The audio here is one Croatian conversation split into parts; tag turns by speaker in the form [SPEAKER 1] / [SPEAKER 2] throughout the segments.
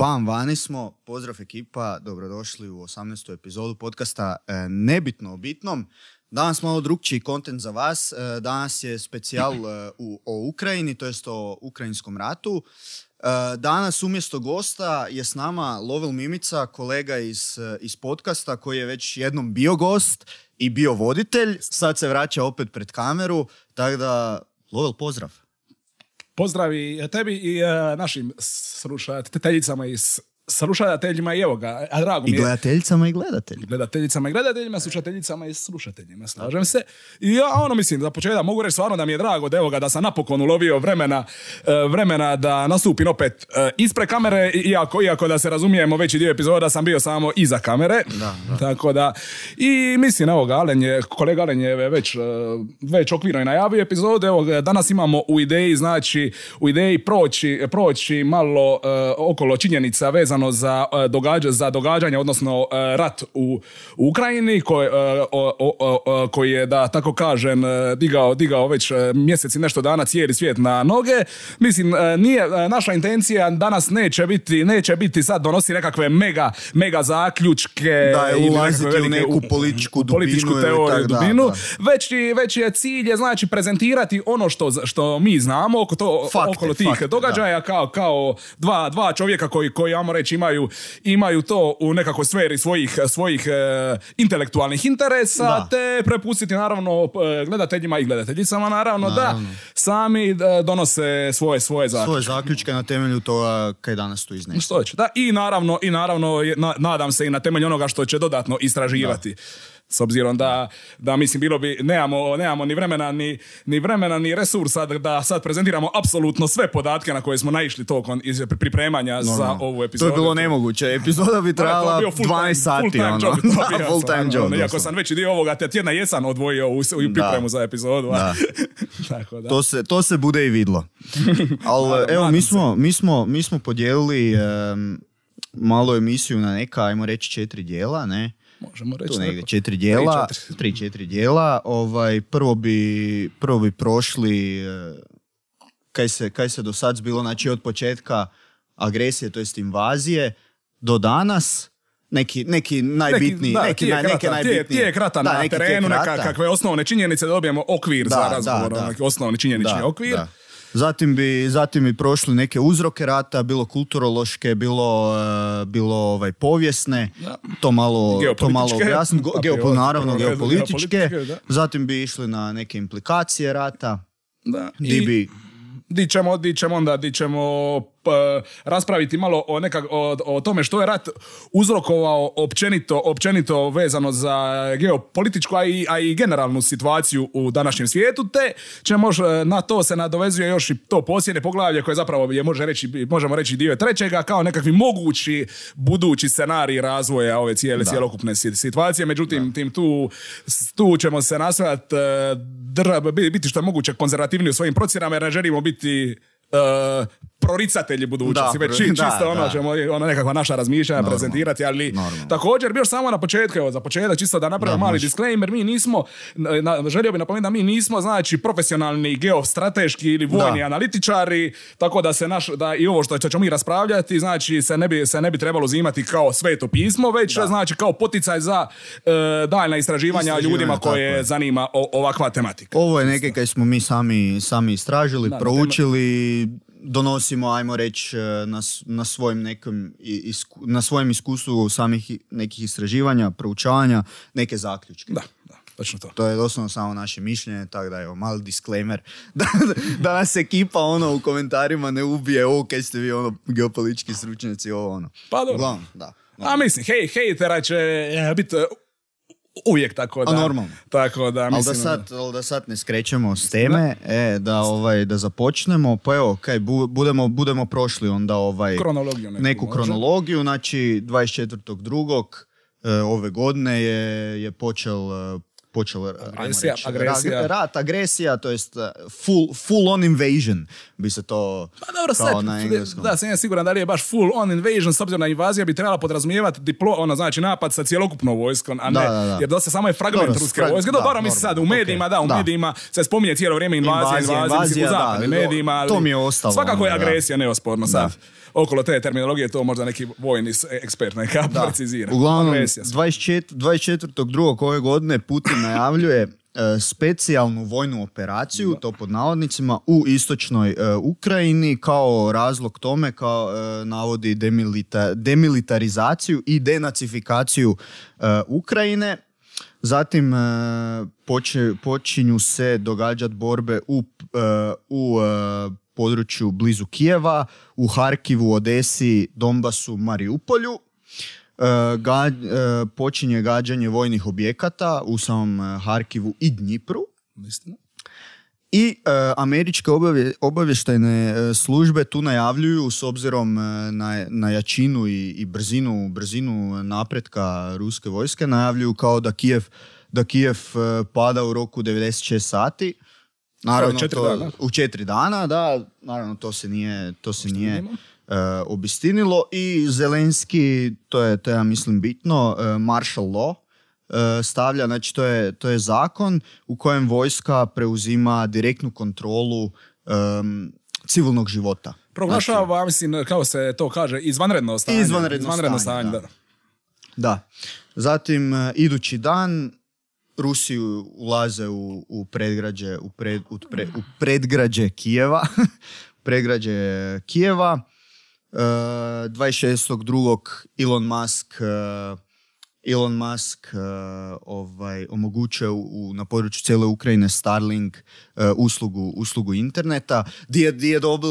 [SPEAKER 1] Bam, vani smo. Pozdrav ekipa, dobrodošli u 18. epizodu podcasta e, Nebitno o bitnom. Danas malo drugčiji kontent za vas. E, danas je specijal e, u, o Ukrajini, to jest o ukrajinskom ratu. Danas umjesto gosta je s nama Lovel Mimica, kolega iz, iz podcasta koji je već jednom bio gost i bio voditelj. Sad se vraća opet pred kameru, tako da Lovel, pozdrav.
[SPEAKER 2] Pozdrav i tebi i uh, našim slušateljicama iz slušateljima i evo ga, a drago
[SPEAKER 1] mi je. I gledateljicama i gledateljima.
[SPEAKER 2] Gledateljicama i gledateljima, slušateljicama i slušateljima, slažem se. I ja ono mislim, za početak mogu reći stvarno da mi je drago da evo ga, da sam napokon ulovio vremena, e, vremena da nastupim opet e, ispred kamere, iako, iako da se razumijemo veći dio epizoda sam bio samo iza kamere.
[SPEAKER 1] Da,
[SPEAKER 2] Tako da, i mislim, evo ga, Alen je, kolega Alen je već, e, već okvirno i najavio epizode, evo danas imamo u ideji, znači, u ideji proći, proći malo okolo činjenica vezano za, e, događa, za događanja, odnosno e, rat u, Ukrajini koji, e, koji je, da tako kažem, digao, digao već mjeseci nešto dana cijeli svijet na noge. Mislim, nije, naša intencija danas neće biti, neće biti sad donosi nekakve mega, mega zaključke
[SPEAKER 1] da, ili ulaziti u neku političku,
[SPEAKER 2] političku teoriju, dubinu, Već, već je cilj je znači prezentirati ono što, što mi znamo oko to, okolo tih događaja kao, kao dva, dva čovjeka koji, koji, ajmo reći, imaju, imaju to u nekakvoj sferi svojih, svojih e, intelektualnih interesa, te prepustiti naravno e, gledateljima i gledateljicama naravno, da sami e, donose svoje svoje zaključke.
[SPEAKER 1] Svoje zaključke na temelju toga kaj danas tu iznesi.
[SPEAKER 2] Da, i naravno, i naravno nadam se i na temelju onoga što će dodatno istraživati. S obzirom da, da mislim bilo bi, nemamo, nemamo ni vremena ni, ni vremena ni resursa da, sad prezentiramo apsolutno sve podatke na koje smo naišli tokom iz pripremanja za ovu epizodu.
[SPEAKER 1] To je bilo nemoguće. Epizoda bi trajala 12 sati. Full time
[SPEAKER 2] job. full time ono, job. Iako sam veći dio ovoga tjedna jesam odvojio u, u pripremu za epizodu. Da.
[SPEAKER 1] Tako da. To, se, to se bude i vidlo. Ali evo, mi smo, mi smo, mi smo podijelili um, malo emisiju na neka, ajmo reći, četiri dijela, ne?
[SPEAKER 2] Možemo reći.
[SPEAKER 1] Tu negdje četiri dijela, tri, četiri dijela. Ovaj, prvo, bi, prvo bi prošli eh, kaj se, kaj se do sad bilo, znači od početka agresije, to jest invazije, do danas, neki, neki najbitniji, neki, neki, naj, neke najbitnije.
[SPEAKER 2] Tijek rata na terenu, kakve osnovne činjenice da dobijemo okvir za razgovor, da, neki osnovni činjenični okvir.
[SPEAKER 1] Zatim bi, zatim bi prošli neke uzroke rata, bilo kulturološke, bilo, uh, bilo ovaj, povijesne, to malo, to malo objasniti, Geopol, naravno geopolitičke. Zatim bi išli na neke implikacije rata.
[SPEAKER 2] Da. I, bi... Di ćemo, di ćemo onda, di ćemo raspraviti malo o, nekak, o, o, tome što je rat uzrokovao općenito, općenito vezano za geopolitičku, a i, a i generalnu situaciju u današnjem svijetu, te ćemo na to se nadovezuje još i to posljednje poglavlje koje zapravo je, može reći, možemo reći dio trećega, kao nekakvi mogući budući scenarij razvoja ove cijele, cjelokupne situacije. Međutim, tim tu, tu ćemo se nastojati biti što je moguće konzervativni u svojim procjenama jer ne želimo biti uh, proricatelji budućnosti, već čisto ono ćemo ono nekakva naša razmišljanja prezentirati, ali također još samo na početku, evo za početak čisto da napravimo mali disclaimer, mi nismo, na, želio bih napomenuti da mi nismo znači profesionalni geostrateški ili vojni analitičari, tako da se naš, da i ovo što ćemo mi raspravljati, znači se ne bi, se ne bi trebalo uzimati kao sveto pismo, već znači kao poticaj za uh, daljna istraživanja, ljudima koje zanima ovakva tematika.
[SPEAKER 1] Ovo je neke kaj smo mi sami, sami istražili, proučili, donosimo, ajmo reći, e, na, na, svojim nekom, isku, na svojem iskustvu samih nekih istraživanja, proučavanja, neke zaključke.
[SPEAKER 2] Da, da. Točno to.
[SPEAKER 1] To je doslovno samo naše mišljenje, tako da evo, mali disclaimer, da, da nas ekipa ono u komentarima ne ubije, o, kaj ste vi ono geopolitički stručnjaci, ovo ono.
[SPEAKER 2] Pa dobro.
[SPEAKER 1] Uglavnom, da.
[SPEAKER 2] A mislim, hej, hejtera će e, biti uvijek tako da.
[SPEAKER 1] A normalno.
[SPEAKER 2] Tako da,
[SPEAKER 1] mislim... Ali da sad, ali da sad ne skrećemo s teme, e, da, ovaj, da započnemo, pa evo, kaj, budemo, budemo prošli onda ovaj...
[SPEAKER 2] Kronologiju neku,
[SPEAKER 1] neku kronologiju, znači 24.2. E, ove godine je, je počel počelo
[SPEAKER 2] agresija,
[SPEAKER 1] reći,
[SPEAKER 2] agresija.
[SPEAKER 1] rat, agresija, to jest uh, full, full on invasion bi se to
[SPEAKER 2] pa dobro,
[SPEAKER 1] sad, na engleskom.
[SPEAKER 2] Da, sam ja siguran da li je baš full on invasion, s obzirom na invazija bi trebala podrazumijevati diplo, ono, znači napad sa cjelokupnom vojskom, a ne,
[SPEAKER 1] da, da, da.
[SPEAKER 2] jer dosta samo je fragment
[SPEAKER 1] Dobro,
[SPEAKER 2] ruske
[SPEAKER 1] frag-
[SPEAKER 2] vojske. Dobro, mislim sad, u medijima,
[SPEAKER 1] ok,
[SPEAKER 2] da, u
[SPEAKER 1] da.
[SPEAKER 2] medijima se spominje cijelo vrijeme invazija,
[SPEAKER 1] Invazija,
[SPEAKER 2] invazija, mislim, u
[SPEAKER 1] invazija,
[SPEAKER 2] zapadnim medijima, ali
[SPEAKER 1] to mi je ostalo,
[SPEAKER 2] Svakako je
[SPEAKER 1] ono,
[SPEAKER 2] agresija, neosporno sad. Okolo te terminologije to možda neki vojni ekspert neka precizira.
[SPEAKER 1] Uglavnom,
[SPEAKER 2] Agresija.
[SPEAKER 1] 24. 24.2. ove godine Putin najavljuje e, specijalnu vojnu operaciju, to pod navodnicima, u istočnoj e, Ukrajini kao razlog tome kao e, navodi demilita- demilitarizaciju i denacifikaciju e, Ukrajine. Zatim poče- počinju se događati borbe u, u području blizu Kijeva, u Harkivu, Odesi, Donbasu, Mariupolju. E, ga- e, počinje gađanje vojnih objekata u samom e, Harkivu i Dnjipru.
[SPEAKER 2] Istina.
[SPEAKER 1] I e, američke obavje, obavještajne e, službe tu najavljuju s obzirom e, na, na jačinu i, i brzinu, brzinu napretka ruske vojske, najavljuju kao da Kijev, da Kijev pada u roku 96 sati. Naravno,
[SPEAKER 2] četiri
[SPEAKER 1] to-
[SPEAKER 2] dana.
[SPEAKER 1] u četiri dana, da, naravno to se nije, to se nije e, obistinilo i Zelenski, to je, to je ja mislim bitno, e, martial law, e, stavlja, znači to je, to je zakon u kojem vojska preuzima direktnu kontrolu em, civilnog života.
[SPEAKER 2] Proglašava, mislim, kao se to kaže, izvanredno stanje.
[SPEAKER 1] Izvanredno stanje,
[SPEAKER 2] stanje,
[SPEAKER 1] da.
[SPEAKER 2] da.
[SPEAKER 1] Da. Zatim, idući dan, Rusi u- ulaze u, u predgrađe, u, pred, u, pre- u predgrađe Kijeva. predgrađe Kijeva. E, 26.2. Elon Musk e, Elon Musk e, ovaj, omogućuje u, u- na području cijele Ukrajine Starlink uslugu, uslugu interneta. Di je, di je dobil,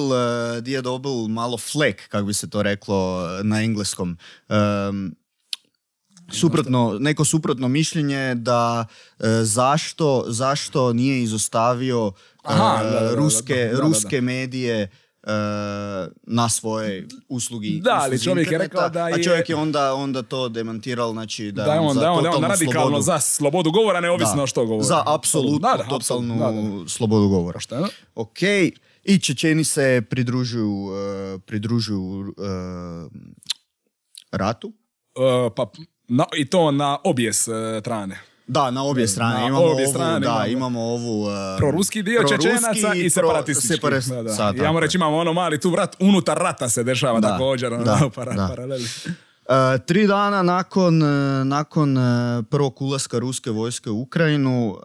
[SPEAKER 1] di je dobil malo flek, kako bi se to reklo na engleskom. Em, suprotno, neko suprotno mišljenje da e, zašto, zašto nije izostavio e,
[SPEAKER 2] Aha, da, da, da,
[SPEAKER 1] ruske,
[SPEAKER 2] da,
[SPEAKER 1] ruske medije e, na svoje uslugi.
[SPEAKER 2] Da, ali čovjek je
[SPEAKER 1] interneta,
[SPEAKER 2] rekao da
[SPEAKER 1] A
[SPEAKER 2] je-
[SPEAKER 1] čovjek je onda, onda to demantirao, znači da,
[SPEAKER 2] Da je on,
[SPEAKER 1] za
[SPEAKER 2] da je on, da je on radikalno
[SPEAKER 1] slobodu.
[SPEAKER 2] za slobodu govora, neovisno
[SPEAKER 1] Da.
[SPEAKER 2] što govori.
[SPEAKER 1] Za apsolutnu,
[SPEAKER 2] Da, da,
[SPEAKER 1] totalnu
[SPEAKER 2] apsolutno, da, da.
[SPEAKER 1] slobodu govora.
[SPEAKER 2] Pošteno.
[SPEAKER 1] Ok, i Čečeni se pridružuju, e, pridružuju e, ratu.
[SPEAKER 2] E, pa, na, I to na obje strane.
[SPEAKER 1] Da, na obje strane.
[SPEAKER 2] na
[SPEAKER 1] imamo
[SPEAKER 2] obje
[SPEAKER 1] ovu,
[SPEAKER 2] strane
[SPEAKER 1] da,
[SPEAKER 2] imamo.
[SPEAKER 1] imamo ovu... e,
[SPEAKER 2] Proruski dio Čečenaca i
[SPEAKER 1] pro-
[SPEAKER 2] separatistički.
[SPEAKER 1] separat-
[SPEAKER 2] Da, da.
[SPEAKER 1] sad,
[SPEAKER 2] I
[SPEAKER 1] tako
[SPEAKER 2] Ajmo
[SPEAKER 1] je.
[SPEAKER 2] reći, imamo ono mali tu vrat, unutar rata se dešava
[SPEAKER 1] Da,
[SPEAKER 2] također. Ono,
[SPEAKER 1] da,
[SPEAKER 2] para,
[SPEAKER 1] da.
[SPEAKER 2] paraleli.
[SPEAKER 1] E, tri dana nakon, e, nakon e, prvog ulaska ruske vojske u Ukrajinu,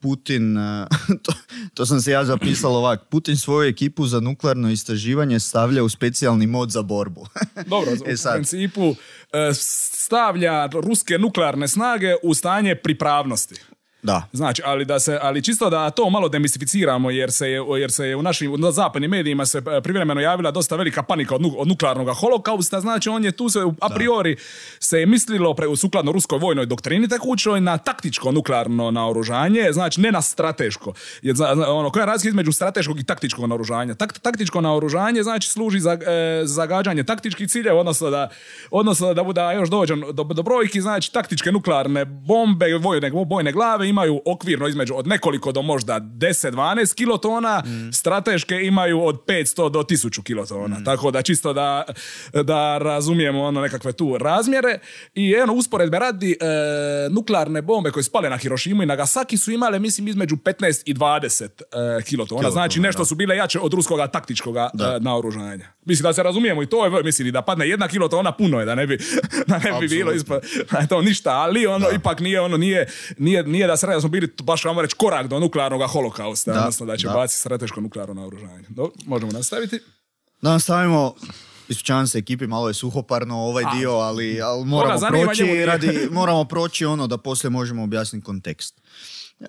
[SPEAKER 1] Putin, to, to sam se ja zapisala ovak, Putin svoju ekipu za nuklearno istraživanje stavlja u specijalni mod za borbu.
[SPEAKER 2] Dobro,
[SPEAKER 1] E
[SPEAKER 2] u
[SPEAKER 1] sad.
[SPEAKER 2] principu e, stavlja ruske nuklearne snage u stanje pripravnosti.
[SPEAKER 1] Da.
[SPEAKER 2] Znači, ali da se, ali čisto da to malo demistificiramo jer se je, jer se je u našim na zapadnim medijima se e, privremeno javila dosta velika panika od, nu- od nuklearnog holokausta, znači on je tu se a priori se je mislilo pre, sukladno ruskoj vojnoj doktrini tekućoj na taktičko nuklearno naoružanje, znači ne na strateško. Jer, ono, koja je razlika između strateškog i taktičkog naoružanja? Tak, taktičko naoružanje znači služi za e, zagađanje taktičkih ciljeva, odnosno da, odnosno da bude da još dođem do, do brojki, znači taktičke nuklearne bombe, vojne, bojne glave imaju okvirno između od nekoliko do možda 10-12 kilotona, strateške imaju od 500 do 1000 kilotona. Tako da čisto da, da razumijemo ono nekakve tu razmjere. I eno, usporedbe radi, e, nuklearne bombe koje spale na Hirošimu i Nagasaki su imale, mislim, između 15 i 20 e, kilotona. Znači nešto su bile jače od ruskoga taktičkoga e, naoružanja. Mislim da se razumijemo i to je, mislim, da padne jedna kilotona puno je, da ne bi, da ne bi bilo ispa, da je to ništa, ali ono ipak nije, ono nije, nije, nije da se radi da smo bili baš, ajmo reći, korak do nuklearnog holokausta,
[SPEAKER 1] Da,
[SPEAKER 2] odnosno da će
[SPEAKER 1] da.
[SPEAKER 2] baciti strateško nuklearno naoružanje. Dobro, možemo nastaviti.
[SPEAKER 1] Da nastavimo, ispričavam se ekipi, malo je suhoparno ovaj dio, ali, ali moramo
[SPEAKER 2] zanima,
[SPEAKER 1] proći radi, moramo proći ono da poslije možemo objasniti kontekst. E,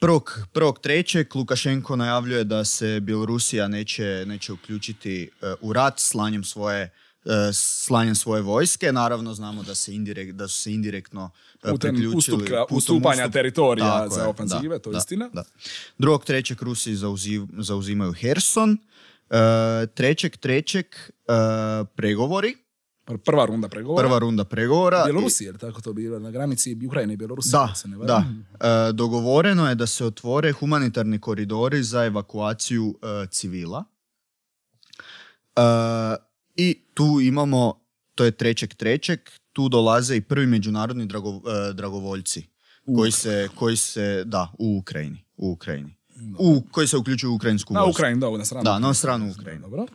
[SPEAKER 1] prvog, prvog trećeg Lukašenko najavljuje da se Bjelorusija neće, neće uključiti e, u rat slanjem svoje slanjem svoje vojske. Naravno znamo da se indirekt, da su se indirektno e,
[SPEAKER 2] Putem
[SPEAKER 1] priključili
[SPEAKER 2] ustupka-
[SPEAKER 1] putem
[SPEAKER 2] ustupanja teritorija
[SPEAKER 1] Tako
[SPEAKER 2] za ofenzive, to je
[SPEAKER 1] da,
[SPEAKER 2] istina.
[SPEAKER 1] Da. Drugog trećeg Rusi zauzi- zauzimaju Herson. E, trećeg trećeg e, pregovori.
[SPEAKER 2] Pr- Prva runda pregovora.
[SPEAKER 1] prva runda pregovora.
[SPEAKER 2] Bjelorusije, je li tako to bilo? Na granici Ukrajine i Bjelorusije.
[SPEAKER 1] Da,
[SPEAKER 2] se ne
[SPEAKER 1] da. E, dogovoreno je da se otvore humanitarni koridori za evakuaciju e, civila. E, I tu imamo, to je trećeg trećeg, tu dolaze i prvi međunarodni drago- e, dragovoljci koji se, koji se, da, u Ukrajini. U Ukrajini. U, koji se uključuju u ukrajinsku
[SPEAKER 2] Na
[SPEAKER 1] vojsku.
[SPEAKER 2] Ukrajini, da, na stranu.
[SPEAKER 1] Da, na stranu Ukrajine.
[SPEAKER 2] Dobro.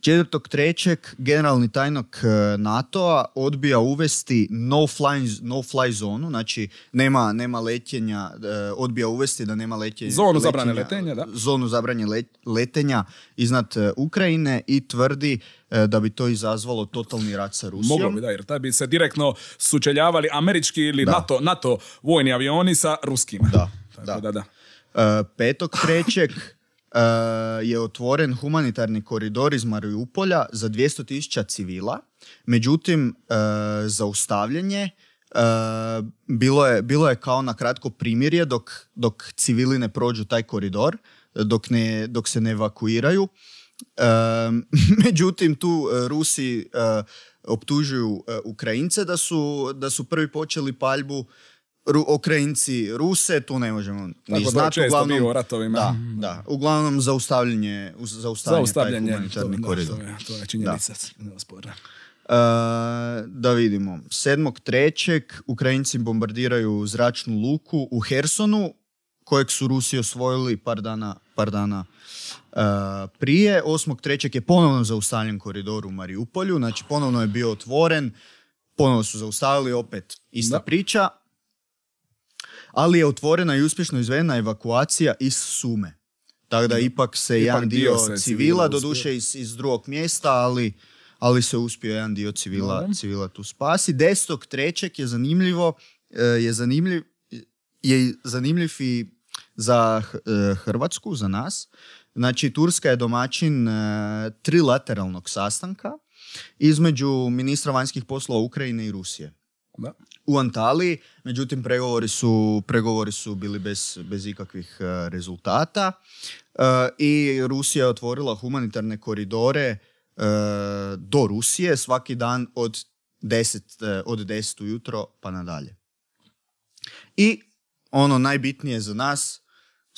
[SPEAKER 1] Četvrtog trećeg generalni tajnik e, NATO-a odbija uvesti no fly, no fly zonu, znači nema, nema letenja, e, odbija uvesti da nema letenja.
[SPEAKER 2] Zonu zabrane letenja, da.
[SPEAKER 1] Zonu zabrane let- letenja iznad e, Ukrajine i tvrdi da bi to izazvalo totalni rat sa Rusijom.
[SPEAKER 2] Moglo bi, da, jer tad bi se direktno sučeljavali američki ili NATO, NATO vojni avioni sa ruskima.
[SPEAKER 1] Da,
[SPEAKER 2] Tako
[SPEAKER 1] da.
[SPEAKER 2] da, da.
[SPEAKER 1] E, Petog trećeg je otvoren humanitarni koridor iz Mariupolja za 200.000 civila. Međutim, e, zaustavljanje e, bilo, je, bilo je kao na kratko primirje dok, dok civili ne prođu taj koridor, dok, ne, dok se ne evakuiraju. E, međutim, tu e, Rusi e, optužuju e, Ukrajince da su, da su prvi počeli paljbu Ru, Ukrajinci Ruse, tu ne možemo ni znati. Uglavnom,
[SPEAKER 2] bio ratovima.
[SPEAKER 1] Da, da. Uglavnom zaustavljanje, zaustavljanje,
[SPEAKER 2] Zaustavljanje,
[SPEAKER 1] taj humanitarni
[SPEAKER 2] da,
[SPEAKER 1] koridor.
[SPEAKER 2] to, je, činjenica. neosporna.
[SPEAKER 1] E, da vidimo. 7.3. Ukrajinci bombardiraju zračnu luku u Hersonu, kojeg su Rusi osvojili par dana, par dana e, prije. 8.3. je ponovno zaustavljen koridor u Mariupolju, znači ponovno je bio otvoren, ponovno su zaustavili, opet ista
[SPEAKER 2] Da.
[SPEAKER 1] priča. Ali je otvorena i uspješno izvedena evakuacija iz Sume. Tako da ipak se
[SPEAKER 2] Ipak
[SPEAKER 1] jedan
[SPEAKER 2] dio
[SPEAKER 1] dio,
[SPEAKER 2] se
[SPEAKER 1] civila, doduše iz, iz drugog mjesta, ali, ali se uspio jedan dio civila,
[SPEAKER 2] Dobro.
[SPEAKER 1] civila tu spasi. 10.3. je zanimljivo, e, je zanimljiv, je zanimljiv i za e, Hrvatsku, za nas. Znači, Turska je domaćin e, trilateralnog sastanka između ministra vanjskih poslova Ukrajine i Rusije
[SPEAKER 2] Da.
[SPEAKER 1] U Antaliji, međutim pregovori su, pregovori su bili bez, bez ikakvih e, rezultata E, i Rusija je otvorila humanitarne koridore e, do Rusije svaki dan od 10, e, od 10 ujutro pa nadalje. I ono najbitnije za nas,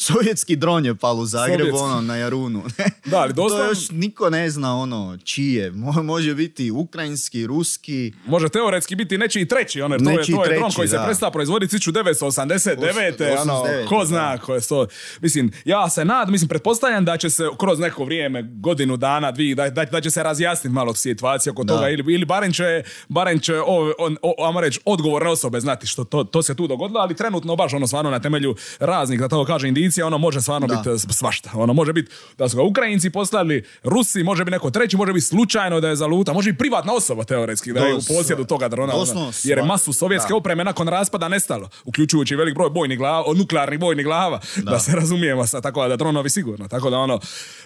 [SPEAKER 1] sovjetski dron je palo u Zagrebu,
[SPEAKER 2] Sovjetski.
[SPEAKER 1] ono, na Jarunu.
[SPEAKER 2] Da, ali
[SPEAKER 1] to
[SPEAKER 2] doslovno,
[SPEAKER 1] još niko ne zna ono čije. Mo- može biti ukrajinski, ruski,
[SPEAKER 2] može teoretski biti nečiji treći, ono, jer to je, to je dron koji se prestao proizvoditi 1989. ono,
[SPEAKER 1] 89,
[SPEAKER 2] ko zna ko je to. Mislim, ja se nad, mislim, pretpostavljam da će se kroz neko vrijeme, godinu dana, dvije, da, da, da će se razjasniti malo situacija oko
[SPEAKER 1] Da.
[SPEAKER 2] toga ili, ili barem će, barem će o, on, o, reći, odgovorne osobe znati što to, to se tu dogodilo, ali trenutno baš ono stvarno na temelju raznih, da tako kaže, indicija, ono može stvarno
[SPEAKER 1] Da.
[SPEAKER 2] biti eh, svašta. Ono može biti da su ga Ukrajinci poslali, Rusi, može biti neko treći, može biti slučajno da je zaluta, može biti privatna osoba teoretski da je u posjedu toga drona. ono, jer je masu sovjetske
[SPEAKER 1] da.
[SPEAKER 2] opreme nakon raspada nestalo, uključujući velik broj bojnih glava, nuklearnih bojnih glava, da, se razumijemo sa tako da dronovi sigurno. Tako da ono,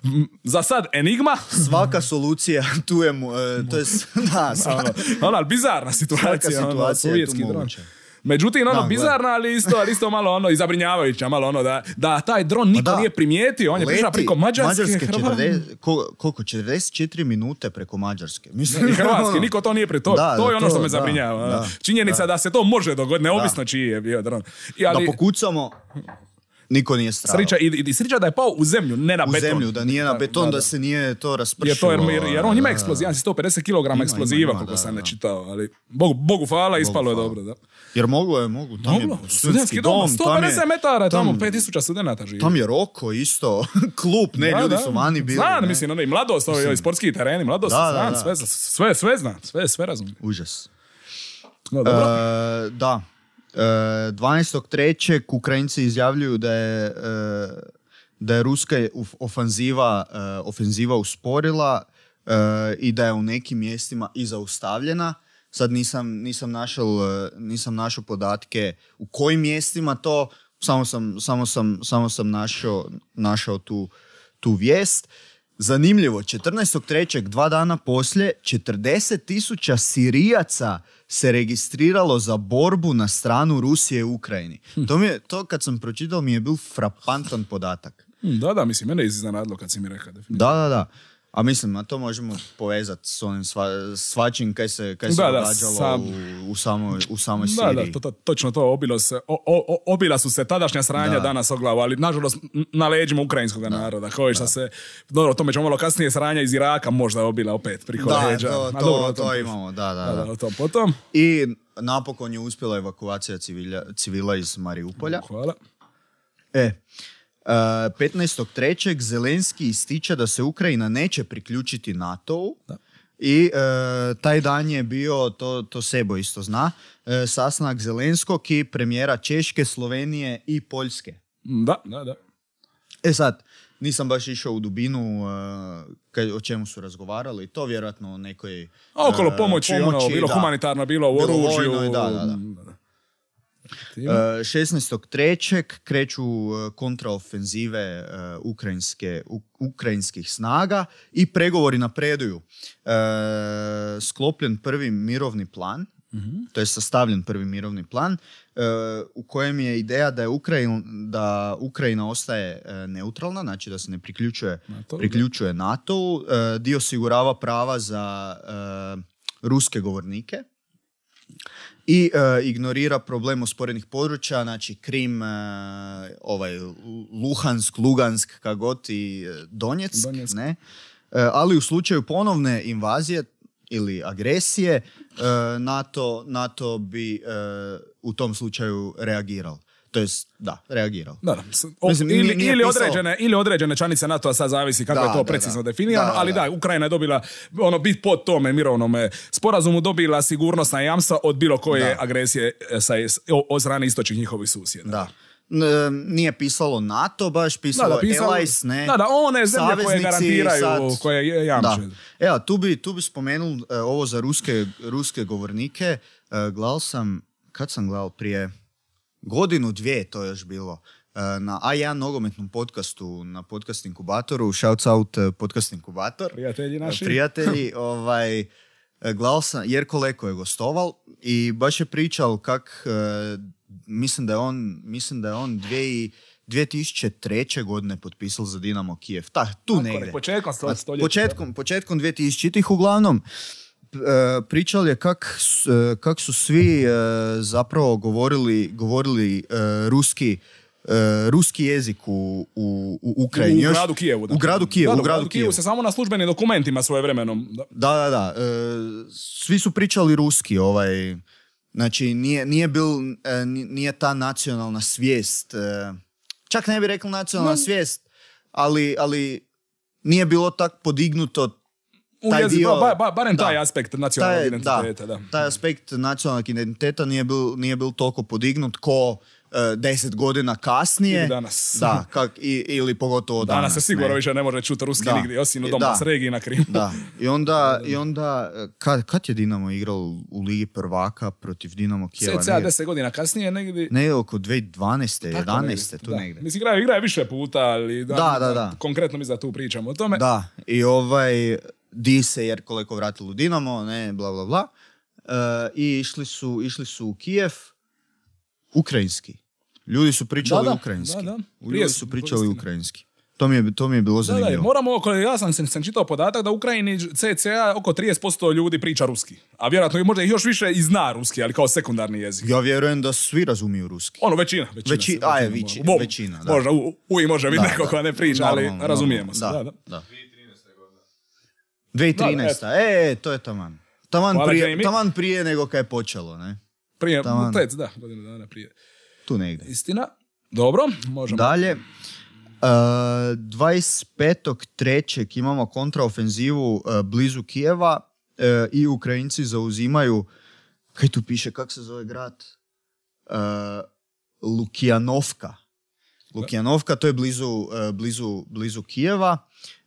[SPEAKER 2] m, za sad enigma,
[SPEAKER 1] svaka solucija tu je, mu- e, to je, da, sva-
[SPEAKER 2] ono, ono, bizarna situacija, ono,
[SPEAKER 1] situacija je tu
[SPEAKER 2] dron.
[SPEAKER 1] moguća.
[SPEAKER 2] Međutim, ono,
[SPEAKER 1] Da,
[SPEAKER 2] bizarna, ali isto, ali isto malo ono, i zabrinjavajuća, malo ono, da, da taj dron niko
[SPEAKER 1] da.
[SPEAKER 2] nije primijetio, on je prišao preko Mađarske, Hrvatske,
[SPEAKER 1] 40 ko- koliko, 44 minute preko Mađarske. Mislim,
[SPEAKER 2] i Hrvatski,
[SPEAKER 1] ono,
[SPEAKER 2] niko to nije pri to.
[SPEAKER 1] Da,
[SPEAKER 2] to je ono što
[SPEAKER 1] to,
[SPEAKER 2] me zabrinjava. ono.
[SPEAKER 1] da,
[SPEAKER 2] Činjenica da. se to može dogoditi, neovisno čiji je bio dron. I, ali,
[SPEAKER 1] Da pokucamo, niko nije stradao.
[SPEAKER 2] srića, i, i srića da je pao u zemlju, ne na
[SPEAKER 1] u
[SPEAKER 2] beton.
[SPEAKER 1] zemlju, da nije na beton, da, se nije to
[SPEAKER 2] Je
[SPEAKER 1] raspršilo.
[SPEAKER 2] to, jer, jer, jer on ima
[SPEAKER 1] da,
[SPEAKER 2] eksplozija, on 150 kg
[SPEAKER 1] ima,
[SPEAKER 2] eksploziva,
[SPEAKER 1] ima,
[SPEAKER 2] koliko
[SPEAKER 1] da,
[SPEAKER 2] sam
[SPEAKER 1] da.
[SPEAKER 2] ne čitao, ali Bogu, Bogu hvala, ispalo je dobro, da.
[SPEAKER 1] Jer moglo je, mogu. Tam
[SPEAKER 2] Moglo,
[SPEAKER 1] je
[SPEAKER 2] studentski dom, 150
[SPEAKER 1] tam je,
[SPEAKER 2] metara, tamo
[SPEAKER 1] tam-
[SPEAKER 2] 5000 studenata živi.
[SPEAKER 1] Tam je Roko isto, klub, ne,
[SPEAKER 2] Da,
[SPEAKER 1] ljudi
[SPEAKER 2] da.
[SPEAKER 1] su vani bili.
[SPEAKER 2] Znam,
[SPEAKER 1] ne.
[SPEAKER 2] mislim, ono i mladost, ovi, ovi sportski tereni, mladost,
[SPEAKER 1] Da, da,
[SPEAKER 2] znam,
[SPEAKER 1] da.
[SPEAKER 2] sve, sve, sve znam, sve, sve razumijem.
[SPEAKER 1] Užas.
[SPEAKER 2] No, dobro.
[SPEAKER 1] E, da. E, 12.3. Ukrajinci izjavljuju da je, e, da je ruska ofanziva, e, ofenziva usporila e, i da je u nekim mjestima i zaustavljena. Sad nisam, nisam, našao, e, nisam našao podatke u kojim mjestima to, samo sam, samo sam, samo sam našao, našao tu, tu vijest. Zanimljivo, 14.3. dva dana poslije 40 tisuća Sirijaca se registriralo za borbu na stranu Rusije u Ukrajini. To, mi je, to kad sam pročitao mi je bil frapantan podatak.
[SPEAKER 2] Hm, Da, da, mislim, mene je iznenadilo kad si mi rekao.
[SPEAKER 1] Da, da, da. A mislim, a to možemo povezati s onim sva, svačim kaj se, kaj se
[SPEAKER 2] Da, da,
[SPEAKER 1] događalo
[SPEAKER 2] sam-
[SPEAKER 1] u, u, samoj, u samoj
[SPEAKER 2] Da,
[SPEAKER 1] Siriji.
[SPEAKER 2] da, to, to, točno to, obilo se, o, o- obila su se tadašnja sranja
[SPEAKER 1] Da.
[SPEAKER 2] danas o glavu, ali nažalost na leđima ukrajinskog naroda, koji što se, dobro, o tome ćemo malo kasnije sranja iz Iraka možda obila opet priko
[SPEAKER 1] Da,
[SPEAKER 2] leđa.
[SPEAKER 1] to, to,
[SPEAKER 2] dobro,
[SPEAKER 1] to
[SPEAKER 2] tom-
[SPEAKER 1] imamo, da, da,
[SPEAKER 2] Da,
[SPEAKER 1] da.
[SPEAKER 2] da, o tom potom.
[SPEAKER 1] I napokon je uspjela evakuacija civila, civila iz Mariupolja.
[SPEAKER 2] Hvala.
[SPEAKER 1] E, uh, 15.3. Zelenski ističe da se Ukrajina neće priključiti NATO-u i e, taj dan je bio, to, to Sebo isto zna, e, sastanak Zelenskog i premijera Češke, Slovenije i Poljske.
[SPEAKER 2] Da, da, da.
[SPEAKER 1] E sad, nisam baš išao u dubinu e, kaj- o čemu su razgovarali, to vjerojatno o nekoj...
[SPEAKER 2] A okolo
[SPEAKER 1] e,
[SPEAKER 2] pomoći, ono, bilo
[SPEAKER 1] da.
[SPEAKER 2] humanitarno, bilo u
[SPEAKER 1] Bilo
[SPEAKER 2] oružju.
[SPEAKER 1] da, da, da. E, 16.3. kreću e, kontraofenzive e, ukrajinske, ukrajinskih snaga i pregovori napreduju. E, sklopljen prvi mirovni plan, to je sastavljen prvi mirovni plan, e, u kojem je ideja da, je Ukrajin, da Ukrajina ostaje e, neutralna, znači da se ne priključuje,
[SPEAKER 2] NATO-u, da.
[SPEAKER 1] priključuje NATO-u, e, dio osigurava prava za e, ruske govornike, i e, ignorira problem osporenih područja, znači Krim, e, ovaj, Luhansk, Lugansk, kagod i e, Donjeck,
[SPEAKER 2] Donjeck.
[SPEAKER 1] ne? E, ali u slučaju ponovne invazije ili agresije, NATO, NATO bi u tom slučaju reagirao. To jest, da, reagirao.
[SPEAKER 2] Da, da. O-
[SPEAKER 1] Mislim, nije-
[SPEAKER 2] ili,
[SPEAKER 1] nije
[SPEAKER 2] ili,
[SPEAKER 1] pisalo-
[SPEAKER 2] određene, ili određene članice NATO-a, sad zavisi kako
[SPEAKER 1] Da,
[SPEAKER 2] je to
[SPEAKER 1] da,
[SPEAKER 2] precizno
[SPEAKER 1] da.
[SPEAKER 2] definirano,
[SPEAKER 1] Da, da,
[SPEAKER 2] ali
[SPEAKER 1] da.
[SPEAKER 2] da, Ukrajina je dobila, ono, bit pod tome mirovnome sporazumu, dobila sigurnosna jamstva od bilo koje
[SPEAKER 1] Da.
[SPEAKER 2] agresije e, sa, o- od strane istočnih njihovih susjeda.
[SPEAKER 1] Da. N- nije pisalo NATO, baš pisalo,
[SPEAKER 2] pisalo-
[SPEAKER 1] Allies, ne?
[SPEAKER 2] Da, da, one zemlje koje garantiraju,
[SPEAKER 1] sad-
[SPEAKER 2] koje je- jamče.
[SPEAKER 1] Da. Evo, tu bi, tu bi spomenul e, ovo za ruske, ruske govornike. E, sam, kad sam gledal prije godinu, dvije to je još bilo, e, na A1 nogometnom podcastu, na podcast inkubatoru, shouts out e, podcast inkubator.
[SPEAKER 2] Prijatelji naši.
[SPEAKER 1] Prijatelji, ovaj, e, gledal sam, Jerko Leko je gostoval i baš je pričal kak, mislim da je on, mislim da je on dvije i- 2003. godine potpisao za Dinamo Kijev. Ta, tu
[SPEAKER 2] Tako,
[SPEAKER 1] negdje.
[SPEAKER 2] početkom stoljeća,
[SPEAKER 1] Početkom, početkom 2000-ih uglavnom pričali je kak, e, kak su svi e, zapravo govorili, govorili e, ruski e, ruski jezik u, u, u Ukrajini.
[SPEAKER 2] U
[SPEAKER 1] Još-
[SPEAKER 2] gradu Kijevu.
[SPEAKER 1] U gradu Kijevu,
[SPEAKER 2] Da,
[SPEAKER 1] u gradu
[SPEAKER 2] Kijevu
[SPEAKER 1] Kijevu.
[SPEAKER 2] se samo na službenim dokumentima svoje vremenom. Da.
[SPEAKER 1] Da, da, da. E, svi su pričali ruski, ovaj, znači nije, nije, bil, e, ni- nije ta nacionalna svijest, e, čak ne bi rekao nacionalna
[SPEAKER 2] No.
[SPEAKER 1] svijest, ali, ali nije bilo tak podignuto
[SPEAKER 2] U
[SPEAKER 1] taj
[SPEAKER 2] jeziku,
[SPEAKER 1] dio-
[SPEAKER 2] ba, ba, barem
[SPEAKER 1] da.
[SPEAKER 2] taj aspekt nacionalnog
[SPEAKER 1] taj,
[SPEAKER 2] identiteta. Da.
[SPEAKER 1] taj aspekt nacionalnog identiteta nije bil, nije bil toliko podignut ko e, deset godina kasnije.
[SPEAKER 2] Ili danas.
[SPEAKER 1] Da, kak, i, ili pogotovo danas.
[SPEAKER 2] Danas se sigurno
[SPEAKER 1] ne.
[SPEAKER 2] više ne može čuti ruski
[SPEAKER 1] Da.
[SPEAKER 2] nigdje, osim u Donbass
[SPEAKER 1] da.
[SPEAKER 2] regiji na Krimu.
[SPEAKER 1] Da, i onda, i onda e, kad, kad je Dinamo igral u Ligi prvaka protiv Dinamo Kijeva? Negdje-
[SPEAKER 2] 10 godina kasnije negdje...
[SPEAKER 1] Ne, oko 2012.
[SPEAKER 2] Tako
[SPEAKER 1] 11.
[SPEAKER 2] negdje,
[SPEAKER 1] tu
[SPEAKER 2] da.
[SPEAKER 1] negdje.
[SPEAKER 2] Mislim, igraju, igraju više puta, ali da,
[SPEAKER 1] Da, da, da.
[SPEAKER 2] konkretno mi za tu pričamo o tome.
[SPEAKER 1] Da, i ovaj, di se jer koliko vratilo u Dinamo, ne, bla, bla, bla. E, I išli su, išli su u Kijev, ukrajinski. Ljudi su pričali
[SPEAKER 2] Da, da,
[SPEAKER 1] ukrajinski.
[SPEAKER 2] da, da.
[SPEAKER 1] Ljudi su pričali ukrajinski. To mi je, to mi je bilo
[SPEAKER 2] Da, da,
[SPEAKER 1] zanimljivo.
[SPEAKER 2] moramo, oko- ja sam, sam, čitao podatak da u Ukrajini CCA oko 30% ljudi priča ruski. A vjerojatno i možda još više i zna ruski, ali kao sekundarni jezik.
[SPEAKER 1] Ja vjerujem da svi razumiju ruski.
[SPEAKER 2] Ono, većina. Većina,
[SPEAKER 1] Veći-
[SPEAKER 2] se-
[SPEAKER 1] a je,
[SPEAKER 2] većina,
[SPEAKER 1] veći-
[SPEAKER 2] mo-
[SPEAKER 1] većina, da.
[SPEAKER 2] Možda, u, uvijek može biti
[SPEAKER 1] Da,
[SPEAKER 2] neko
[SPEAKER 1] da.
[SPEAKER 2] ko ne priča, ali
[SPEAKER 1] Normalno,
[SPEAKER 2] razumijemo se.
[SPEAKER 1] normalno.
[SPEAKER 2] Da, da.
[SPEAKER 1] 2013.
[SPEAKER 2] Da,
[SPEAKER 1] e, to je taman. Taman
[SPEAKER 2] Hvala,
[SPEAKER 1] prije,
[SPEAKER 2] Jamie.
[SPEAKER 1] taman prije nego kad je počelo, ne?
[SPEAKER 2] Prije,
[SPEAKER 1] Taman.
[SPEAKER 2] pet, da, godinu dana prije.
[SPEAKER 1] Tu negdje.
[SPEAKER 2] Istina. Dobro, možemo.
[SPEAKER 1] Dalje, uh, 25.3. imamo kontraofenzivu uh, blizu Kijeva uh, i Ukrajinci zauzimaju, kaj tu piše, kak se zove grad? Uh, Lukijanovka. Lukijanovka, to je blizu, uh, blizu, blizu Kijeva.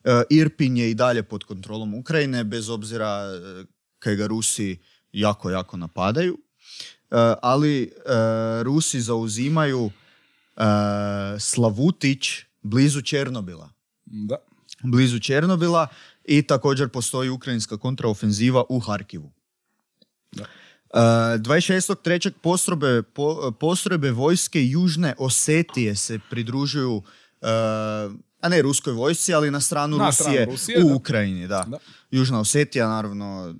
[SPEAKER 1] Uh, Irpin je i dalje pod kontrolom Ukrajine, bez obzira uh, kaj ga Rusi jako, jako napadaju. Uh, ali Rusi zauzimaju Slavutić blizu Černobila.
[SPEAKER 2] Da.
[SPEAKER 1] Blizu Černobila i također postoji ukrajinska kontraofenziva u Harkivu.
[SPEAKER 2] Da.
[SPEAKER 1] Uh, 26.3. Postrojbe, po, postrojbe vojske Južne Osetije se pridružuju uh, a ne ruskoj vojsci, ali na stranu
[SPEAKER 2] Na
[SPEAKER 1] Rusije,
[SPEAKER 2] stranu Rusije,
[SPEAKER 1] u
[SPEAKER 2] da.
[SPEAKER 1] Ukrajini, da.
[SPEAKER 2] Da.
[SPEAKER 1] Južna Osetija, naravno,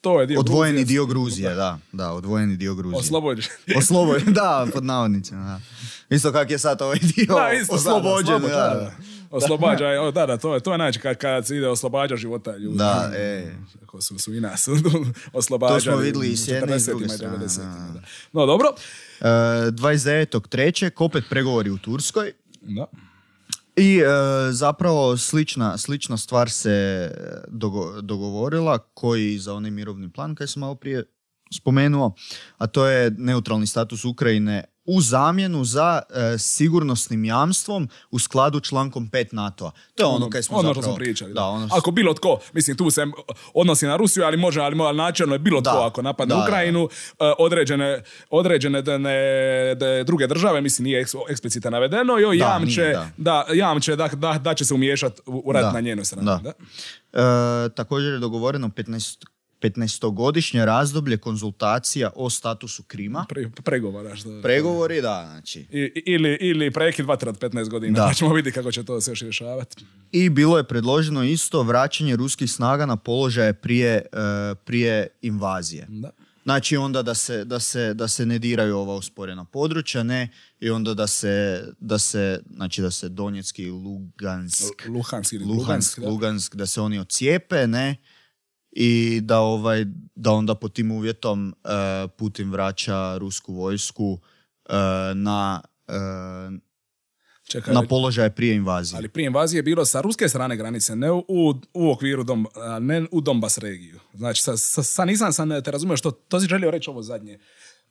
[SPEAKER 2] To je dio
[SPEAKER 1] odvojeni
[SPEAKER 2] Gruzije.
[SPEAKER 1] dio Gruzije, da, da, odvojeni dio Gruzije.
[SPEAKER 2] Oslobođen.
[SPEAKER 1] Oslobođen, da, pod navodnicima, da. Isto kak je sad ovaj dio
[SPEAKER 2] Da, isto,
[SPEAKER 1] oslobođen,
[SPEAKER 2] da,
[SPEAKER 1] da,
[SPEAKER 2] da,
[SPEAKER 1] da.
[SPEAKER 2] da. Oslobađa, da, da, to je, to je način kad, kad se ide oslobađa života ljudi.
[SPEAKER 1] Da, e.
[SPEAKER 2] Ako su, su i nas oslobađali.
[SPEAKER 1] To smo vidjeli i s jedne i s druge
[SPEAKER 2] 40-ima
[SPEAKER 1] strane,
[SPEAKER 2] 90-ima,
[SPEAKER 1] da.
[SPEAKER 2] No, dobro.
[SPEAKER 1] E, 29.3. opet pregovori u Turskoj.
[SPEAKER 2] Da.
[SPEAKER 1] I e, zapravo slična, slična stvar se e, dogo- dogovorila koji za onaj mirovni plan koji sam malo prije spomenuo, a to je neutralni status Ukrajine u zamjenu za e, sigurnosnim jamstvom u skladu člankom 5 NATO-a. To je ono, kaj smo
[SPEAKER 2] ono
[SPEAKER 1] zapravo...
[SPEAKER 2] što smo pričali.
[SPEAKER 1] Da, ono
[SPEAKER 2] Ako bilo tko, mislim tu se odnosi na Rusiju, ali može, ali mo- načelno je bilo
[SPEAKER 1] Da.
[SPEAKER 2] tko ako napadne
[SPEAKER 1] Da, da,
[SPEAKER 2] Ukrajinu, e, određene, određene da ne- da druge države, mislim nije eks- eksplicitno navedeno, joj
[SPEAKER 1] Da,
[SPEAKER 2] jamče,
[SPEAKER 1] nije,
[SPEAKER 2] da.
[SPEAKER 1] da.
[SPEAKER 2] jamče da, da, da će se umiješati u, u rat
[SPEAKER 1] Da,
[SPEAKER 2] na njenoj strani.
[SPEAKER 1] da.
[SPEAKER 2] Da.
[SPEAKER 1] E, također je dogovoreno 15 15-godišnje razdoblje konzultacija o statusu Krima.
[SPEAKER 2] Pre, pregovora. Što,
[SPEAKER 1] Pregovori, da, znači.
[SPEAKER 2] I- ili, ili prekid vatre od 15 godina,
[SPEAKER 1] Da.
[SPEAKER 2] pa ćemo vidjeti kako će to se još rješavati.
[SPEAKER 1] I bilo je predloženo isto vraćanje ruskih snaga na položaje prije, e, prije invazije.
[SPEAKER 2] Da.
[SPEAKER 1] Znači onda da se, da se, da se ne diraju ova usporena područja, ne, i onda da se, da se, znači da se Donjecki i Lugansk,
[SPEAKER 2] Luhansk
[SPEAKER 1] Luhansk,
[SPEAKER 2] Lugansk, da.
[SPEAKER 1] Lugansk, da se oni ocijepe, ne, i da ovaj, da onda pod tim uvjetom e, Putin vraća rusku vojsku e, na, e,
[SPEAKER 2] Čekaj,
[SPEAKER 1] na položaje prije invazije.
[SPEAKER 2] ali prije invazije je bilo sa ruske strane granice, ne u, u okviru Dom, ne u Donbas regiju. Znači, sa, sa, sa nisam sam te razumio što, to si želio reći ovo zadnje.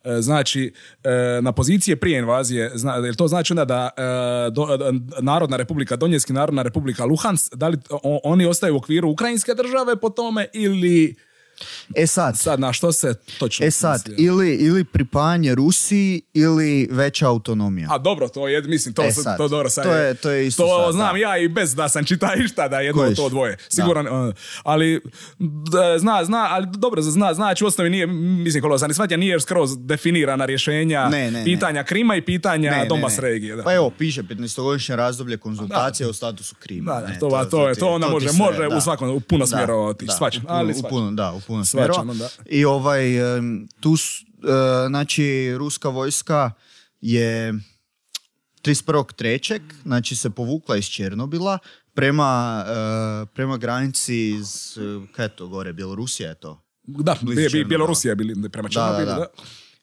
[SPEAKER 2] E, Znači, e, na pozicije prije invazije, jel to znači onda da e, Narodna republika Donjetski, Narodna republika Luhansk, da li oni ostaju u okviru Ukrajinske države po tome ili
[SPEAKER 1] E sad,
[SPEAKER 2] sad na što se točno
[SPEAKER 1] e sad
[SPEAKER 2] misli?
[SPEAKER 1] ili, ili pripajanje Rusiji ili veća autonomija.
[SPEAKER 2] A dobro, to je, mislim, to,
[SPEAKER 1] E sad,
[SPEAKER 2] to dobro sad
[SPEAKER 1] to je- to je isto
[SPEAKER 2] To
[SPEAKER 1] sad,
[SPEAKER 2] znam
[SPEAKER 1] da.
[SPEAKER 2] ja i bez da sam čitao išta da je jedno
[SPEAKER 1] Kojiš?
[SPEAKER 2] to dvoje. Siguran, uh, ali da, zna, zna, ali dobro, zna, znači u osnovi nije, mislim, koliko sam shvatio, nije skroz definirana rješenja
[SPEAKER 1] Ne, ne, ne.
[SPEAKER 2] pitanja Krima i pitanja
[SPEAKER 1] Ne, ne,
[SPEAKER 2] Donbas
[SPEAKER 1] ne.
[SPEAKER 2] regije. Da.
[SPEAKER 1] Pa evo, piše 15-godišnje razdoblje konzultacija o statusu Krima.
[SPEAKER 2] Da, da,
[SPEAKER 1] ne,
[SPEAKER 2] to, to, to, je, to onda
[SPEAKER 1] ti
[SPEAKER 2] može, može
[SPEAKER 1] da.
[SPEAKER 2] u svakom, u puno
[SPEAKER 1] Da,
[SPEAKER 2] smjerova otići,
[SPEAKER 1] da,
[SPEAKER 2] ali
[SPEAKER 1] u puno, da, u puno smjerova. I ovaj, tu, e, znači, ruska vojska je 31.3. znači se povukla iz Černobila prema, e, prema granici iz, kaj je to gore, Bjelorusija je to?
[SPEAKER 2] Da. Bjelorusija je bili prema
[SPEAKER 1] Da, da,
[SPEAKER 2] Černobilu, da.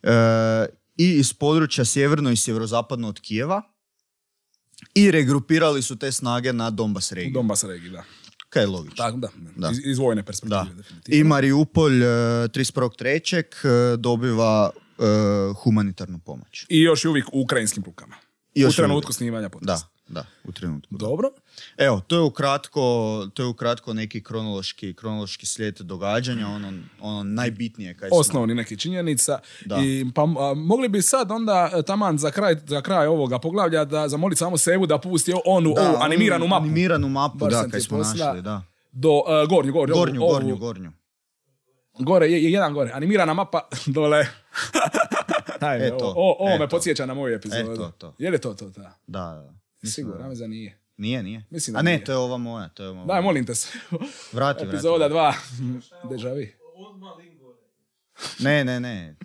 [SPEAKER 1] da. E, I iz područja sjeverno i sjeverozapadno od Kijeva i regrupirali su te snage na Donbas regiju.
[SPEAKER 2] Donbas regiji, da.
[SPEAKER 1] Kaj je logično.
[SPEAKER 2] Tako, da.
[SPEAKER 1] Da.
[SPEAKER 2] Iz, iz vojne
[SPEAKER 1] Da.
[SPEAKER 2] perspektive, definitivno.
[SPEAKER 1] I Mariupolj e, 31.3. e, dobiva e, humanitarnu pomoć.
[SPEAKER 2] I još je uvijek u ukrajinskim rukama.
[SPEAKER 1] I još
[SPEAKER 2] u trenutku
[SPEAKER 1] uvijek.
[SPEAKER 2] snimanja
[SPEAKER 1] Da,
[SPEAKER 2] podcasta.
[SPEAKER 1] da, u trenutku.
[SPEAKER 2] Dobro.
[SPEAKER 1] Evo, to je ukratko, to je ukratko neki kronološki, kronološki slijed događanja, ono, ono najbitnije kaj smo-
[SPEAKER 2] Osnovni neki činjenica.
[SPEAKER 1] Da.
[SPEAKER 2] I, pa a, mogli bi sad onda e, taman za kraj, za kraj ovoga poglavlja da zamoliti samo Sevu da pusti onu
[SPEAKER 1] Da,
[SPEAKER 2] ovu
[SPEAKER 1] onu
[SPEAKER 2] animiranu mapu.
[SPEAKER 1] Animiranu mapu,
[SPEAKER 2] Baš
[SPEAKER 1] da, kaj smo
[SPEAKER 2] posla-
[SPEAKER 1] našli, da.
[SPEAKER 2] Do uh, gornju, gornju, ovu-
[SPEAKER 1] Gornju,
[SPEAKER 2] ovu-
[SPEAKER 1] gornju, gornju.
[SPEAKER 2] Gore, je, je jedan gore. Animirana mapa dole.
[SPEAKER 1] Eto,
[SPEAKER 2] ovo, me podsjeća na moju epizodu.
[SPEAKER 1] Eto, to.
[SPEAKER 2] Je li to to? Da.
[SPEAKER 1] Da, da.
[SPEAKER 2] Sigurno,
[SPEAKER 1] da-
[SPEAKER 2] da nije.
[SPEAKER 1] Nije, nije.
[SPEAKER 2] Mislim da
[SPEAKER 1] A ne,
[SPEAKER 2] nije.
[SPEAKER 1] to je ova moja, to je ova moja.
[SPEAKER 2] Daj, molim te se.
[SPEAKER 1] Vrati, vrati.
[SPEAKER 2] Epizoda 2. Deja vu.
[SPEAKER 1] Ne, ne, ne.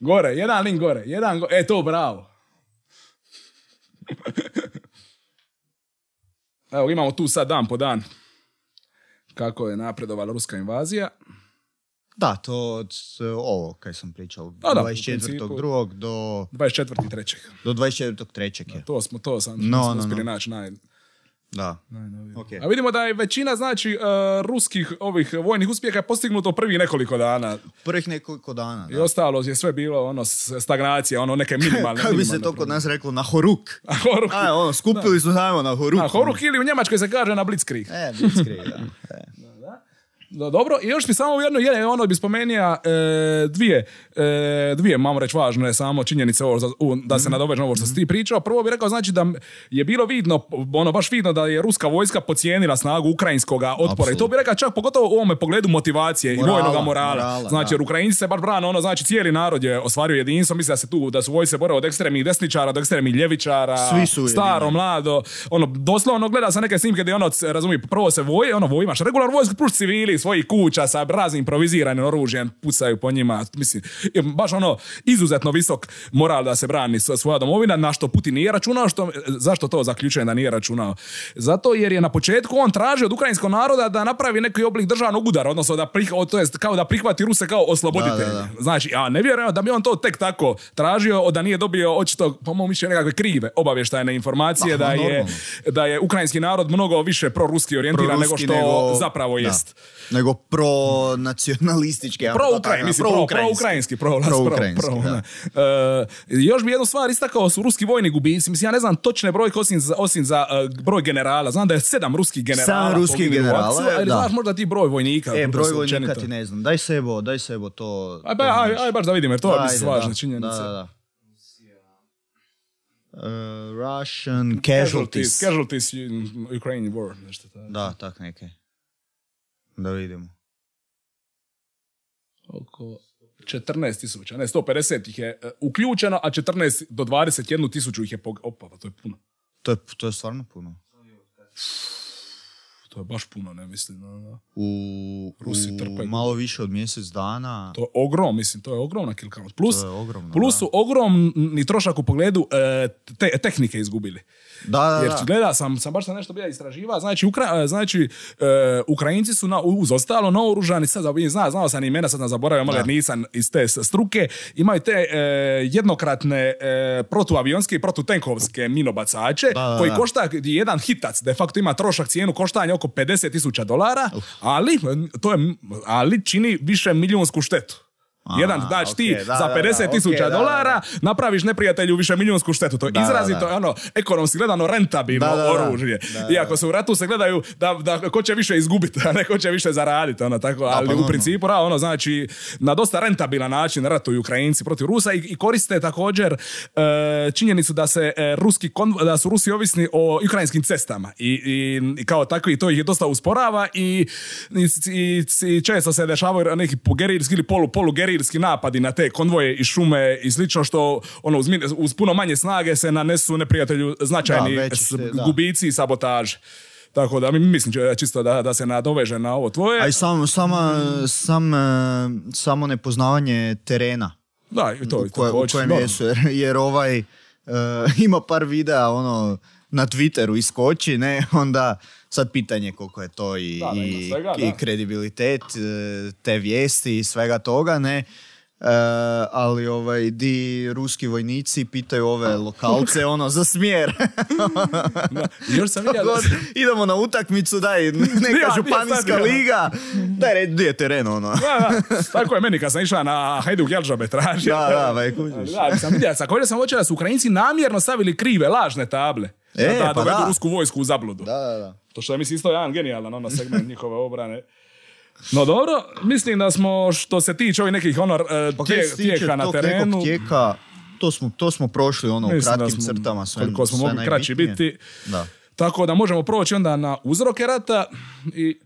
[SPEAKER 2] Gore, jedan link gore. Jedan go- E, to bravo. Evo, imamo tu sad dan po dan kako je napredovala ruska invazija.
[SPEAKER 1] Da, to od e, ovo kaj sam pričao.
[SPEAKER 2] Da, da, u
[SPEAKER 1] 24.2. do,
[SPEAKER 2] 24.3.
[SPEAKER 1] do 24.3. je.
[SPEAKER 2] To smo, to sam,
[SPEAKER 1] No,
[SPEAKER 2] smo
[SPEAKER 1] no,
[SPEAKER 2] uspjeli
[SPEAKER 1] no.
[SPEAKER 2] naći naj,
[SPEAKER 1] Da.
[SPEAKER 2] najnovije.
[SPEAKER 1] Ok.
[SPEAKER 2] A vidimo da je većina, znači, e, ruskih ovih vojnih uspjeha postignuto u prvi nekoliko dana.
[SPEAKER 1] Prvih nekoliko dana.
[SPEAKER 2] I
[SPEAKER 1] Da.
[SPEAKER 2] ostalo je sve bilo, ono, stagnacija, ono, neke minimalne...
[SPEAKER 1] Kako bi se to kod nas reklo? Na horuk.
[SPEAKER 2] Horuk.
[SPEAKER 1] A, ono, skupili su zajmo na horuk.
[SPEAKER 2] A, horuk ili u Njemačkoj se kaže na blitzkrieg.
[SPEAKER 1] E, blitzkrieg, da. E.
[SPEAKER 2] Da, dobro, i još bi samo jedno, jedno ono bi spomenija e, dvije, e, dvije, mamo reći, važne samo činjenice ovo, za- u- da se nadoveže na ovo što si ti pričao. Prvo bi rekao, znači da je bilo vidno, ono baš vidno da je ruska vojska pocijenila snagu ukrajinskoga otpora. I to bi rekao čak pogotovo u ovome pogledu motivacije
[SPEAKER 1] Morala,
[SPEAKER 2] i vojnog morala.
[SPEAKER 1] morala,
[SPEAKER 2] znači,
[SPEAKER 1] da.
[SPEAKER 2] jer Ukrajinci se baš brane, ono, znači cijeli narod je ostvario jedinstvo, misli da se tu, da su vojse bore od ekstremnih desničara, od ekstremnih ljevičara,
[SPEAKER 1] Svi su
[SPEAKER 2] staro, mlado, ono, doslovno gleda sa neke snimke gdje ono, razumije, prvo se voje, ono, voji, imaš regular vojsku plus civili svojih kuća sa raznim improviziranim oružjem, pucaju po njima, mislim, baš ono, izuzetno visok moral da se brani s- svoja domovina, na što Putin nije računao, što, zašto to zaključujem da nije računao? Zato jer je na početku on tražio od ukrajinskog naroda da napravi neki oblik državnog udara, odnosno da prih, to jest kao da prihvati Ruse kao osloboditelje.
[SPEAKER 1] Da, da, da.
[SPEAKER 2] Znači, ja ne vjerujem da bi on to tek tako tražio, da nije dobio očito, po mom mišljenju, nekakve krive obavještajne informacije,
[SPEAKER 1] Pa,
[SPEAKER 2] da je, da je ukrajinski narod mnogo više proruski orijentiran nego što zapravo
[SPEAKER 1] da. Nego pro-nacionalistički. ajmo
[SPEAKER 2] Pro
[SPEAKER 1] to tako,
[SPEAKER 2] Ukrajinski, mislim, pro,
[SPEAKER 1] pro-ukrajinski.
[SPEAKER 2] ukrajinski, pro,
[SPEAKER 1] Pro-ukrajinski,
[SPEAKER 2] pro,
[SPEAKER 1] da.
[SPEAKER 2] E, još bi jednu stvar istakao su ruski vojni gubici. Mislim, ja ne znam točne brojke osim za, osim za e, broj generala. Znam da je sedam ruskih generala.
[SPEAKER 1] Sedam ruskih generala,
[SPEAKER 2] ali
[SPEAKER 1] da.
[SPEAKER 2] znaš možda ti broj vojnika.
[SPEAKER 1] E, broj vojnika ti ne znam. Daj sebo, daj sebo to.
[SPEAKER 2] Aj, ba, aj, aj, baš da vidim, jer to je mislim, važna činjenica.
[SPEAKER 1] Da, da, da. Uh, Russian
[SPEAKER 2] Casualties.
[SPEAKER 1] casualties.
[SPEAKER 2] Casualties in Ukraine war. Nešto tako.
[SPEAKER 1] Da, tak neke. Da vidimo.
[SPEAKER 2] Oko 14 tisuća, ne, 150 ih je e, uključeno, a 14 do 21 tisuću ih je pog... Opa, pa to je puno.
[SPEAKER 1] To je, to je stvarno puno.
[SPEAKER 2] To je baš puno, ne mislim. no, no.
[SPEAKER 1] U,
[SPEAKER 2] Rusi
[SPEAKER 1] u
[SPEAKER 2] trpe.
[SPEAKER 1] malo više od mjesec dana.
[SPEAKER 2] To je ogrom, mislim, to je ogromna kill count. Plus,
[SPEAKER 1] To je ogromno,
[SPEAKER 2] plus
[SPEAKER 1] da.
[SPEAKER 2] su ogromni trošak u pogledu e, te, tehnike izgubili.
[SPEAKER 1] Da, da,
[SPEAKER 2] Jer
[SPEAKER 1] da.
[SPEAKER 2] gleda sam, sam baš sam nešto bio istraživa, znači, Ukra, znači e, Ukrajinci su na, uz ostalo naoružani, sad zna, znao sam imena, sad sam zaboravio, malo jer nisam iz te struke, imaju te e, jednokratne e, protuavionske i protutenkovske minobacače,
[SPEAKER 1] Da, da,
[SPEAKER 2] koji
[SPEAKER 1] da.
[SPEAKER 2] košta, jedan hitac de facto ima trošak cijenu koštanja oko 50 tisuća dolara, ali, to je, ali čini više milijunsku štetu.
[SPEAKER 1] A,
[SPEAKER 2] Jedan, znači ti
[SPEAKER 1] okej, da,
[SPEAKER 2] za
[SPEAKER 1] da, da,
[SPEAKER 2] 50 tisuća
[SPEAKER 1] da,
[SPEAKER 2] dolara napraviš neprijatelju više milijunsku štetu. To je izrazito, ono, ekonomski gledano rentabilno
[SPEAKER 1] Da, da, da.
[SPEAKER 2] oružje. Iako se u ratu se gledaju da, da ko će više izgubiti, a ne ko će više zaraditi, ono, tako, ali u
[SPEAKER 1] normalno.
[SPEAKER 2] principu, da, ono, znači, na dosta rentabilan način ratuju Ukrajinci protiv Rusa i, i koriste također e, činjenicu da se e, ruski konvo- da su Rusi ovisni o ukrajinskim cestama i, i, i kao takvi to ih dosta usporava i, i, i- i često se dešavaju neki gerilski ili polu, polugerilski napadi na te konvoje i šume i slično što ono uz, uz puno manje snage se nanesu neprijatelju značajni
[SPEAKER 1] Da, veći
[SPEAKER 2] s-
[SPEAKER 1] ste, da.
[SPEAKER 2] gubici i sabotaže. Tako da mi- mislim čisto da, da se nadoveže na ovo tvoje.
[SPEAKER 1] A i samo, sama, sam, e, samo nepoznavanje terena
[SPEAKER 2] da, i to
[SPEAKER 1] u, koje, u
[SPEAKER 2] također,
[SPEAKER 1] kojem jesu, jer, jer ovaj e, ima par videa ono na Twitteru iskoči, ne, onda sad pitanje koliko je to i,
[SPEAKER 2] Da,
[SPEAKER 1] i,
[SPEAKER 2] svega,
[SPEAKER 1] i kredibilitet e, te vijesti i svega toga, ne. E, ali ovaj di ruski vojnici pitaju ove lokalce ono za smjer
[SPEAKER 2] Da. Još sam vidio
[SPEAKER 1] God, idemo na utakmicu daj neka
[SPEAKER 2] Ja,
[SPEAKER 1] županijska liga daj red gdje je teren ono
[SPEAKER 2] Da, da. Tako je meni kad sam išao na Hajduk Jelžabe tražio.
[SPEAKER 1] Da, da, ba, kužiš.
[SPEAKER 2] Da, sam vidio, sam da su Ukrajinci namjerno stavili krive, lažne table.
[SPEAKER 1] E,
[SPEAKER 2] da,
[SPEAKER 1] pa
[SPEAKER 2] dovedu
[SPEAKER 1] da.
[SPEAKER 2] rusku vojsku u zabludu.
[SPEAKER 1] da, da, da.
[SPEAKER 2] To što je mislim isto jedan genijalan ono segment njihove obrane. No dobro, mislim da smo što se tiče ovih nekih ono e,
[SPEAKER 1] Pa
[SPEAKER 2] tije-
[SPEAKER 1] kaj se tiče
[SPEAKER 2] tijeka na terenu.
[SPEAKER 1] tijeka, to smo, to smo prošli ono u
[SPEAKER 2] da
[SPEAKER 1] kratkim
[SPEAKER 2] smo-
[SPEAKER 1] crtama sve,
[SPEAKER 2] koliko smo
[SPEAKER 1] sve
[SPEAKER 2] mogli kraći biti.
[SPEAKER 1] Da.
[SPEAKER 2] Tako da možemo proći onda na uzroke rata i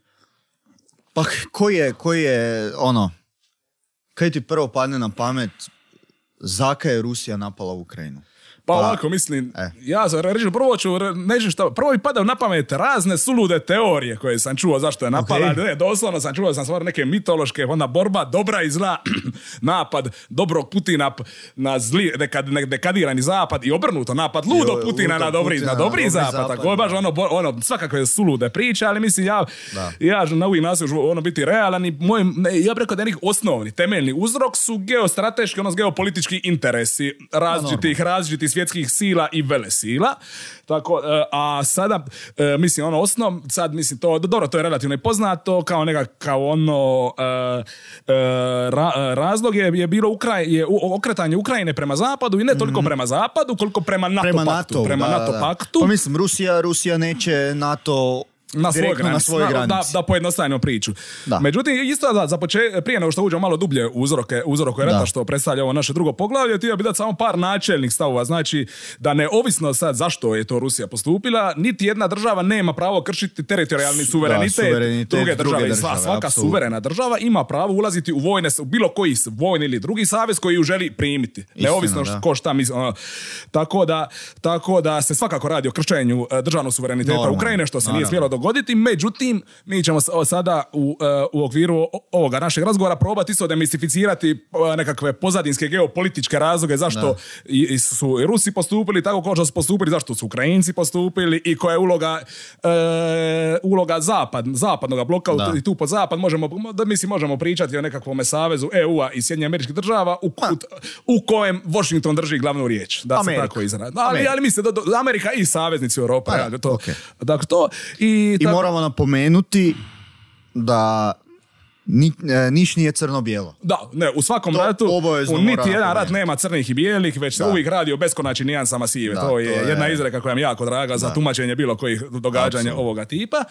[SPEAKER 1] Pa koji je, koji je ono, kaj ti prvo padne na pamet, zaka je Rusija napala Ukrajinu?
[SPEAKER 2] Pa
[SPEAKER 1] Pa,
[SPEAKER 2] ovako, mislim,
[SPEAKER 1] e.
[SPEAKER 2] ja sam reći, prvo ću, neću šta, prvo mi pada na pamet razne sulude teorije koje sam čuo zašto je napala,
[SPEAKER 1] Ok.
[SPEAKER 2] ne, doslovno sam čuo sam stvar neke mitološke, onda borba dobra i zla, napad dobrog Putina na zli, dekad, ne- dekadirani zapad i obrnuto, napad ludo Putina na dobri,
[SPEAKER 1] Putina
[SPEAKER 2] na
[SPEAKER 1] na
[SPEAKER 2] dobri
[SPEAKER 1] dobri
[SPEAKER 2] zapad,
[SPEAKER 1] zapad,
[SPEAKER 2] tako je baš ono, ono, svakakve sulude priče, ali mislim ja,
[SPEAKER 1] Da.
[SPEAKER 2] ja na uvijek nastojim ono biti realan i moj, ne, ja bih rekao da je osnovni, temeljni uzrok su geostrateški, ono geopolitički interesi različitih, različitih svjetskih sila i velesila. Tako, e, a sada, e, mislim, ono osnov, sad mislim, to, dobro, to je relativno i poznato, kao nekakav ono e, ra- razlog je, je bilo Ukraj, je okretanje Ukrajine prema zapadu i ne toliko prema zapadu, koliko prema NATO
[SPEAKER 1] Prema
[SPEAKER 2] paktu.
[SPEAKER 1] NATO,
[SPEAKER 2] prema
[SPEAKER 1] da,
[SPEAKER 2] NATO
[SPEAKER 1] da.
[SPEAKER 2] paktu.
[SPEAKER 1] Pa mislim, Rusija, Rusija neće NATO
[SPEAKER 2] na svojoj
[SPEAKER 1] Direktno na
[SPEAKER 2] Da-
[SPEAKER 1] granici.
[SPEAKER 2] Da, da pojednostavimo priču.
[SPEAKER 1] Da.
[SPEAKER 2] Međutim, isto da, za poče- prije nego što uđemo malo dublje u uzroke, uzroke rata
[SPEAKER 1] Da.
[SPEAKER 2] što predstavlja ovo naše drugo poglavlje, htio bi dati samo par načelnih stavova. Znači, da neovisno sad zašto je to Rusija postupila, niti jedna država nema pravo kršiti teritorijalni suverenitet,
[SPEAKER 1] suverenitet
[SPEAKER 2] druge
[SPEAKER 1] druge
[SPEAKER 2] države. Sva-
[SPEAKER 1] države,
[SPEAKER 2] svaka suverena država ima pravo ulaziti u vojne, u bilo koji vojni ili drugi savez koji ju želi primiti. Neovisno
[SPEAKER 1] da.
[SPEAKER 2] ko šta misli. ono. Tako da, tako da se svakako radi o kršenju e, državnog suvereniteta Ukrajine, što se nije smjelo dogoditi. Međutim, mi ćemo sada u, e, u okviru ovoga našeg razgovora probati isto demistificirati e, nekakve pozadinske geopolitičke razloge zašto i, su i Rusi postupili tako kao što su postupili, zašto su Ukrajinci postupili i koja je uloga e, uloga zapad, zapadnog bloka
[SPEAKER 1] Da.
[SPEAKER 2] i tu pod zapad možemo, da mislim možemo pričati o nekakvom savezu EU-a i Sjedinjenih američkih država u,
[SPEAKER 1] Pa.
[SPEAKER 2] u, u kojem Washington drži glavnu riječ. Da
[SPEAKER 1] Amerika.
[SPEAKER 2] se tako izradi. Ali,
[SPEAKER 1] Amerika.
[SPEAKER 2] ali mislim da do- Amerika i saveznici Europe.
[SPEAKER 1] Pa da,
[SPEAKER 2] rade to.
[SPEAKER 1] okej.
[SPEAKER 2] Dakle, to i,
[SPEAKER 1] I
[SPEAKER 2] tako-
[SPEAKER 1] moramo napomenuti da ni, e, niš nije crno-bijelo.
[SPEAKER 2] Da, ne, u svakom
[SPEAKER 1] To
[SPEAKER 2] ratu, u niti jedan rat nema crnih i bijelih, već se
[SPEAKER 1] Da.
[SPEAKER 2] uvijek radi o beskonačnim nijansama sive.
[SPEAKER 1] Da,
[SPEAKER 2] to je
[SPEAKER 1] to je-
[SPEAKER 2] jedna izreka koja mi je jako draga za tumačenje bilo kojih događanja
[SPEAKER 1] Apsolutno.
[SPEAKER 2] ovoga tipa.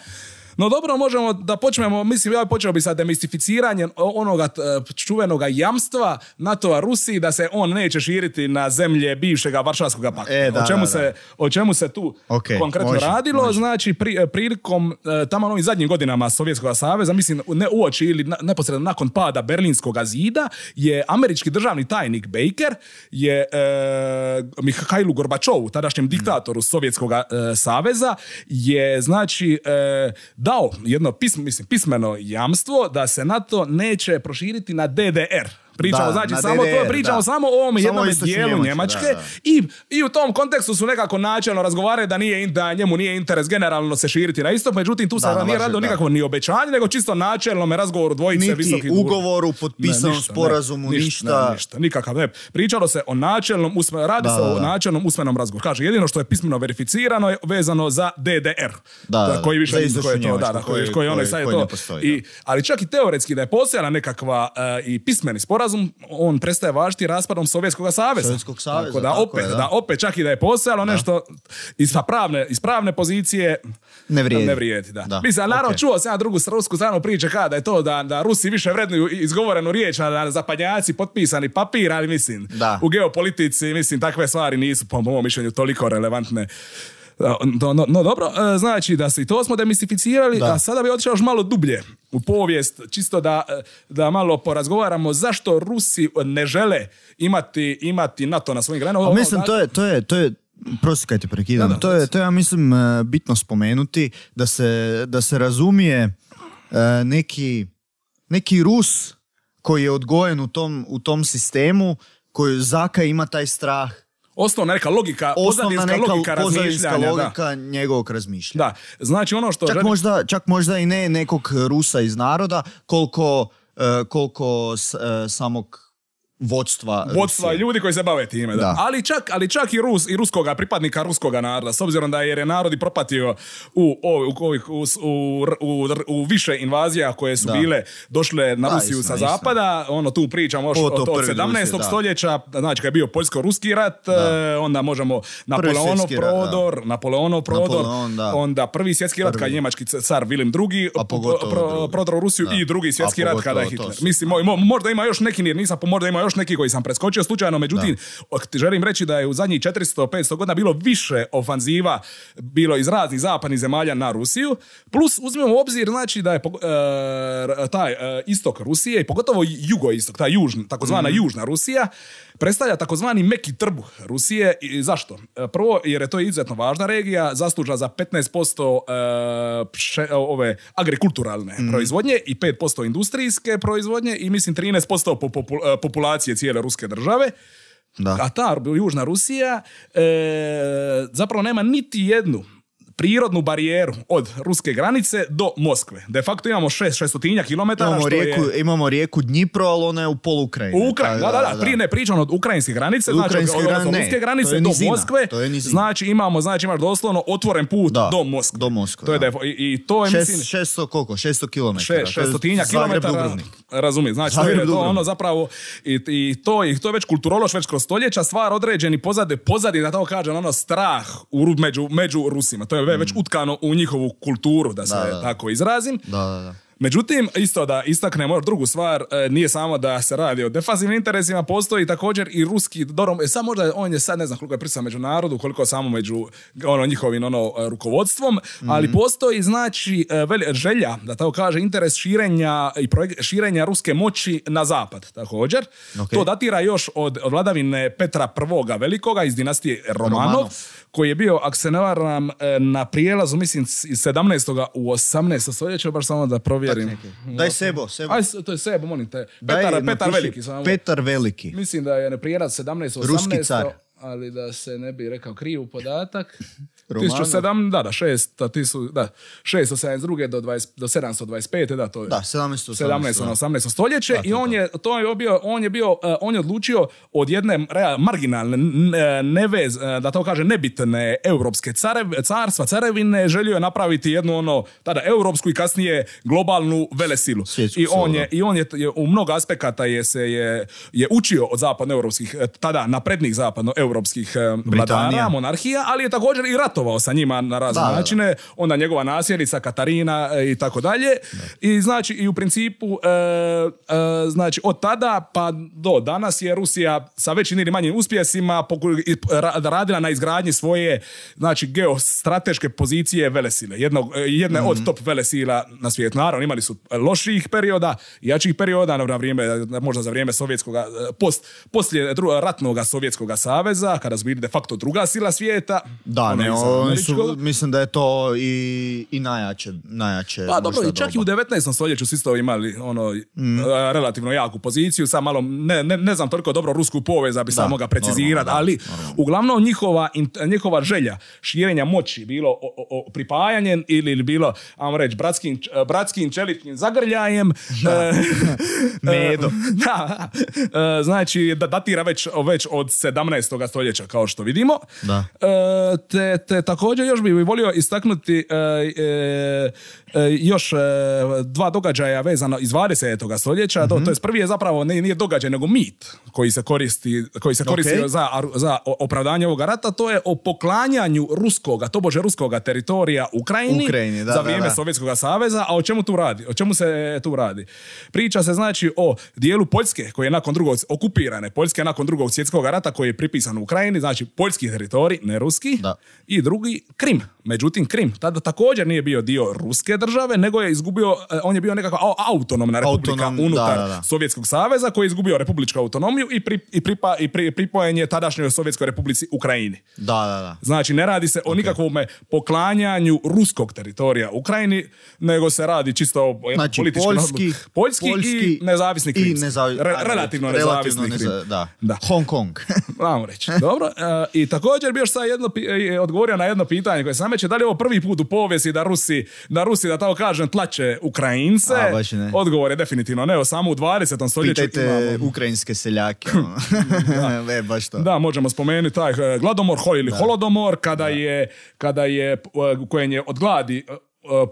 [SPEAKER 2] No dobro, možemo da počnemo, mislim, ja počeo bi sa demistificiranjem onoga t- čuvenoga jamstva NATO-a Rusiji da se on neće širiti na zemlje bivšega Varšavskog pakta.
[SPEAKER 1] E, da,
[SPEAKER 2] o, čemu
[SPEAKER 1] da,
[SPEAKER 2] se,
[SPEAKER 1] da.
[SPEAKER 2] o čemu se tu
[SPEAKER 1] Ok,
[SPEAKER 2] konkretno
[SPEAKER 1] može,
[SPEAKER 2] radilo?
[SPEAKER 1] može.
[SPEAKER 2] Znači, pri, prilikom e, tamo ovim zadnjim godinama Sovjetskog saveza, mislim, ne uoči ili na- neposredno nakon pada Berlinskog zida, je američki državni tajnik Baker je e, Mihajlu Gorbačovu, tadašnjem diktatoru Sovjetskog e, saveza, je znači e, dao jedno pismo, mislim, pismeno jamstvo da se NATO neće proširiti na DDR. Pričamo,
[SPEAKER 1] Da,
[SPEAKER 2] znači,
[SPEAKER 1] na
[SPEAKER 2] samo to,
[SPEAKER 1] DDR,
[SPEAKER 2] pričamo
[SPEAKER 1] da.
[SPEAKER 2] samo o ovom
[SPEAKER 1] Samo
[SPEAKER 2] jednom dijelu Njemačke
[SPEAKER 1] da, da.
[SPEAKER 2] i, I u tom kontekstu su nekako načelno razgovarali da nije da njemu nije interes generalno se širiti na istok, međutim tu se nije radilo nikakvo ni obećanje, nego čisto načelno razgovoru dvojice
[SPEAKER 1] Niti
[SPEAKER 2] visokih
[SPEAKER 1] ugovoru, potpisanom
[SPEAKER 2] Ne, ništa, ne,
[SPEAKER 1] sporazumu, ništa.
[SPEAKER 2] ne, ništa, nikakav ne. Pričalo se o načelnom usme, radi
[SPEAKER 1] Da,
[SPEAKER 2] se o načelnom usmenom razgovoru. Kaže, jedino što je pismeno verificirano je vezano za DDR.
[SPEAKER 1] Da, da,
[SPEAKER 2] koji više koji je to, da, koji,
[SPEAKER 1] koji-
[SPEAKER 2] koji ono
[SPEAKER 1] koji- koji
[SPEAKER 2] to.
[SPEAKER 1] ne
[SPEAKER 2] ali čak i teoretski da je postojala nekakva e, i pismeni sporazum, on prestaje važiti raspadom Sovjetskog saveza.
[SPEAKER 1] Sovjetskog saveza,
[SPEAKER 2] Tako da
[SPEAKER 1] tako
[SPEAKER 2] opet,
[SPEAKER 1] je,
[SPEAKER 2] da.
[SPEAKER 1] da.
[SPEAKER 2] opet čak i da je postojalo nešto iz pravne, iz pravne pozicije
[SPEAKER 1] Ne vrijedi.
[SPEAKER 2] Ne vrijedi, da.
[SPEAKER 1] Da,
[SPEAKER 2] Mislim, naravno
[SPEAKER 1] ok.
[SPEAKER 2] čuo sam ja drugu rusku stranu priče kada da je to da, da Rusi više vrednuju izgovorenu riječ, da zapadnjaci potpisani papir, ali mislim,
[SPEAKER 1] Da.
[SPEAKER 2] u geopolitici, mislim, takve stvari nisu po mom mišljenju toliko relevantne. No, no, no dobro, e, znači da se i to smo demistificirali,
[SPEAKER 1] Da.
[SPEAKER 2] a sada bi otišao još malo dublje u povijest, čisto da, e, da malo porazgovaramo zašto Rusi ne žele imati, imati NATO na svojim granama.
[SPEAKER 1] Mislim, to je, to je, to je, prosti kaj te prekidam,
[SPEAKER 2] Da, da,
[SPEAKER 1] to, je, to je, ja mislim, e, bitno spomenuti da se, da se razumije neki, neki Rus koji je odgojen u tom, u tom sistemu, koji Zaka ima taj strah,
[SPEAKER 2] Osnovna neka logika,
[SPEAKER 1] osnovna neka
[SPEAKER 2] logika razmišljanja. da.
[SPEAKER 1] logika njegovog razmišljanja.
[SPEAKER 2] Da, znači ono što
[SPEAKER 1] Čak
[SPEAKER 2] želim-
[SPEAKER 1] možda, čak možda i ne nekog Rusa iz naroda, koliko, e, koliko s- e, samog vodstva
[SPEAKER 2] vodstva
[SPEAKER 1] Rusije.
[SPEAKER 2] ljudi koji se bave time, da.
[SPEAKER 1] Da.
[SPEAKER 2] Ali čak, ali čak i Rus i ruskoga pripadnika ruskoga naroda, s obzirom da jer je narod i propatio u, u, u, u, u, u više invazija koje su
[SPEAKER 1] Da.
[SPEAKER 2] bile došle na
[SPEAKER 1] Da,
[SPEAKER 2] Rusiju
[SPEAKER 1] istina,
[SPEAKER 2] sa zapada, ono tu pričamo još od,
[SPEAKER 1] to
[SPEAKER 2] od
[SPEAKER 1] prvi
[SPEAKER 2] 17.
[SPEAKER 1] Rusije, da.
[SPEAKER 2] stoljeća, znači kad je bio poljsko-ruski rat, e, onda možemo Napoleonov
[SPEAKER 1] svjetski rat,
[SPEAKER 2] prodor, Napoleonov prodor,
[SPEAKER 1] Napoleon, da.
[SPEAKER 2] onda prvi svjetski rat kad je njemački car Vilim II
[SPEAKER 1] A
[SPEAKER 2] pro- prodor u Rusiju
[SPEAKER 1] Da.
[SPEAKER 2] i drugi svjetski rat kada je Hitler. Mislim, mo- mo- možda ima još neki, jer nisam, možda ima još neki koji sam preskočio slučajno, međutim, ti želim reći da je u zadnjih 400-500 godina bilo više ofanziva bilo iz raznih zapadnih zemalja na Rusiju, plus uzmemo u obzir, znači da je e, taj e, istok Rusije i pogotovo jugoistok, ta južna, takozvana južna Rusija, predstavlja takozvani meki trbuh Rusije. I zašto? E, Prvo, jer je to izuzetno važna regija, zasluža za 15% e, pše- ove agrikulturalne proizvodnje i 5% industrijske proizvodnje i mislim 13% po- popu- e, populacije cijele ruske države.
[SPEAKER 1] Da.
[SPEAKER 2] A ta južna Rusija e, zapravo nema niti jednu prirodnu barijeru od ruske granice do Moskve. De facto imamo 6 šestotinja kilometara
[SPEAKER 1] Imamo
[SPEAKER 2] što
[SPEAKER 1] rijeku,
[SPEAKER 2] je...
[SPEAKER 1] imamo rijeku Dnjipro, ali ona je u polu Ukrajine.
[SPEAKER 2] U Ukrajini, da, da, da, prije ne pričam od ukrajinske granice,
[SPEAKER 1] Od
[SPEAKER 2] znači
[SPEAKER 1] ukrajinske
[SPEAKER 2] od, od,
[SPEAKER 1] granice,
[SPEAKER 2] od
[SPEAKER 1] ne,
[SPEAKER 2] ruske granice
[SPEAKER 1] je
[SPEAKER 2] do
[SPEAKER 1] nizina,
[SPEAKER 2] Moskve,
[SPEAKER 1] to je
[SPEAKER 2] znači imamo, znači imaš doslovno otvoren put
[SPEAKER 1] Da,
[SPEAKER 2] do Moskve.
[SPEAKER 1] do Moskve,
[SPEAKER 2] To je
[SPEAKER 1] da.
[SPEAKER 2] da je- i, i to je, mislim,
[SPEAKER 1] Šest, 600 koliko? 600 km.
[SPEAKER 2] Še, šestotinja kilometara, razumijem, znači to je
[SPEAKER 1] Zagreb,
[SPEAKER 2] to
[SPEAKER 1] Dubrovnik.
[SPEAKER 2] ono zapravo i, i, to, i to je već kulturološ već kroz stoljeća stvar određeni pozade, pozadi da tako kažem ono strah u, među, među Rusima, to je već utkano u njihovu kulturu, da se
[SPEAKER 1] da.
[SPEAKER 2] tako izrazim.
[SPEAKER 1] Da, da, da.
[SPEAKER 2] Međutim, isto da istaknemo još drugu stvar, e, nije samo da se radi o defazivnim interesima, postoji također i ruski, dobro, e, sad možda on je sad ne znam koliko je prisa među narodu, koliko samo među ono, njihovim ono, e, rukovodstvom, ali postoji znači vel- želja, da tako kaže, interes širenja i projek- širenja ruske moći na zapad također.
[SPEAKER 1] Ok.
[SPEAKER 2] To datira još od vladavine Petra I. Velikoga iz dinastije Romanov,
[SPEAKER 1] Romanov.
[SPEAKER 2] Koji je bio, ako se ne varam, e, na prijelazu, mislim, iz 17. u 18. stoljeće, baš samo da provjerim.
[SPEAKER 1] Daj sebo, sebo.
[SPEAKER 2] Aj, to je Sebo, molim te.
[SPEAKER 1] Daj,
[SPEAKER 2] Petar, Petar
[SPEAKER 1] napiši
[SPEAKER 2] Veliki samo.
[SPEAKER 1] Petar Veliki.
[SPEAKER 2] Mislim da je prijelaz 17. 18.
[SPEAKER 1] Ruski car.
[SPEAKER 2] Ali da se ne bi rekao krivu podatak.
[SPEAKER 1] Romanov.
[SPEAKER 2] 1700, da, da, 6, tisu, da, 672. do, 20, do 725. Da, to je.
[SPEAKER 1] Da, 17.
[SPEAKER 2] 17. na 18. stoljeće
[SPEAKER 1] Da, to
[SPEAKER 2] i on je, to je bio, on je bio, eh, on je odlučio od jedne marginalne, eh, nevez, eh, da to kaže nebitne europske carev, carstva, carevine, želio je napraviti jednu ono, tada europsku i kasnije globalnu velesilu.
[SPEAKER 1] Svjetsku
[SPEAKER 2] I on je, i on je, je u mnogo aspekata je se je, je učio od zapadnoeuropskih, tada naprednih zapadnoeuropskih vladara, monarhija, ali je također i ratovao sa njima na razne
[SPEAKER 1] Da, da, da.
[SPEAKER 2] načine, onda njegova nasljednica Katarina e, i tako dalje. I znači i u principu e, e, znači od tada pa do danas je Rusija sa većim ili manjim uspjesima poku- i ra- radila na izgradnji svoje znači geostrateške pozicije velesile. Jednog, e, jedne
[SPEAKER 1] Mhm.
[SPEAKER 2] od top velesila na svijetu. Naravno imali su loših perioda, jačih perioda na vrijeme, možda za vrijeme sovjetskog post, poslije dru- ratnog sovjetskog saveza, kada su bili de facto druga sila svijeta.
[SPEAKER 1] Da,
[SPEAKER 2] ono
[SPEAKER 1] ne, su, mislim da je to i, i najjače, najjače
[SPEAKER 2] Pa dobro, i čak i u
[SPEAKER 1] doba.
[SPEAKER 2] 19. stoljeću su isto imali ono,
[SPEAKER 1] Mm.
[SPEAKER 2] relativno jaku poziciju, sad malo, ne, ne, ne znam toliko dobro rusku povez da bi sam mogao precizirati,
[SPEAKER 1] da,
[SPEAKER 2] ali
[SPEAKER 1] normalno.
[SPEAKER 2] uglavnom njihova, njihova želja širenja moći, bilo o, o, o pripajanjem ili, ili bilo, ajmo reći, bratskim, bratskim čeličnim zagrljajem. e,
[SPEAKER 1] Medo.
[SPEAKER 2] da, e, znači da datira već, već od 17. stoljeća kao što vidimo.
[SPEAKER 1] Da.
[SPEAKER 2] E, te, također još bih volio istaknuti e, e, e, još e, dva događaja vezano iz 20. stoljeća.
[SPEAKER 1] Mhm.
[SPEAKER 2] To, to jest prvi je zapravo ne, nije događaj nego mit koji se koristi koji se koristio
[SPEAKER 1] Ok.
[SPEAKER 2] za, za opravdanje ovoga rata. To je o poklanjanju ruskoga, tobože ruskoga teritorija Ukrajini,
[SPEAKER 1] Ukrajini, da,
[SPEAKER 2] za vrijeme
[SPEAKER 1] da.
[SPEAKER 2] Sovjetskog saveza. A o čemu tu radi? O čemu se tu radi? Priča se znači o dijelu Poljske koji je nakon drugog okupirane Poljske nakon drugog svjetskog rata koji je pripisan Ukrajini, znači poljski teritorij, ne ruski,
[SPEAKER 1] Da.
[SPEAKER 2] i drugi Krim. Međutim, Krim tada također nije bio dio ruske države, nego je izgubio, eh, on je bio nekakva au- autonomna republika
[SPEAKER 1] Autonom-
[SPEAKER 2] unutar
[SPEAKER 1] da, da, da.
[SPEAKER 2] Sovjetskog saveza koji je izgubio republičku autonomiju i, pri, i, pripa, i pri, pripojen je tadašnjoj Sovjetskoj republici Ukrajini.
[SPEAKER 1] Da, da, da.
[SPEAKER 2] Znači, ne radi se o nikakvom poklanjanju ruskog teritorija Ukrajini, nego se radi čisto o
[SPEAKER 1] Znači,
[SPEAKER 2] političkom
[SPEAKER 1] poljski,
[SPEAKER 2] odluku. poljski, i nezavisni
[SPEAKER 1] i
[SPEAKER 2] Krimski.
[SPEAKER 1] nezavi-
[SPEAKER 2] Re- relativno
[SPEAKER 1] relativno
[SPEAKER 2] nezavisni Krim.
[SPEAKER 1] neza- da.
[SPEAKER 2] Da.
[SPEAKER 1] Hong Kong.
[SPEAKER 2] Ajmo reći. Dobro. e, I također bi još sad jedno, e, odgovorio na jedno pitanje koje se nameće. Da li je ovo prvi put u povijesti da Rusi, da Rusi, da tako kažem, tlače Ukrajince?
[SPEAKER 1] A, baš ne.
[SPEAKER 2] Odgovor je definitivno ne. Samo u 20. stoljeću
[SPEAKER 1] Pitajte
[SPEAKER 2] imamo-
[SPEAKER 1] ukrajinske seljake. ono. e, baš to.
[SPEAKER 2] Da, možemo spomenuti taj e, gladomor ho ili holodomor kada je, kada je, e, kojem je od gladi e,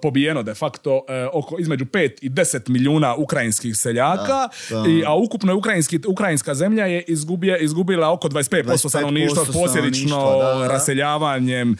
[SPEAKER 2] pobijeno de facto oko između 5 i 10 milijuna ukrajinskih seljaka,
[SPEAKER 1] Da, da.
[SPEAKER 2] I, a ukupno je ukrajinski, ukrajinska zemlja je izgubije, izgubila oko 25%,
[SPEAKER 1] 25%
[SPEAKER 2] stanovništva posljedično
[SPEAKER 1] da, da.
[SPEAKER 2] raseljavanjem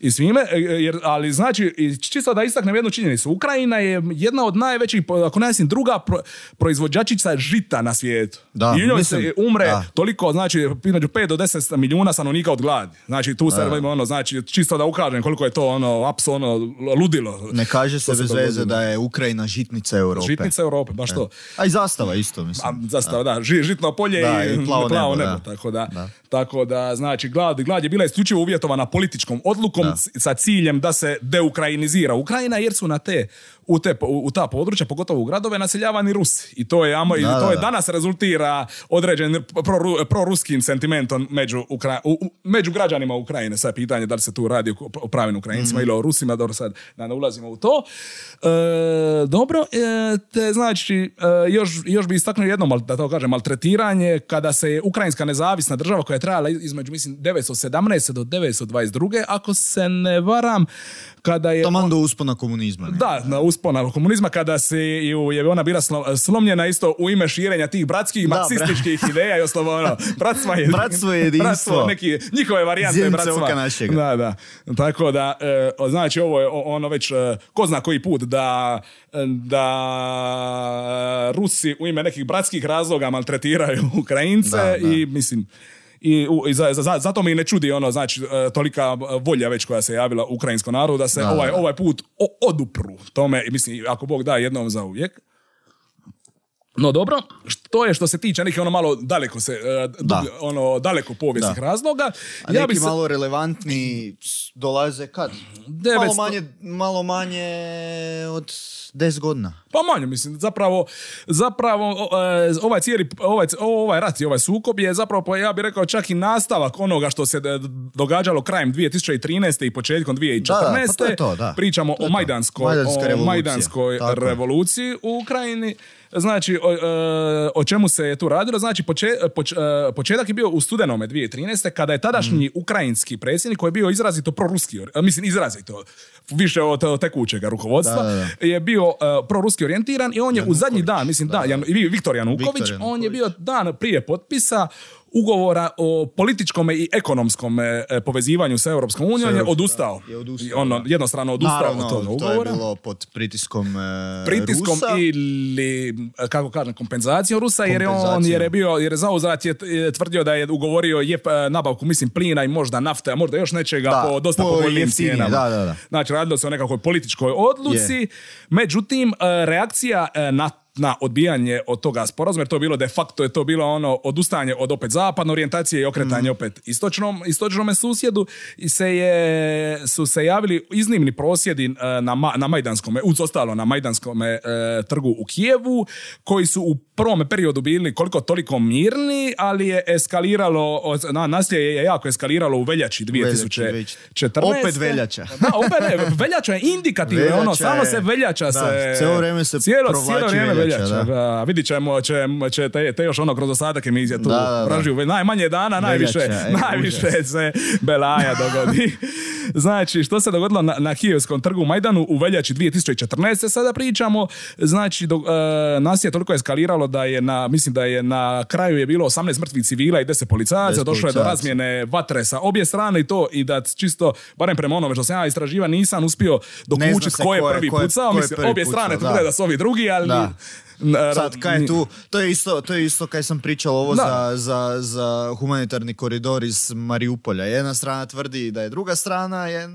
[SPEAKER 2] i svime, e, jer, ali znači, čisto da istaknem jednu činjenicu, Ukrajina je jedna od najvećih, ako ne mislim, druga pro- proizvođačica žita na svijetu.
[SPEAKER 1] Da,
[SPEAKER 2] I u njoj
[SPEAKER 1] mislim,
[SPEAKER 2] se umre
[SPEAKER 1] da.
[SPEAKER 2] toliko, znači, između 5 do 10 milijuna stanovnika od gladi. Znači, tu se, ono, znači, čisto da ukažem koliko je to, ono, apsolutno ludilo.
[SPEAKER 1] Ne kaže se bez veze da je Ukrajina žitnica Europe.
[SPEAKER 2] Žitnica Europe, baš to.
[SPEAKER 1] A i zastava isto, mislim.
[SPEAKER 2] A, zastava, da, ži- žitno polje
[SPEAKER 1] Da,
[SPEAKER 2] i,
[SPEAKER 1] i plavo
[SPEAKER 2] plavo
[SPEAKER 1] nebo,
[SPEAKER 2] nebo,
[SPEAKER 1] da.
[SPEAKER 2] tako da,
[SPEAKER 1] Da.
[SPEAKER 2] tako da, znači, glad, glad je bila isključivo uvjetovana političkom odlukom sa ciljem da se deukrajinizira Ukrajina, jer su na te, u, te, u, u ta područja, pogotovo u gradove, naseljavani Rusi. I to je, amo, i
[SPEAKER 1] Da,
[SPEAKER 2] to
[SPEAKER 1] da,
[SPEAKER 2] je
[SPEAKER 1] da.
[SPEAKER 2] danas rezultira određen proru- proruskim sentimentom među, Ukra- u- među građanima Ukrajine. Sad je pitanje da li se tu radi o, pravim Ukrajincima
[SPEAKER 1] Mhm.
[SPEAKER 2] ili o Rusima, dobro sad da ne ulazimo u to. E, dobro, e, te znači e, još, još bi istaknuo jedno, mal- da to kažem, maltretiranje kada se je Ukrajinska nezavisna država koja je trajala između, mislim, 917. do 922. ako se ne varam, kada je...
[SPEAKER 1] Taman do uspona komunizma. Ne?
[SPEAKER 2] Da, na uspona komunizma kada se je ona bila slo- slomljena isto u ime širenja tih bratskih
[SPEAKER 1] Da,
[SPEAKER 2] marksističkih ideja i osnovo ono, bratstva je
[SPEAKER 1] Bratstvo je jedinstvo.
[SPEAKER 2] bratstvo, neki, njihove varijante bratstva. Da, da. Tako da, e, znači ovo je ono već e, ko zna koji put da, da Rusi u ime nekih bratskih razloga maltretiraju Ukrajince
[SPEAKER 1] Da, da.
[SPEAKER 2] i mislim i, u- i za, za- zato mi ne čudi ono znači e, tolika volja već koja se javila ukrajinskom narodu da se
[SPEAKER 1] Da,
[SPEAKER 2] ovaj ovaj put o- odupru tome mislim ako Bog da jednom za uvijek. No dobro, to je što se tiče nekih ono malo daleko se, e,
[SPEAKER 1] Da.
[SPEAKER 2] ono daleko povijesnih
[SPEAKER 1] Da.
[SPEAKER 2] razloga.
[SPEAKER 1] A neki malo relevantni dolaze kad?
[SPEAKER 2] 900
[SPEAKER 1] Malo manje, malo manje od 10 godina.
[SPEAKER 2] Pa manje, mislim, zapravo, zapravo o, e, ovaj cijeli, ovaj, ovaj rat i ovaj sukob je zapravo, pa ja bih rekao, čak i nastavak onoga što se događalo krajem 2013. i početkom 2014.
[SPEAKER 1] Da, da, pa to je to, da.
[SPEAKER 2] Pričamo
[SPEAKER 1] To je
[SPEAKER 2] o. Majdanskoj, o. Majdanskoj revoluciji u Ukrajini. Znači, o, e, o čemu se je tu radilo? Znači, poče- poč- e, početak je bio u studenome 2013. kada je tadašnji
[SPEAKER 1] Mm.
[SPEAKER 2] ukrajinski predsjednik koji je bio izrazito proruski, or- mislim, izrazito, više od, tekućega rukovodstva,
[SPEAKER 1] Da, da, da.
[SPEAKER 2] je bio uh, proruski orijentiran i on je u zadnji dan, mislim da, Jan, i Viktor Januković,
[SPEAKER 1] Viktor
[SPEAKER 2] on je
[SPEAKER 1] Januković.
[SPEAKER 2] bio dan prije potpisa ugovora o političkom i ekonomskom e, povezivanju sa Europskom unijom, je odustao.
[SPEAKER 1] je odustao,
[SPEAKER 2] ono, jednostrano odustao
[SPEAKER 1] Naravno,
[SPEAKER 2] od toga
[SPEAKER 1] to je
[SPEAKER 2] ugovora.
[SPEAKER 1] bilo pod pritiskom e,
[SPEAKER 2] Pritiskom
[SPEAKER 1] Rusa.
[SPEAKER 2] ili, e, kako kažem, kompenzacijom Rusa, jer je on, jer je bio, jer je zauzvrat je, je tvrdio da je ugovorio je e, nabavku, mislim, plina i možda nafte, a možda još nečega
[SPEAKER 1] Da,
[SPEAKER 2] po dosta
[SPEAKER 1] po
[SPEAKER 2] povoljnim cijenama.
[SPEAKER 1] da, da, da.
[SPEAKER 2] Znači, radilo se o nekakvoj političkoj odluci, međutim, reakcija na na odbijanje od toga sporazuma, jer to je bilo de facto, je to bilo ono odustajanje od opet zapadne orijentacije i okretanje
[SPEAKER 1] Mm.
[SPEAKER 2] opet istočnom, istočnome susjedu i se je, su se javili iznimni prosvjedi e, na, na Majdanskome, uz ostalo na Majdanskome e, trgu u Kijevu, koji su u prvom periodu bili koliko toliko mirni, ali je eskaliralo, na, nasilje je jako eskaliralo u veljači
[SPEAKER 1] veljači,
[SPEAKER 2] 2014.
[SPEAKER 1] opet veljača.
[SPEAKER 2] Da, opet ne, veljača je indikativno,
[SPEAKER 1] Veljača
[SPEAKER 2] ono, samo se veljača
[SPEAKER 1] da,
[SPEAKER 2] se...
[SPEAKER 1] cijelo vrijeme se
[SPEAKER 2] cijelo,
[SPEAKER 1] provlači
[SPEAKER 2] cijelo vrijeme
[SPEAKER 1] veljača,
[SPEAKER 2] veljača,
[SPEAKER 1] da.
[SPEAKER 2] da. Vidit ćemo, će, će te, te još ono kroz ostatak emisije tu
[SPEAKER 1] Da, da.
[SPEAKER 2] Najmanje dana, najviše,
[SPEAKER 1] Veljača,
[SPEAKER 2] najviše se belaja dogodi. znači, što se dogodilo na, na Kijevskom trgu u Majdanu u veljači 2014. sada pričamo, znači, do, e, nas je toliko eskaliralo da je na, mislim da je na kraju je bilo 18 mrtvih civila i 10 policajaca,
[SPEAKER 1] 10
[SPEAKER 2] došlo je do razmjene vatre sa obje strane i to i da čisto, barem prema onome što sam ja istraživa, nisam uspio dokučiti
[SPEAKER 1] se
[SPEAKER 2] ko je prvi pucao, mislim, obje strane tvrde da su ovi drugi, ali...
[SPEAKER 1] Da. Sad, kaj je tu? To je isto, to je isto kaj sam pričao ovo za, za, za humanitarni koridor iz Mariupolja. Jedna strana tvrdi da je druga strana, je,
[SPEAKER 2] Da,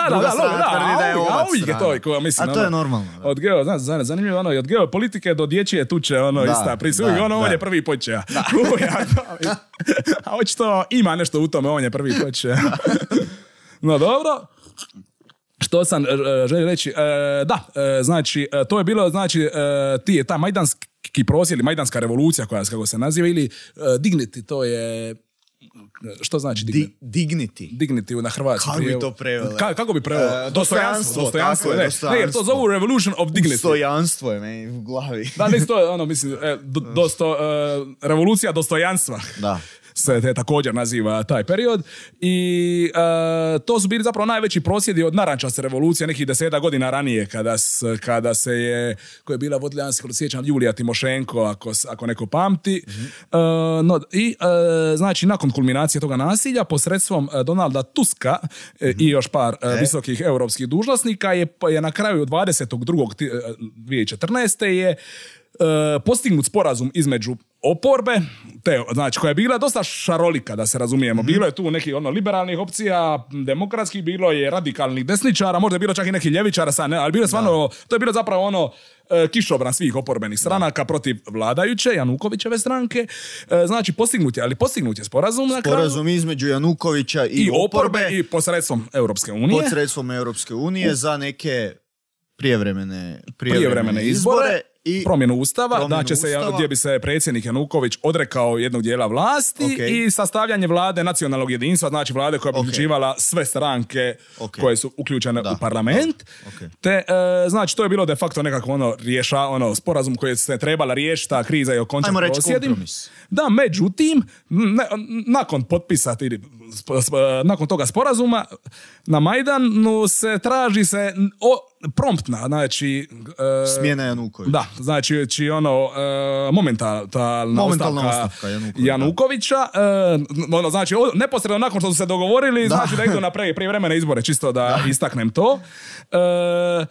[SPEAKER 2] da,
[SPEAKER 1] druga
[SPEAKER 2] da,
[SPEAKER 1] strana
[SPEAKER 2] da,
[SPEAKER 1] tvrdi da je
[SPEAKER 2] a a
[SPEAKER 1] ova
[SPEAKER 2] je
[SPEAKER 1] strana.
[SPEAKER 2] to, ko- mislim,
[SPEAKER 1] A to je
[SPEAKER 2] ono,
[SPEAKER 1] normalno. da.
[SPEAKER 2] Od geo, znaš, zan- zanimljivo ono, od geopolitike do dječje tuče, ono,
[SPEAKER 1] Da,
[SPEAKER 2] ista Uvijek ono, on je prvi počeo. Uvijek, a očito ima nešto u tome, on je prvi počeo. no dobro. Što sam e, želio reći, e, da, e, znači, to je bilo, znači, ti, ta majdanski prosvjed ili majdanska revolucija koja, kako se naziva, ili dignity, to je, što znači dignity?
[SPEAKER 1] Di- dignity.
[SPEAKER 2] Dignity na hrvatskom.
[SPEAKER 1] Kako bi to preveli?
[SPEAKER 2] Ka- kako bi preveo?
[SPEAKER 1] E,
[SPEAKER 2] dostojanstvo.
[SPEAKER 1] dostojanstvo,
[SPEAKER 2] Dostojanstvo,
[SPEAKER 1] je,
[SPEAKER 2] ne. Ne, jer to
[SPEAKER 1] dostojanstvo.
[SPEAKER 2] zovu Revolution of Dignity.
[SPEAKER 1] Dostojanstvo je meni u glavi.
[SPEAKER 2] Da, ne, to je ono, mislim, e, do- dosto, e, revolucija dostojanstva.
[SPEAKER 1] Da.
[SPEAKER 2] Se te također naziva taj period i e, to su bili zapravo najveći prosvjedi od narančaste revolucije nekih deseta godina ranije kada, s- kada se je, koja je bila vodila, se sjećam, Julija Timošenko ako, ako neko pamti E, no, i e, znači nakon kulminacije toga nasilja posredstvom Donalda Tuska e, i još par e, visokih europskih dužnosnika je, je na kraju 22. ti- e, 2014. je postignut sporazum između oporbe, te, znači koja je bila dosta šarolika, da se razumijemo. Bilo je tu nekih ono, liberalnih opcija, demokratskih, bilo je radikalnih desničara, možda je bilo čak i nekih ljevičara, sad ne, ali bilo je stvarno, to je bilo zapravo ono e, kišobran svih oporbenih stranaka protiv vladajuće, Janukovićeve stranke. E, znači, postignut je, ali postignut je sporazum na kraju.
[SPEAKER 1] Sporazum između Janukovića i,
[SPEAKER 2] I oporbe i posredstvom Europske unije.
[SPEAKER 1] pod sredstvom Europske unije za neke prijevremene,
[SPEAKER 2] Prijevremene izbore.
[SPEAKER 1] I
[SPEAKER 2] promjenu ustava,
[SPEAKER 1] promjenu
[SPEAKER 2] da će se,
[SPEAKER 1] Ustava.
[SPEAKER 2] gdje bi se predsjednik Januković odrekao jednog dijela vlasti
[SPEAKER 1] Ok.
[SPEAKER 2] i sastavljanje vlade nacionalnog jedinstva, znači vlade koja bi uključivala sve stranke
[SPEAKER 1] Ok.
[SPEAKER 2] koje su uključene
[SPEAKER 1] Da,
[SPEAKER 2] u parlament.
[SPEAKER 1] ok.
[SPEAKER 2] Te, e, znači, to je bilo de facto nekako ono rješa, ono sporazum koji se trebala riješiti, ta kriza
[SPEAKER 1] reći
[SPEAKER 2] prosvjedima.
[SPEAKER 1] kompromis.
[SPEAKER 2] Da, međutim, ne- nakon potpisa, nakon toga sporazuma, na Majdanu se traži se o, promptna, znači... e,
[SPEAKER 1] Smjena Januković.
[SPEAKER 2] da, znači či ono e, momentalna
[SPEAKER 1] Momentalna
[SPEAKER 2] ostavka
[SPEAKER 1] ostavka Janukovića,
[SPEAKER 2] Janukovića. e, ono, znači neposredno nakon što su se dogovorili, znači da idu na pre, prijevremene izbore, čisto da, istaknem to. E,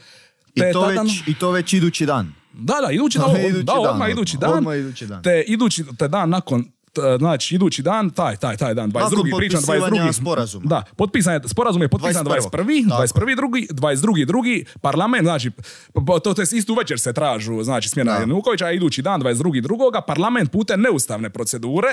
[SPEAKER 1] I,
[SPEAKER 2] te
[SPEAKER 1] to
[SPEAKER 2] tada-
[SPEAKER 1] već, I to već idući dan.
[SPEAKER 2] da, da, idući dan,
[SPEAKER 1] Idući
[SPEAKER 2] da,
[SPEAKER 1] dan,
[SPEAKER 2] odmah idući dan.
[SPEAKER 1] odmah idući dan.
[SPEAKER 2] Te idući, te dan nakon znači idući dan, taj, taj, taj dan, 22.
[SPEAKER 1] Nakon
[SPEAKER 2] pričam,
[SPEAKER 1] potpisivanja
[SPEAKER 2] 22.
[SPEAKER 1] sporazuma.
[SPEAKER 2] Da, potpisan je, sporazum je potpisan
[SPEAKER 1] 21..
[SPEAKER 2] 21.
[SPEAKER 1] Tako
[SPEAKER 2] 21. drugi, 22. drugi, parlament, znači, to, to je istu večer se tražu, znači, smjena
[SPEAKER 1] Da.
[SPEAKER 2] Janukovića, a idući dan, 22. drugoga, parlament putem neustavne procedure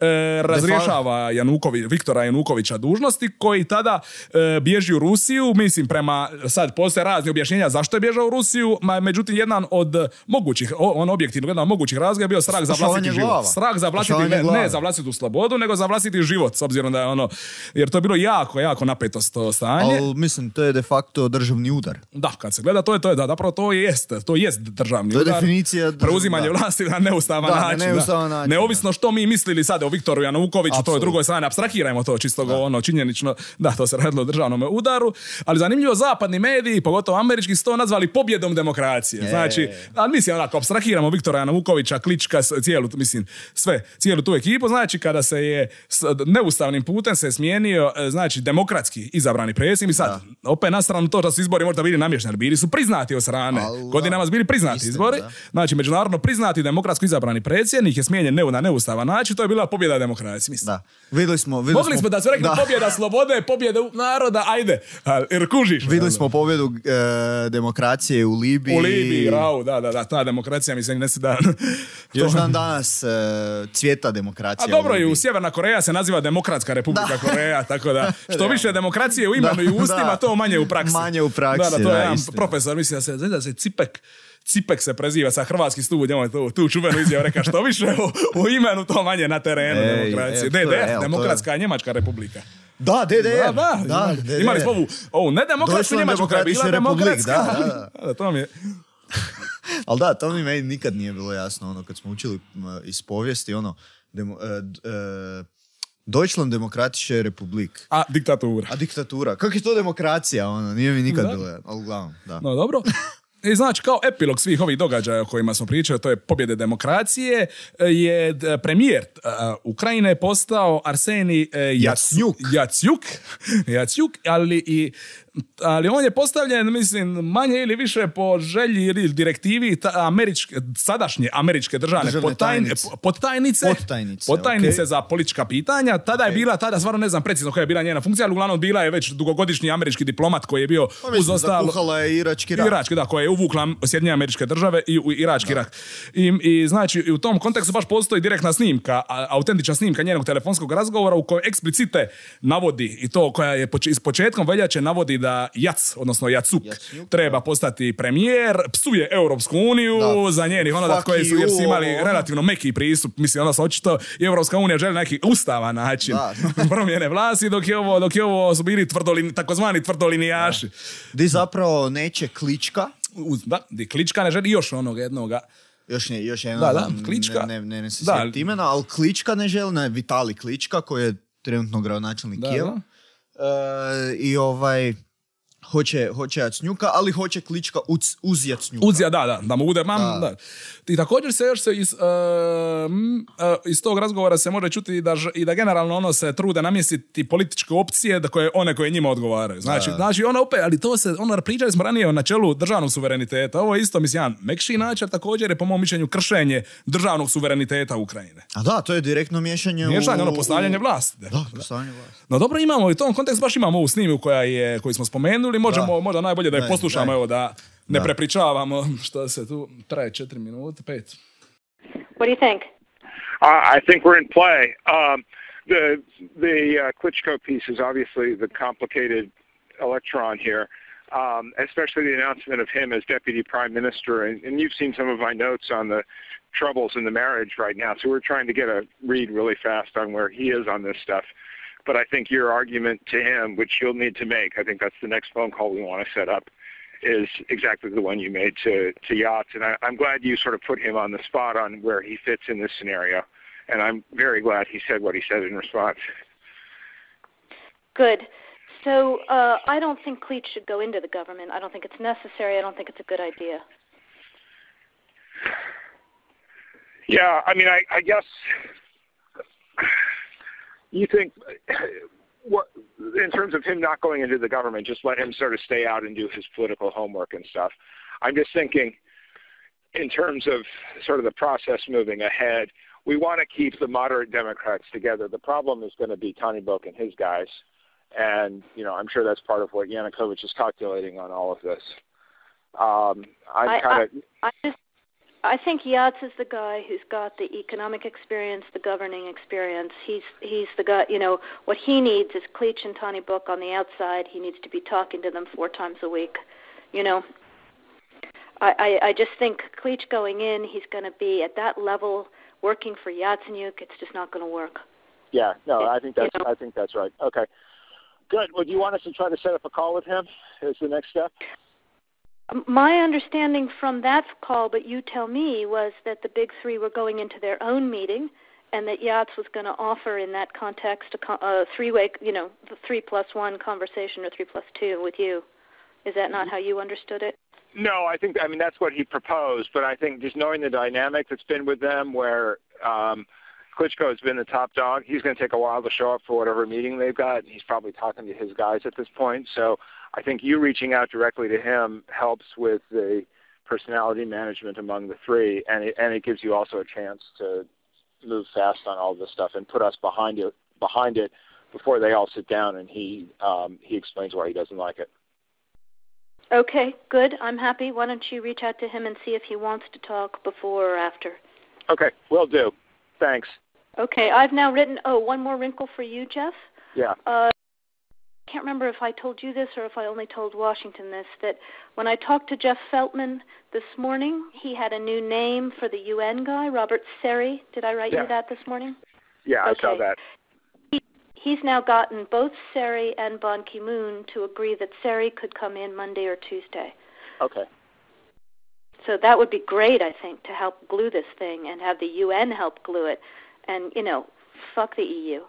[SPEAKER 2] e, razrješava Janukovi, Viktora Janukovića dužnosti, koji tada e, bježi u Rusiju, mislim, prema, sad postoje razni objašnjenja zašto je bježao u Rusiju, ma, međutim, jedan od mogućih, on objektivno, jedan od mogućih razloga je bio strah za vlastiti život. Strah za vlastiti, ne, za vlastitu slobodu, nego za vlastiti život, s obzirom da je ono, jer to je bilo jako, jako napetost to stanje.
[SPEAKER 1] Ali mislim, to je de facto državni udar.
[SPEAKER 2] Da, kad se gleda, to je to je da, zapravo to jest, to jest državni
[SPEAKER 1] To je
[SPEAKER 2] udar.
[SPEAKER 1] definicija držav-
[SPEAKER 2] preuzimanje
[SPEAKER 1] da.
[SPEAKER 2] vlasti na neustavan
[SPEAKER 1] Da, na
[SPEAKER 2] način.
[SPEAKER 1] neustavan način,
[SPEAKER 2] Neovisno što mi mislili sada o Viktoru Janukoviću, to je drugoj strani, abstrahirajmo to čisto go, ono činjenično, da, to se radilo o državnom udaru, ali zanimljivo zapadni mediji, pogotovo američki, su to nazvali pobjedom demokracije. Znači, ali mislim onako, abstrahiramo Viktora Janukovića, Klička, cijelu, mislim, sve, cijelu tu ekipu, znači kada se je s neustavnim putem se smijenio, e, znači, demokratski izabrani predsjednik, i sad, opet na stranu to da su izbori možda bili namješteni, bili su priznati od strane,
[SPEAKER 1] da.
[SPEAKER 2] godinama su bili priznati
[SPEAKER 1] Istina,
[SPEAKER 2] izbori,
[SPEAKER 1] da.
[SPEAKER 2] znači, međunarodno priznati demokratsko izabrani predsjednik je smijenjen ne na neustavan način, to je bila pobjeda demokracije, mislim.
[SPEAKER 1] Da. Vidjeli smo, vidjeli
[SPEAKER 2] Mogli smo da su rekli
[SPEAKER 1] da.
[SPEAKER 2] pobjeda slobode, pobjeda naroda, ajde, jer kužiš.
[SPEAKER 1] Vidjeli smo pobjedu e, demokracije u Libiji.
[SPEAKER 2] U Libiji, Rau, da, da, da, ta demokracija mislim ne se da...
[SPEAKER 1] Još dan danas e, cvjeta demokracija
[SPEAKER 2] A dobro, i u Sjeverna Koreja se naziva Demokratska republika Koreja, tako da što više demokracije u imenu
[SPEAKER 1] Da,
[SPEAKER 2] i u ustima,
[SPEAKER 1] da.
[SPEAKER 2] to manje u praksi.
[SPEAKER 1] Manje u praksi,
[SPEAKER 2] Da, da, to
[SPEAKER 1] da,
[SPEAKER 2] je jedan
[SPEAKER 1] istina.
[SPEAKER 2] profesor, mislim da se, da se Cipek, Cipek se preziva sa hrvatski studij, on je tu, tu čuvenu izjavu rekao što više u, u imenu, to manje na terenu
[SPEAKER 1] Ej,
[SPEAKER 2] demokracije.
[SPEAKER 1] e,
[SPEAKER 2] DDR,
[SPEAKER 1] to je-
[SPEAKER 2] Demokratska Njemačka republika.
[SPEAKER 1] Da, DDR.
[SPEAKER 2] Da, da,
[SPEAKER 1] DDR.
[SPEAKER 2] imali smo ovu, ovu ne demokratsku
[SPEAKER 1] Deutschland
[SPEAKER 2] Njemačku, koja je bila demokratska.
[SPEAKER 1] da, da,
[SPEAKER 2] da, to mi je.
[SPEAKER 1] Ali da, to mi meni nikad nije bilo jasno, ono, kad smo učili iz povijesti, ono, demo, e, e, Deutschland Demokratische Republik.
[SPEAKER 2] A, diktatura.
[SPEAKER 1] A diktatura, kako je to demokracija, ono, nije mi nikad
[SPEAKER 2] Da.
[SPEAKER 1] bilo, ali uglavnom, da.
[SPEAKER 2] No dobro. I znači, kao epilog svih ovih događaja o kojima smo pričali, to je pobjede demokracije, e, je premijer e, Ukrajine postao Arseni
[SPEAKER 1] Jacnjuk.
[SPEAKER 2] Jacnjuk, Jacnjuk, ali, i, ali on je postavljen, mislim, manje ili više po želji ili direktivi ta, američke, sadašnje američke državne
[SPEAKER 1] Državne
[SPEAKER 2] podtajn-
[SPEAKER 1] tajnice.
[SPEAKER 2] podtajnice,
[SPEAKER 1] Podtajnice,
[SPEAKER 2] podtajnice
[SPEAKER 1] ok.
[SPEAKER 2] za politička pitanja. Tada je bila, tada stvarno ne znam precizno koja je bila njena funkcija, ali uglavnom bila je već dugogodišnji američki diplomat koji je bio
[SPEAKER 1] Pa
[SPEAKER 2] uz ostalo...
[SPEAKER 1] zakuhala je irački rat.
[SPEAKER 2] Irački, da, koja je uvukla Sjedinjene američke države i u Irački rat. I, I znači, i u tom kontekstu baš postoji direktna snimka, autentična snimka njenog telefonskog razgovora u kojoj eksplicite navodi i to koja je poč- s početkom veljače navodi da Jac, odnosno Jacuk,
[SPEAKER 1] Jacnjuk,
[SPEAKER 2] treba postati premijer, psuje Europsku uniju
[SPEAKER 1] Da.
[SPEAKER 2] za njenih ono koje su, jer su imali relativno meki pristup, mislim, se očito i Europska unija želi neki ustavan način promjene vlasti, dok je ovo, dok je ovo su bili tvrdolini, takozvani tvrdolinijaši.
[SPEAKER 1] Di zapravo neće klička,
[SPEAKER 2] Uz, da, di klička ne želi još onog jednoga.
[SPEAKER 1] još, ne, još jedna,
[SPEAKER 2] Da, da, Klička.
[SPEAKER 1] ne, ne, ne, ne se
[SPEAKER 2] Da.
[SPEAKER 1] imena, ali Klička ne želi, ne, Vitali Klička, koji je trenutno gradonačelnik Kijeva. E, I ovaj, hoće, hoće Jacnjuka, ali hoće Klička uz, uz Jacnjuka.
[SPEAKER 2] Uzija, da, da, da mu bude mam,
[SPEAKER 1] Da.
[SPEAKER 2] da. I također se još se iz, ehm, e, iz tog razgovora se može čuti da, i da generalno ono se trude namjestiti političke opcije da koje, one koje njima odgovaraju. Znači,
[SPEAKER 1] Da.
[SPEAKER 2] znači ono opet, ali to se, ono pričali smo ranije o načelu državnog suvereniteta. Ovo je isto, mislim, jedan mekši način, također je po mom mišljenju kršenje državnog suvereniteta Ukrajine.
[SPEAKER 1] A da, to je direktno miješanje
[SPEAKER 2] Miješanje,
[SPEAKER 1] u...
[SPEAKER 2] ono postavljanje vlasti.
[SPEAKER 1] Da, postavljanje vlasti.
[SPEAKER 2] No dobro, imamo i u tom kontekstu, baš imamo ovu snimku koja je, koju smo spomenuli, možemo
[SPEAKER 1] Da.
[SPEAKER 2] možda najbolje da je poslušamo, evo da ne
[SPEAKER 1] Da.
[SPEAKER 2] prepričavamo što se tu traje četiri minute, pet.
[SPEAKER 3] What do you think?
[SPEAKER 4] Uh, I think we're in play. Um, the the uh, Klitschko piece is obviously the complicated electron here. um, especially the announcement of him as deputy prime minister. And, and you've seen some of my notes on the troubles in the marriage right now, so we're trying to get a read really fast on where he is on this stuff. But I think your argument to him, which you'll need to make, I think that's the next phone call we want to set up, is exactly the one you made to, to Yachts. And I, I'm glad you sort of put him on the spot on where he fits in this scenario. And I'm very glad he said what he said in response.
[SPEAKER 3] Good. So uh, I don't think Cleach should go into the government. I don't think it's necessary. I don't think it's a good idea.
[SPEAKER 4] Yeah, I mean, I, I guess you think what in terms of him not going into the government, just let him sort of stay out and do his political homework and stuff. I'm just thinking in terms of sort of the process moving ahead, we want to keep the moderate Democrats together. The problem is going to be Tony Book and his guys. And, you know, I'm sure that's part of what Yanukovych is calculating on all of this. Um, I'm kind of.
[SPEAKER 3] I, I just I think Yats is the guy who's got the economic experience, the governing experience. He's he's the guy. You know what he needs is Cleach and Tony Book on the outside. He needs to be talking to them four times a week. You know, I I, I just think Cleach going in, he's going to be at that level working for Yatsenyuk. It's just not going to work.
[SPEAKER 4] Yeah, no, I think that's you know? I think that's right. Okay, good. Well, do you want us to try to set up a call with him? Is the next step?
[SPEAKER 3] My understanding from that call, but you tell me, was that the big three were going into their own meeting, and that Yachts was going to offer in that context a, a three-way, you know, the three plus one conversation or three plus two with you. Is that not how you understood it?
[SPEAKER 4] No, I think I mean that's what he proposed, but I think just knowing the dynamic that's been with them, where um, Klitschko has been the top dog, he's going to take a while to show up for whatever meeting they've got. and He's probably talking to his guys at this point, so I think you reaching out directly to him helps with the personality management among the three, and it, and it gives you also a chance to move fast on all this stuff and put us behind it behind it before they all sit down and he um, he explains why he doesn't like it.
[SPEAKER 3] Okay, good. I'm happy. Why don't you reach out to him and see if he wants to talk before or after?
[SPEAKER 4] Okay, will do. Thanks.
[SPEAKER 3] Okay, I've now written. Oh, one more wrinkle for you, Jeff.
[SPEAKER 4] Yeah.
[SPEAKER 3] Uh, can't remember if I told you this or if I only told Washington this that when I talked to Jeff Feltman this morning, he had a new name for the UN guy, Robert Seri. Did I write
[SPEAKER 4] yeah.
[SPEAKER 3] you that this morning?
[SPEAKER 4] Yeah,
[SPEAKER 3] okay.
[SPEAKER 4] I saw that.
[SPEAKER 3] He, he's now gotten both Seri and Ban Ki moon to agree that Seri could come in Monday or Tuesday.
[SPEAKER 4] Okay.
[SPEAKER 3] So that would be great, I think, to help glue this thing and have the UN help glue it. And, you know, fuck the EU.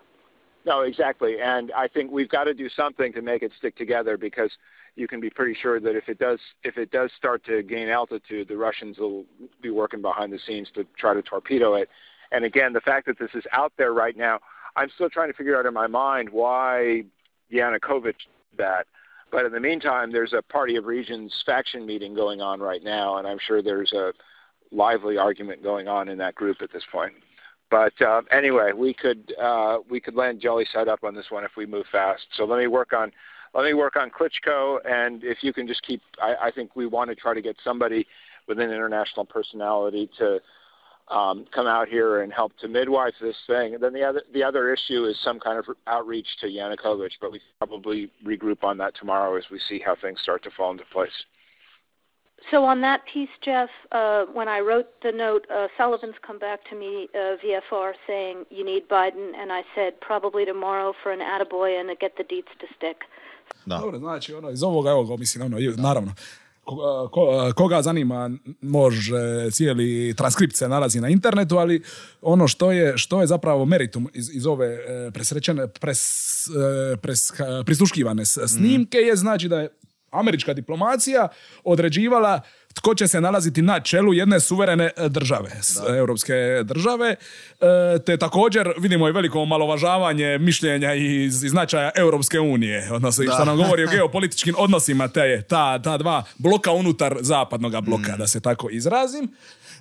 [SPEAKER 4] No, exactly. And I think we've got to do something to make it stick together because you can be pretty sure that if it does if it does start to gain altitude, the Russians will be working behind the scenes to try to torpedo it. And again, the fact that this is out there right now, I'm still trying to figure out in my mind why Yanukovych did that. But in the meantime, there's a Party of Regions faction meeting going on right now, and I'm sure there's a lively argument going on in that group at this point. But uh, anyway, we could uh, we could land jelly side up on this one if we move fast. So let me work on let me work on Klitschko, and if you can just keep, I, I think we want to try to get somebody with an international personality to um, come out here and help to midwife this thing. And then the other the other issue is some kind of outreach to Yanukovych, but we probably regroup on that tomorrow as we see how things start to fall into place.
[SPEAKER 3] So on that piece, Jeff, uh, when I wrote the note, uh, Sullivan's come back to me uh, VFR saying you need Biden, and I said probably tomorrow for an attaboy and to get the deets to stick.
[SPEAKER 2] Da. Dobro, znači ono, iz ovoga, evo ga, mislim, ono, naravno, ko, ko, koga zanima može cijeli transkript se nalazi na internetu, ali ono što je, što je zapravo meritum iz, iz ove e, presrećene, pres, e, pres, prisluškivane snimke je znači da je američka diplomacija određivala tko će se nalaziti na čelu jedne suverene e, države, da. europske države, e, te također vidimo i veliko omalovažavanje mišljenja i, značaja Europske unije, odnosno što nam govori o geopolitičkim odnosima te, ta, ta dva bloka unutar zapadnog bloka, mm. da se tako izrazim.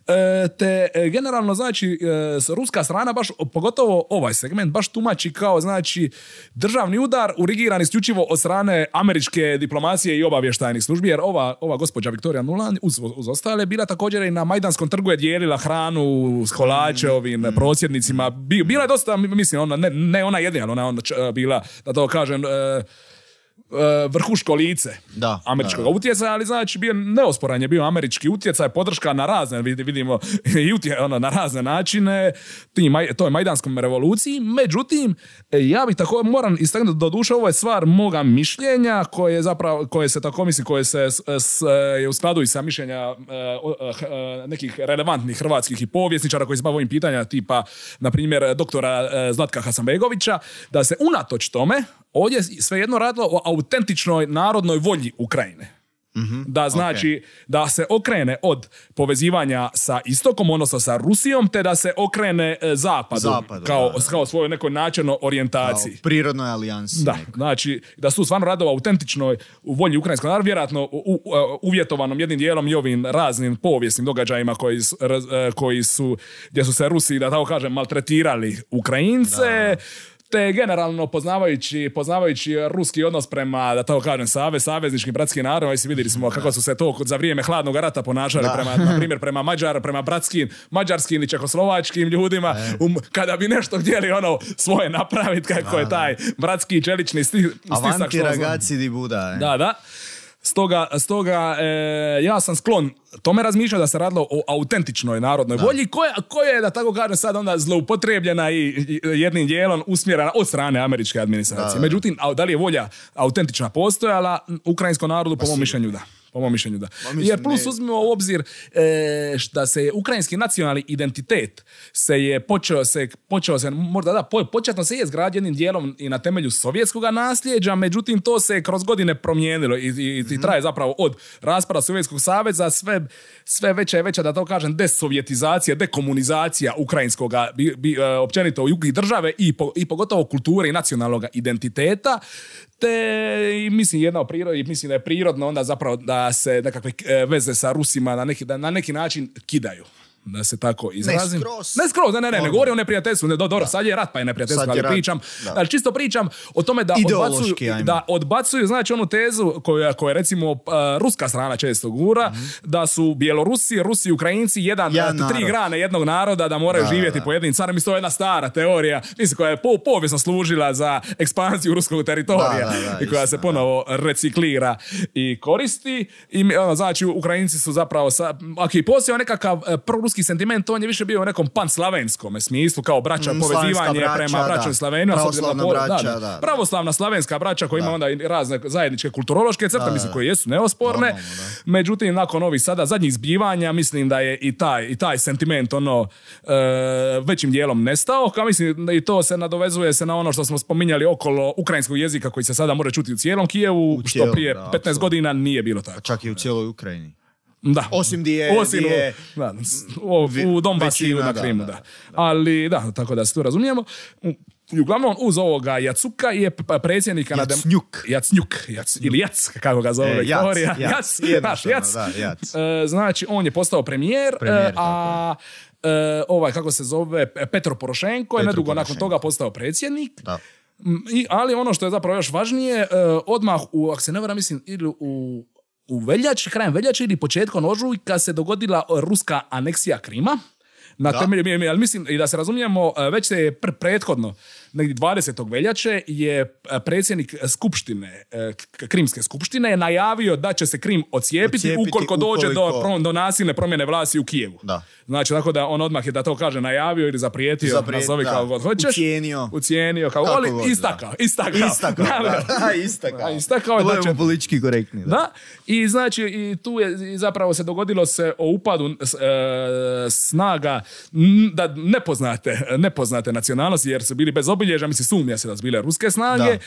[SPEAKER 2] E, te e, generalno znači e, ruska strana baš pogotovo ovaj segment baš tumači kao znači državni udar urigiran isključivo od strane američke diplomacije i obavještajnih službi jer ova, ova gospođa Viktorija Nuland uz, uz ostale bila također i na Majdanskom trgu je dijelila hranu s kolače mm. ovim mm. prosjednicima bila je dosta mislim ona ne, ne ona jedina ona, ona bila da to kažem vrhuško lice
[SPEAKER 1] Da,
[SPEAKER 2] američkog
[SPEAKER 1] da, da.
[SPEAKER 2] utjecaja, ali znači bio neosporan je bio američki utjecaj, podrška na razne, vid- vidimo, i utje, ono, na razne načine, tim, toj majdanskom revoluciji. Međutim, e, ja bih tako moram istaknuti, do duše ovo je stvar moga mišljenja, koje zapravo, koje se tako mislim, koje se s, s- je u skladu i sa mišljenja e, o- e, h- e, nekih relevantnih hrvatskih i povjesničara koji se bave ovim pitanjima, tipa, na primjer, doktora Zlatka Hasanbegovića, da se unatoč tome ovdje svejedno radilo o autentičnoj narodnoj volji Ukrajine. Da znači da se okrene od povezivanja sa istokom, odnosno sa Rusijom, te da se okrene e, zapadu,
[SPEAKER 1] Zapadu,
[SPEAKER 2] kao,
[SPEAKER 1] da, da.
[SPEAKER 2] kao svojoj nekoj načelnoj
[SPEAKER 1] Kao
[SPEAKER 2] orijentaciji.
[SPEAKER 1] prirodnoj alijansi.
[SPEAKER 2] Da,
[SPEAKER 1] nekoj.
[SPEAKER 2] znači da su stvarno o autentičnoj u volji ukrajinskog naroda, vjerojatno u, u- u- uvjetovanom jednim dijelom i ovim raznim povijesnim događajima koji e, koji su gdje su se Rusi, da tako kažem, maltretirali Ukrajince. Te generalno poznavajući, poznavajući ruski odnos prema, da tako kažem, savez, savezničkim bratskim narodima, i si vidjeli smo kako su se to za vrijeme hladnog rata ponašali
[SPEAKER 1] Da.
[SPEAKER 2] prema, na primjer, prema Mađar, prema bratskim, mađarskim i čekoslovačkim ljudima, um, kada bi nešto htjeli ono svoje napraviti, kako je taj bratski čelični sti, stisak.
[SPEAKER 1] Avanti ragazzi di Buda. eh.
[SPEAKER 2] Da, da. Stoga, stoga e, ja sam sklon tome razmišljati da se radilo o autentičnoj narodnoj volji koja, koja je, da tako kažem, sad onda zloupotrebljena i, jednim dijelom usmjerena od strane američke administracije. Međutim, a da li je volja autentična postojala, ukrajinskom narodu po mom mišljenju da. Po mom mišljenju da.
[SPEAKER 1] mislim,
[SPEAKER 2] Jer plus
[SPEAKER 1] ne-
[SPEAKER 2] uzmimo u obzir e, da se ukrajinski nacionalni identitet se je počeo se, počeo se možda da, po- početno se je izgradio jednim dijelom i na temelju sovjetskog nasljeđa, međutim to se kroz godine promijenilo i, i, i traje zapravo od raspada Sovjetskog saveza sve, sve veća i veća, da to kažem, desovjetizacija, dekomunizacija bi, e, općenito jugi države i, po- i pogotovo kulture i nacionalnog identiteta, te mislim jedna od priroda, i mislim da je prirodno onda zapravo da se nekakve e, veze sa Rusima na neki, na neki način kidaju. Da se tako izrazim.
[SPEAKER 1] skroz.
[SPEAKER 2] Ne skroz, ne, ne, ne, ne
[SPEAKER 1] Normalno.
[SPEAKER 2] govorim o neprijateljstvu, ne, do, dobro, sad je rat pa je neprijateljstvo, ali pričam,
[SPEAKER 1] da.
[SPEAKER 2] ali čisto pričam o tome da
[SPEAKER 1] Ideološki,
[SPEAKER 2] odbacuju,
[SPEAKER 1] ajmo.
[SPEAKER 2] da odbacuju, znači onu tezu koja, koja recimo uh, ruska strana često gura, da su Bjelorusi, Rusi i Ukrajinci jedan, uh, tri
[SPEAKER 1] narod.
[SPEAKER 2] grane jednog naroda da moraju
[SPEAKER 1] Da,
[SPEAKER 2] živjeti
[SPEAKER 1] da.
[SPEAKER 2] po jednim carem. Mislim, to je jedna stara teorija, mislim, koja je po, povijesno služila za ekspansiju ruskog teritorija
[SPEAKER 1] Da, da, da,
[SPEAKER 2] i koja se ponovo reciklira i koristi. I ono, znači, Ukrajinci su zapravo, sa, ako i postoji nekakav e, proruski sentiment, on je više bio u nekom panslavenskom smislu, kao braća,
[SPEAKER 1] Mm,
[SPEAKER 2] povezivanje
[SPEAKER 1] braća,
[SPEAKER 2] prema braćom. Slavenima.
[SPEAKER 1] Pravoslavna braća, da, da.
[SPEAKER 2] Pravoslavna slavenska braća koja ima onda i razne zajedničke kulturološke crte, mislim, koje jesu neosporne.
[SPEAKER 1] Normalno, da.
[SPEAKER 2] Međutim, nakon ovih sada zadnjih zbivanja, mislim da je i taj, i taj sentiment ono e, većim dijelom nestao. Kao mislim da i to se nadovezuje se na ono što smo spominjali okolo ukrajinskog jezika koji se sada može čuti u cijelom Kijevu, što
[SPEAKER 1] cijelom,
[SPEAKER 2] prije
[SPEAKER 1] da,
[SPEAKER 2] 15
[SPEAKER 1] apsolutno.
[SPEAKER 2] godina nije bilo tako.
[SPEAKER 1] Čak i u cijeloj Ukrajini.
[SPEAKER 2] Da.
[SPEAKER 1] Osim di je-
[SPEAKER 2] Osim
[SPEAKER 1] di
[SPEAKER 2] u-
[SPEAKER 1] je-
[SPEAKER 2] da, s- u, u Donbasu i na Krimu,
[SPEAKER 1] da,
[SPEAKER 2] da,
[SPEAKER 1] da.
[SPEAKER 2] Ali da, tako da se tu razumijemo. I uglavnom uz ovoga Jacuka je p- predsjednika na dem-
[SPEAKER 1] Jacnjuk.
[SPEAKER 2] Jacnjuk, Jac, ili Jac, kako ga zove
[SPEAKER 1] E, Jac. Jac,
[SPEAKER 2] Jac,
[SPEAKER 1] jednostavno,
[SPEAKER 2] Jac.
[SPEAKER 1] da, Jac.
[SPEAKER 2] E, znači, on je postao premijer,
[SPEAKER 1] Premijer,
[SPEAKER 2] e, a e, ovaj, kako se zove, Petro Porošenko je nedugo nakon toga postao predsjednik.
[SPEAKER 1] Da.
[SPEAKER 2] I, ali ono što je zapravo još važnije, e, odmah u, ako se ne varam, mislim, ili u, u veljači, krajem veljače ili početkom ožujka se dogodila ruska aneksija Krima. Na
[SPEAKER 1] Da.
[SPEAKER 2] temelju, ali mislim, i da se razumijemo, e, već se je pr- prethodno, negdje 20. veljače, je e, predsjednik skupštine, e, Krimske skupštine, je najavio da će se Krim ocijepiti,
[SPEAKER 1] Ocijepiti
[SPEAKER 2] ukoliko dođe do, do nasilne promjene vlasti u Kijevu.
[SPEAKER 1] Da.
[SPEAKER 2] Znači, tako da on odmah je, da to kaže, najavio ili zaprijetio,
[SPEAKER 1] Zaprijet-
[SPEAKER 2] nazovi
[SPEAKER 1] da.
[SPEAKER 2] kao god hoćeš.
[SPEAKER 1] Ucijenio.
[SPEAKER 2] Ucijenio, kao,
[SPEAKER 1] Kako da.
[SPEAKER 2] istakao, istakao.
[SPEAKER 1] Istakao, da, da, istakao.
[SPEAKER 2] Istakao je će-
[SPEAKER 1] politički korektni. Da.
[SPEAKER 2] Da, i znači i tu je i zapravo se dogodilo se o upadu e, snaga da nepoznate, nepoznate nacionalnosti jer su bili bez obilježja, mislim sumnja se da su bile ruske snage, e,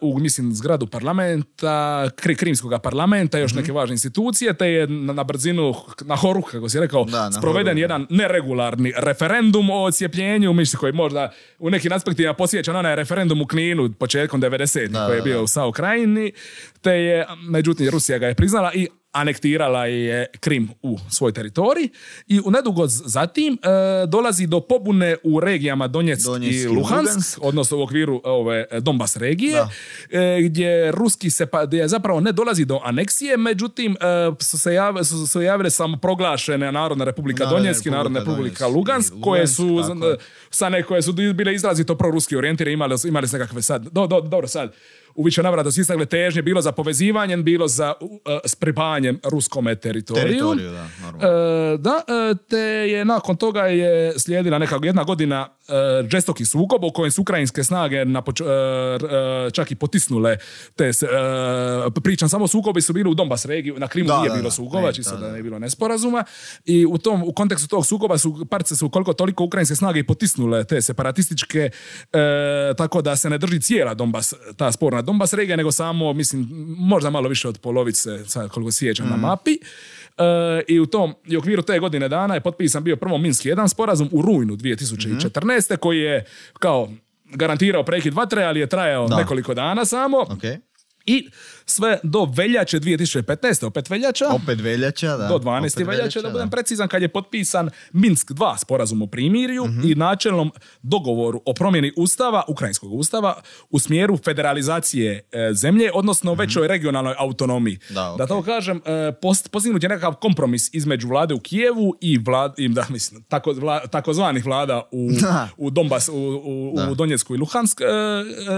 [SPEAKER 2] u mislim zgradu parlamenta, kri, krimskog parlamenta, još
[SPEAKER 1] Mhm.
[SPEAKER 2] neke važne institucije, te je na, na brzinu, na horu, kako si rekao,
[SPEAKER 1] Da,
[SPEAKER 2] sproveden
[SPEAKER 1] horu, da.
[SPEAKER 2] jedan neregularni referendum o ocijepljenju, mislim koji možda u nekim aspektima posjeća na onaj referendum u Kninu početkom 90
[SPEAKER 1] Da,
[SPEAKER 2] koji je bio u Sao Krajini, te je, međutim, Rusija ga je priznala i anektirala je Krim u svoj teritorij i u nedugo zatim e, dolazi do pobune u regijama Donjeck i Luhansk,
[SPEAKER 1] Lugansk.
[SPEAKER 2] odnosno u okviru ove e, Donbas regije, e, gdje ruski se pa, gdje zapravo ne dolazi do aneksije, međutim e, su se jave, su se javile samo proglašene Narodna republika
[SPEAKER 1] Narodna
[SPEAKER 2] Donjeck i Narodna
[SPEAKER 1] republika i
[SPEAKER 2] Lugansk, koje su
[SPEAKER 1] Lugansk, tako
[SPEAKER 2] sa koje su bile izrazito proruski orijentirane, imali, imali su nekakve sad, do, do, dobro sad, u više navrata su istagle težnje, bilo za povezivanjem, bilo za uh, s pripajanjem ruskome teritoriju.
[SPEAKER 1] Teritoriju, da,
[SPEAKER 2] normalno. da, te je nakon toga je slijedila neka jedna godina uh, žestokih sukoba u kojem su ukrajinske snage na poč- čak i potisnule te pričam samo sukobi su bili u Donbas regiji, na Krimu nije bilo sukoba, čisto da, ne bilo nesporazuma i u tom u kontekstu tog sukoba su parce su koliko toliko ukrajinske snage i potisnule te separatističke tako da se ne drži cijela Donbas ta sporna Donbas regija, nego samo, mislim, možda malo više od polovice, sad koliko sjećam na mm. mapi. E, I u tom i okviru te godine dana je potpisan bio prvo Minski jedan sporazum u rujnu 2014. Mm. koji je kao garantirao prekid vatre, ali je trajao nekoliko dana samo.
[SPEAKER 1] Okay.
[SPEAKER 2] I sve do veljače 2015. opet veljača.
[SPEAKER 1] Opet veljača, da.
[SPEAKER 2] Do 12. veljače, da budem precizan, kad je potpisan Minsk 2 sporazum o primirju mhm. i načelnom dogovoru o promjeni ustava, ukrajinskog ustava, u smjeru federalizacije e, zemlje, odnosno mm većoj regionalnoj autonomiji.
[SPEAKER 1] Da,
[SPEAKER 2] da to kažem, e, post, postignut je nekakav kompromis između vlade u Kijevu i vlad, im, da, mislim, tako, takozvanih vlada u, u Donbas, u, u, u Donjecku i Luhansk e,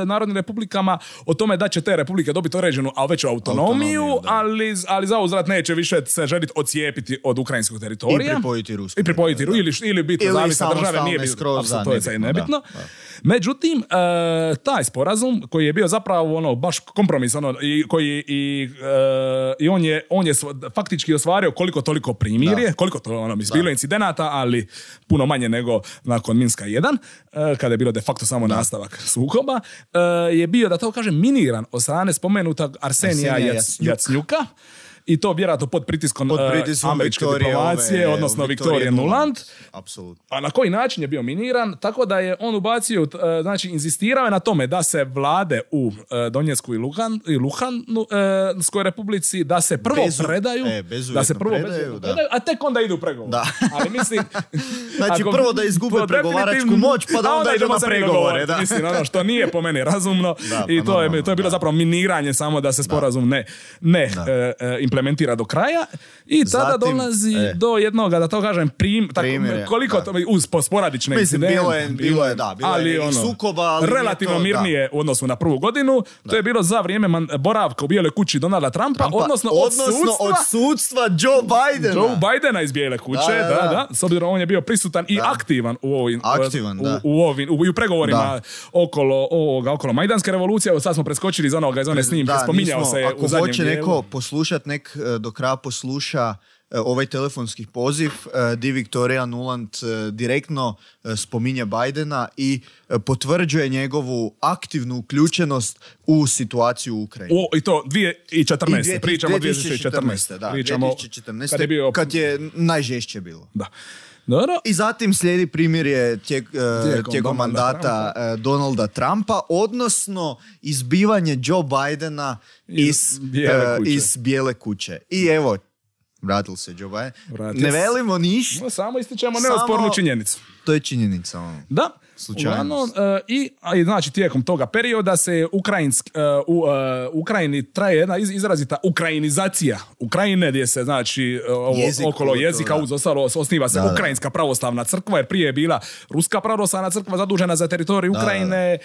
[SPEAKER 2] narodnim republikama, o tome da će te republike dobiti određenu a veću autonomiju, ali, ali za uzrat neće više se želiti ocijepiti od ukrajinskog teritorija.
[SPEAKER 1] I pripojiti Rusku.
[SPEAKER 2] I pripojiti ili, ili biti zavisna države, nije bilo, to je nebitno. Međutim, e, taj sporazum koji je bio zapravo ono baš kompromis ono, i, koji i, e, i on, je, on je faktički ostvario koliko toliko primirje, koliko to ono, bilo incidenata, ali puno manje nego nakon Minska 1, e, kada je bilo de facto samo nastavak sukoba, je bio, da to kažem, miniran od strane spomenutog Арсения, Арсения Яцнюка. Яцнюка i to vjerojatno pod pritiskom, pod pritiskom američke diplomacije, odnosno Viktorije Nuland.
[SPEAKER 1] Apsolutno.
[SPEAKER 2] A na koji način je bio miniran? Tako da je on ubacio, znači inzistirao je na tome da se vlade u Donjecku i Luhan, i Luhanskoj republici, da se prvo predaju,
[SPEAKER 1] e,
[SPEAKER 2] da se prvo predaju, predaju, a tek onda idu pregovor.
[SPEAKER 1] Da.
[SPEAKER 2] Ali mislim...
[SPEAKER 1] znači prvo da izgube pregovaračku moć, pa da onda, onda idemo na pregovore. Da.
[SPEAKER 2] Mislim, ono što nije po meni razumno i pa to, je, to je bilo zapravo miniranje samo da se sporazum ne, ne e, e, implementira do kraja i tada dolazi e. do jednog, da to kažem, prim, tako, koliko to, uz sporadične
[SPEAKER 1] Mislim, bilo je, bilo je, da, bilo ali, je ono, sukoba, ali
[SPEAKER 2] relativno mirnije u odnosu na prvu godinu. To je bilo za vrijeme man, boravka u Bijeloj kući Donalda Trumpa, odnosno,
[SPEAKER 1] odnosno od sudstva Joe Bidena.
[SPEAKER 2] Joe Bidena iz Bijele kuće, da, da, da. S obzirom on je bio prisutan i aktivan u ovim,
[SPEAKER 1] aktivan,
[SPEAKER 2] u, u, ovim, u, u pregovorima okolo ovoga, okolo Majdanske revolucije. Sad smo preskočili iz onoga, iz one snimke, spominjao se
[SPEAKER 1] ako u zadnjem hoće neko poslušat, nek E, do kraja posluša e, ovaj telefonski poziv e, di Victoria Nuland direktno spominje Bidena i potvrđuje njegovu aktivnu uključenost u situaciju u Ukrajini.
[SPEAKER 2] O, I to 2014. Pričamo 2014.
[SPEAKER 1] Da, Pričamo 2014. Kad je, bio... kad je najžešće bilo.
[SPEAKER 2] Da. Dobro.
[SPEAKER 1] I zatim slijedi primjer tijek, tijekom, tijekom mandata Trumpa. Donalda Trumpa, odnosno izbivanje Joe Bidena iz, bijele, kuće. iz bijele kuće. I evo, Vratil se Joe Biden. ne velimo ništa.
[SPEAKER 2] No, samo ističemo neospornu činjenicu.
[SPEAKER 1] To je činjenica. Ono.
[SPEAKER 2] Da. Uglavnom, uh, i, i znači tijekom toga perioda se Ukrajinsk, uh, u uh, Ukrajini traje jedna iz, izrazita ukrajinizacija. Ukrajine gdje se znači ovo, Jezik, okolo jezika uz ostalo osniva se da, Ukrajinska pravoslavna crkva jer prije je bila Ruska pravoslavna crkva zadužena za teritorij Ukrajine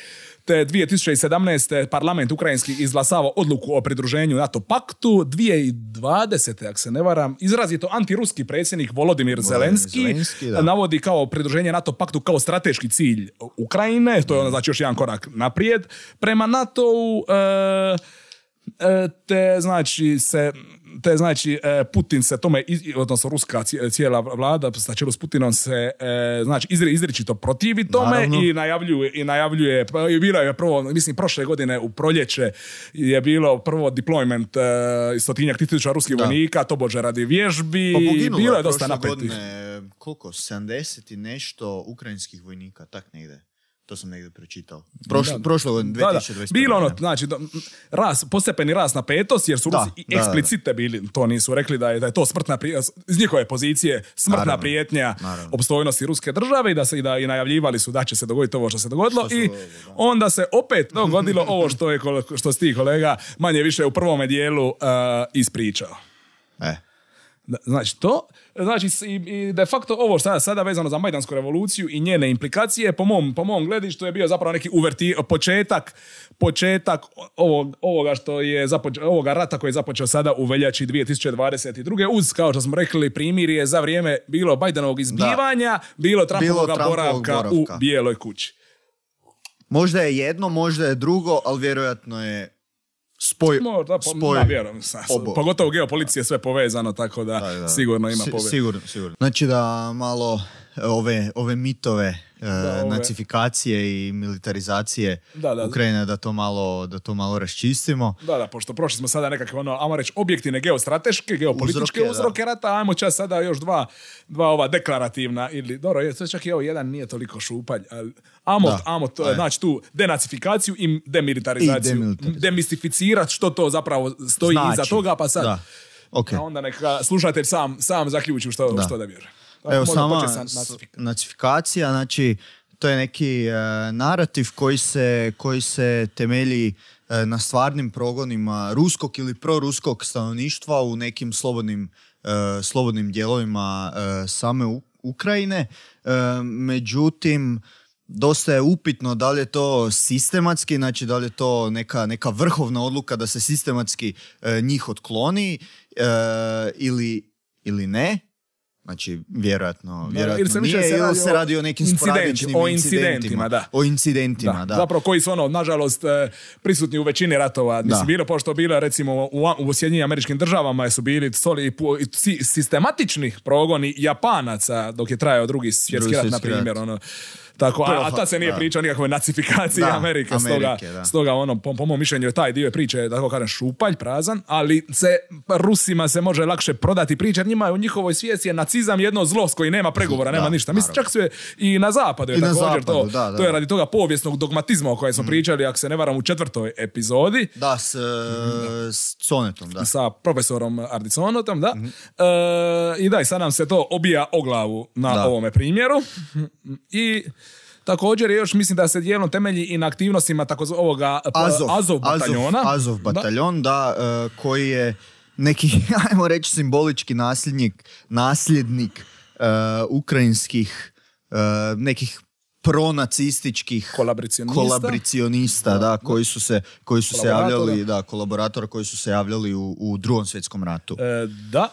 [SPEAKER 2] te 2017. parlament ukrajinski izglasava odluku o pridruženju NATO paktu. 2020. ako se ne varam, izrazito antiruski predsjednik Volodimir Zelenski, navodi kao pridruženje NATO paktu kao strateški cilj Ukrajine. To je ono znači još jedan korak naprijed. Prema NATO-u e, e, te znači se te znači e, Putin se tome, odnosno ruska cijela vlada sa čelu s Putinom se e, znači izri, izričito protivi tome i najavljuje, i najavljuje, pa i bilo je prvo, mislim prošle godine u proljeće je bilo prvo deployment e, stotinjak tisuća ruskih vojnika, tobože radi vježbi,
[SPEAKER 1] pa
[SPEAKER 2] bilo je dosta napetih.
[SPEAKER 1] Koliko? 70 i nešto ukrajinskih vojnika, tak negdje. To sam negdje pročitao. Prošlo, prošlo 2021.
[SPEAKER 2] Bilo ono, znači, ras, postepeni rast na petost, jer su Rusi eksplicite bili, to nisu rekli da je, da je to smrtna prijetnja, iz njihove pozicije smrtna prijetnja opstojnosti ruske države i da se i da i najavljivali su da će se dogoditi ovo što se dogodilo i onda se opet dogodilo ovo što je što si ti kolega manje više u prvome dijelu uh, ispričao.
[SPEAKER 1] E.
[SPEAKER 2] Da, Znači to, znači i, de facto ovo sada, sada vezano za Majdansku revoluciju i njene implikacije, po mom, po mom gledištu je bio zapravo neki uverti, početak, početak ovog, ovoga što je započeo, ovoga rata koji je započeo sada u veljači 2022. uz, kao što smo rekli, primirje za vrijeme bilo Bajdenovog izbivanja, bilo Trumpovog
[SPEAKER 1] Trumpovog
[SPEAKER 2] boravka,
[SPEAKER 1] boravka.
[SPEAKER 2] u Bijeloj kući.
[SPEAKER 1] Možda je jedno, možda je drugo, ali vjerojatno je spoj,
[SPEAKER 2] Možda, po,
[SPEAKER 1] spoj
[SPEAKER 2] da, vjerujem,
[SPEAKER 1] oboje.
[SPEAKER 2] pogotovo geopolicija je sve povezano, tako da,
[SPEAKER 1] Da, da.
[SPEAKER 2] sigurno ima
[SPEAKER 1] Si-. Sigurno, sigurno. Znači da malo ove, ove mitove e,
[SPEAKER 2] ove-
[SPEAKER 1] nacifikacije i militarizacije
[SPEAKER 2] Da, da.
[SPEAKER 1] Ukrajine da to malo, da to malo raščistimo.
[SPEAKER 2] Da, da, pošto prošli smo sada nekakve, ono, ajmo reći, objektivne geostrateške, geopolitičke
[SPEAKER 1] Uzroke,
[SPEAKER 2] uzroke,
[SPEAKER 1] da.
[SPEAKER 2] rata, ajmo čas sada još dva, dva ova deklarativna, ili, dobro, je, to čak i ovo jedan nije toliko šupalj, ali ajmo,
[SPEAKER 1] Da,
[SPEAKER 2] ajmo to, znači tu denacifikaciju i demilitarizaciju.
[SPEAKER 1] I demilitarizaciju.
[SPEAKER 2] Demistificirati što to zapravo stoji
[SPEAKER 1] Znači,
[SPEAKER 2] iza toga, pa sad,
[SPEAKER 1] Da. Ok.
[SPEAKER 2] a onda neka slušatelj sam, sam zaključi što,
[SPEAKER 1] Da.
[SPEAKER 2] što da vjeruje.
[SPEAKER 1] Evo sama nacifikacija, znači to je neki e, narativ koji se, koji se temelji e, na stvarnim progonima ruskog ili proruskog stanovništva u nekim slobodnim, e, slobodnim dijelovima e, same U- Ukrajine. E, međutim, dosta je upitno da li je to sistematski, znači da li je to neka, neka vrhovna odluka da se sistematski e, njih otkloni e, ili, ili ne. Znači, vjerojatno,
[SPEAKER 2] Da,
[SPEAKER 1] vjerojatno
[SPEAKER 2] ili se
[SPEAKER 1] nije,
[SPEAKER 2] se radi
[SPEAKER 1] se radi o nekim sporadičnim
[SPEAKER 2] o
[SPEAKER 1] incidentima.
[SPEAKER 2] incidentima, da.
[SPEAKER 1] O incidentima, da.
[SPEAKER 2] Zapravo koji su ono, nažalost, e, prisutni u većini ratova. Mislim,
[SPEAKER 1] Da.
[SPEAKER 2] bilo pošto bilo recimo u, u Sjedinjenim američkim državama su bili soli, si- sistematični progoni Japanaca dok je trajao drugi svjetski rat, na primjer. Ono, tako, a, a tad se nije pričao o nikakvoj nacifikaciji
[SPEAKER 1] Da,
[SPEAKER 2] Amerike, stoga,
[SPEAKER 1] Amerike, da.
[SPEAKER 2] stoga ono, po, po mom mišljenju je taj dio priče, da tako kažem, šupalj, prazan, ali se Rusima se može lakše prodati priča, njima je u njihovoj svijesti je nacizam jedno zlo s koji nema pregovora, nema
[SPEAKER 1] Da,
[SPEAKER 2] ništa. Mislim, čak su je i na zapadu je
[SPEAKER 1] I
[SPEAKER 2] također
[SPEAKER 1] zapadu,
[SPEAKER 2] to,
[SPEAKER 1] da, da.
[SPEAKER 2] to je radi toga povijesnog dogmatizma o kojem smo pričali, ako se ne varam, u četvrtoj epizodi
[SPEAKER 1] Da, s, e, s sonetom, da.
[SPEAKER 2] sa profesorom Ardiconotom, da.
[SPEAKER 1] Mhm.
[SPEAKER 2] E, I da, i sad nam se to obija o glavu na
[SPEAKER 1] Da.
[SPEAKER 2] ovome primjeru. I također je još, mislim da se dijelom temelji i na aktivnostima takozv ovoga p-
[SPEAKER 1] Azov,
[SPEAKER 2] Azov bataljona.
[SPEAKER 1] Azov, bataljon, da, e, koji je neki, ajmo reći, simbolički nasljednik, nasljednik e, ukrajinskih e, nekih pronacističkih
[SPEAKER 2] Kolaboracionista.
[SPEAKER 1] kolaboracionista, da, koji su se, koji su se javljali, da, kolaboratora koji su se javljali u, u drugom svjetskom ratu.
[SPEAKER 2] E, da.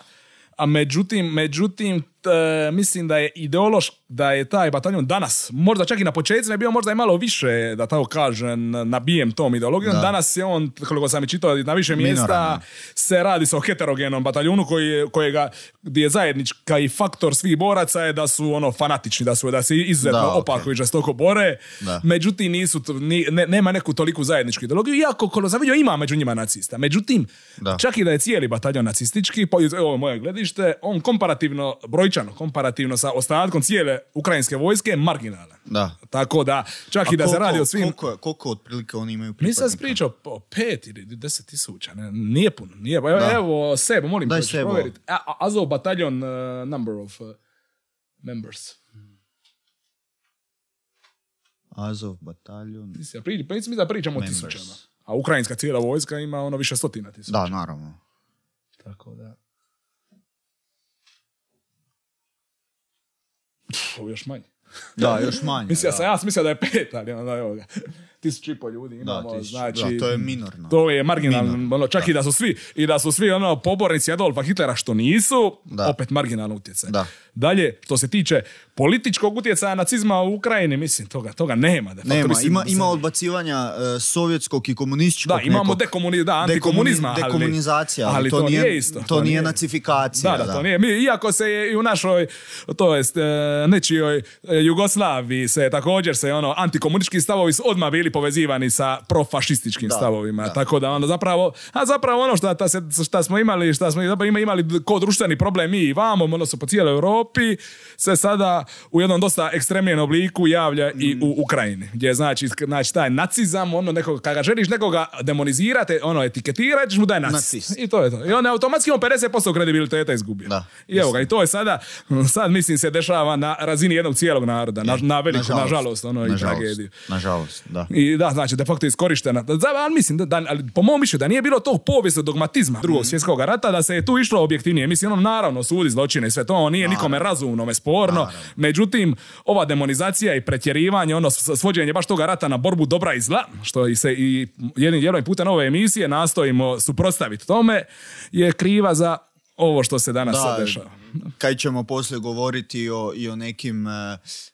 [SPEAKER 2] A međutim, međutim, t- mislim da je ideološ, da je taj bataljon danas, možda čak i na početku je bio možda i malo više, da tako kažem, nabijem tom ideologijom.
[SPEAKER 1] Da.
[SPEAKER 2] Danas je on, koliko sam i čitao, na više mjesta
[SPEAKER 1] Minoran,
[SPEAKER 2] se radi o heterogenom bataljonu koji je, kojega, gdje je zajednička i faktor svih boraca je da su ono fanatični, da su da se izuzetno
[SPEAKER 1] Da, ok.
[SPEAKER 2] opako i žestoko bore.
[SPEAKER 1] Da.
[SPEAKER 2] Međutim, nisu, ni- ne- nema neku toliku zajedničku ideologiju, iako koliko sam vidio ima među njima nacista. Međutim,
[SPEAKER 1] Da.
[SPEAKER 2] čak i da je cijeli bataljon nacistički, evo je moje gledište, on komparativno, brojčano, komparativno sa ostatkom cijele ukrajinske vojske marginalan.
[SPEAKER 1] Da.
[SPEAKER 2] Tako da, čak i da se radi o svim...
[SPEAKER 1] Koliko, koliko otprilike oni imaju
[SPEAKER 2] Nisam
[SPEAKER 1] pripadnika?
[SPEAKER 2] pričao o pet ili deset tisuća, ne, nije puno. Nije, evo,
[SPEAKER 1] Da.
[SPEAKER 2] evo Sebo, molim
[SPEAKER 1] Daj Sebo.
[SPEAKER 2] provjeriti. Azov bataljon uh, number of uh, members.
[SPEAKER 1] Azov bataljon.
[SPEAKER 2] Mislim, pri- mislim da pričamo o
[SPEAKER 1] Members.
[SPEAKER 2] tisućama. A ukrajinska cijela vojska ima ono više stotina tisuća.
[SPEAKER 1] Da, naravno.
[SPEAKER 2] Tako da... Pff, još manje.
[SPEAKER 1] Da, još manje.
[SPEAKER 2] Mislim, ja
[SPEAKER 1] da.
[SPEAKER 2] sam ja sam mislio da je pet, ali onda evo ga. Tisuću i pol ljudi
[SPEAKER 1] Da,
[SPEAKER 2] imamo,
[SPEAKER 1] tisuću-
[SPEAKER 2] znači...
[SPEAKER 1] da, to je minorno.
[SPEAKER 2] To je marginalno,
[SPEAKER 1] Minorno,
[SPEAKER 2] ono, čak i da su svi, i da su svi ono pobornici Adolfa Hitlera što nisu,
[SPEAKER 1] Da.
[SPEAKER 2] opet marginalno utjecaj.
[SPEAKER 1] Da.
[SPEAKER 2] Dalje, što se tiče političkog utjecaja nacizma u Ukrajini, mislim, toga, toga nema. De facto,
[SPEAKER 1] Nema,
[SPEAKER 2] mislim,
[SPEAKER 1] ima, ima odbacivanja e, sovjetskog i komunističkog
[SPEAKER 2] Da, imamo
[SPEAKER 1] nekog-
[SPEAKER 2] dekomuni, da, antikomunizma, ali,
[SPEAKER 1] dekomunizacija, ali,
[SPEAKER 2] ali
[SPEAKER 1] to, nije,
[SPEAKER 2] isto.
[SPEAKER 1] To, nije nacifikacija.
[SPEAKER 2] Da, da, to nije. Mi, iako se je i u našoj, to jest, e, nečijoj e, Jugoslaviji se također se ono, antikomunistički stavovi su odmah bili povezivani sa profašističkim
[SPEAKER 1] Da,
[SPEAKER 2] stavovima.
[SPEAKER 1] da.
[SPEAKER 2] Tako da ono zapravo, a zapravo ono što se, šta smo imali, šta smo ima- imali ko društveni problem mi i vamo, odnosno po cijeloj Europi, se sada u jednom dosta ekstremnijem obliku javlja i u Ukrajini. Gdje znači, znači taj nacizam, ono nekog, kada želiš nekoga demonizirati, ono etiketirati, ćeš mu daj nacist.
[SPEAKER 1] Nacist.
[SPEAKER 2] I to je to. I on automatski on 50% kredibiliteta izgubio.
[SPEAKER 1] Da,
[SPEAKER 2] I evo ga, i to je sada, sad mislim se dešava na razini jednog cijelog naroda, na, na veliko, nažalost, ono, i
[SPEAKER 1] Nažalost,
[SPEAKER 2] tragediju.
[SPEAKER 1] Nažalost, da.
[SPEAKER 2] I I da, znači, de facto iskorištena. Da, ali mislim, da, da- ali po mom mišljenju, da nije bilo tog povijesnog dogmatizma drugog svjetskog rata, da se je tu išlo objektivnije. Mislim, ono, naravno, sudi zločine i sve to, ono nije nikome razumno, sporno. Međutim, ova demonizacija i pretjerivanje, ono, svođenje baš toga rata na borbu dobra i zla, što i se i jednim dijelom i putem ove emisije nastojimo suprotstaviti tome, je kriva za ovo što se danas sad dešava.
[SPEAKER 1] kaj ćemo poslije govoriti o, i o nekim,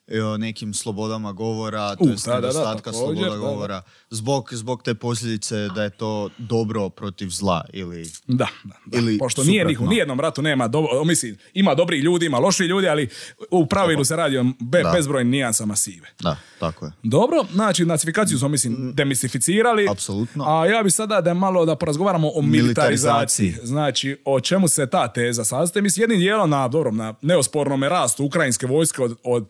[SPEAKER 1] i o nekim slobodama govora, to jest nedostatka sloboda
[SPEAKER 2] da, da.
[SPEAKER 1] govora, zbog, zbog te posljedice da je to dobro protiv zla ili...
[SPEAKER 2] Da, da, da.
[SPEAKER 1] Ili
[SPEAKER 2] pošto nije
[SPEAKER 1] suprotno.
[SPEAKER 2] u nijednom ratu nema, do, mislim, ima dobri ljudi, ima loši ljudi, ali u pravilu se radi o be, bezbrojnim nijansama sive.
[SPEAKER 1] Da, tako je.
[SPEAKER 2] Dobro, znači nacifikaciju smo mislim demistificirali.
[SPEAKER 1] Apsolutno.
[SPEAKER 2] A ja bi sada da malo da porazgovaramo o militarizaciji.
[SPEAKER 1] Militarizaciji.
[SPEAKER 2] Znači, o čemu se ta teza sastoji? Mislim, jednim dijelom na, dobro, na neospornom rastu ukrajinske vojske od, od,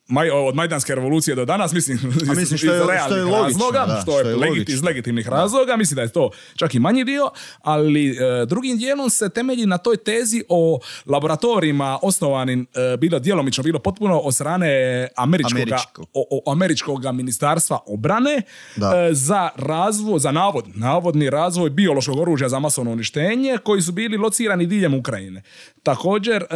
[SPEAKER 2] maj, od Majdanske revolucije do danas, mislim,
[SPEAKER 1] A mislim, što je-
[SPEAKER 2] iz
[SPEAKER 1] što je
[SPEAKER 2] realnih
[SPEAKER 1] logično,
[SPEAKER 2] razloga,
[SPEAKER 1] da,
[SPEAKER 2] što je,
[SPEAKER 1] što je
[SPEAKER 2] legit- iz legitimnih razloga, mislim da je to čak i manji dio, ali e, drugim dijelom se temelji na toj tezi o laboratorijima osnovanim, e, bilo djelomično, bilo potpuno od strane američkog,
[SPEAKER 1] Američkog.
[SPEAKER 2] o, o- američkog ministarstva obrane
[SPEAKER 1] Da.
[SPEAKER 2] e, za razvoj, za navod, navodni razvoj biološkog oružja za masovno uništenje koji su bili locirani diljem Ukrajine. Također, e,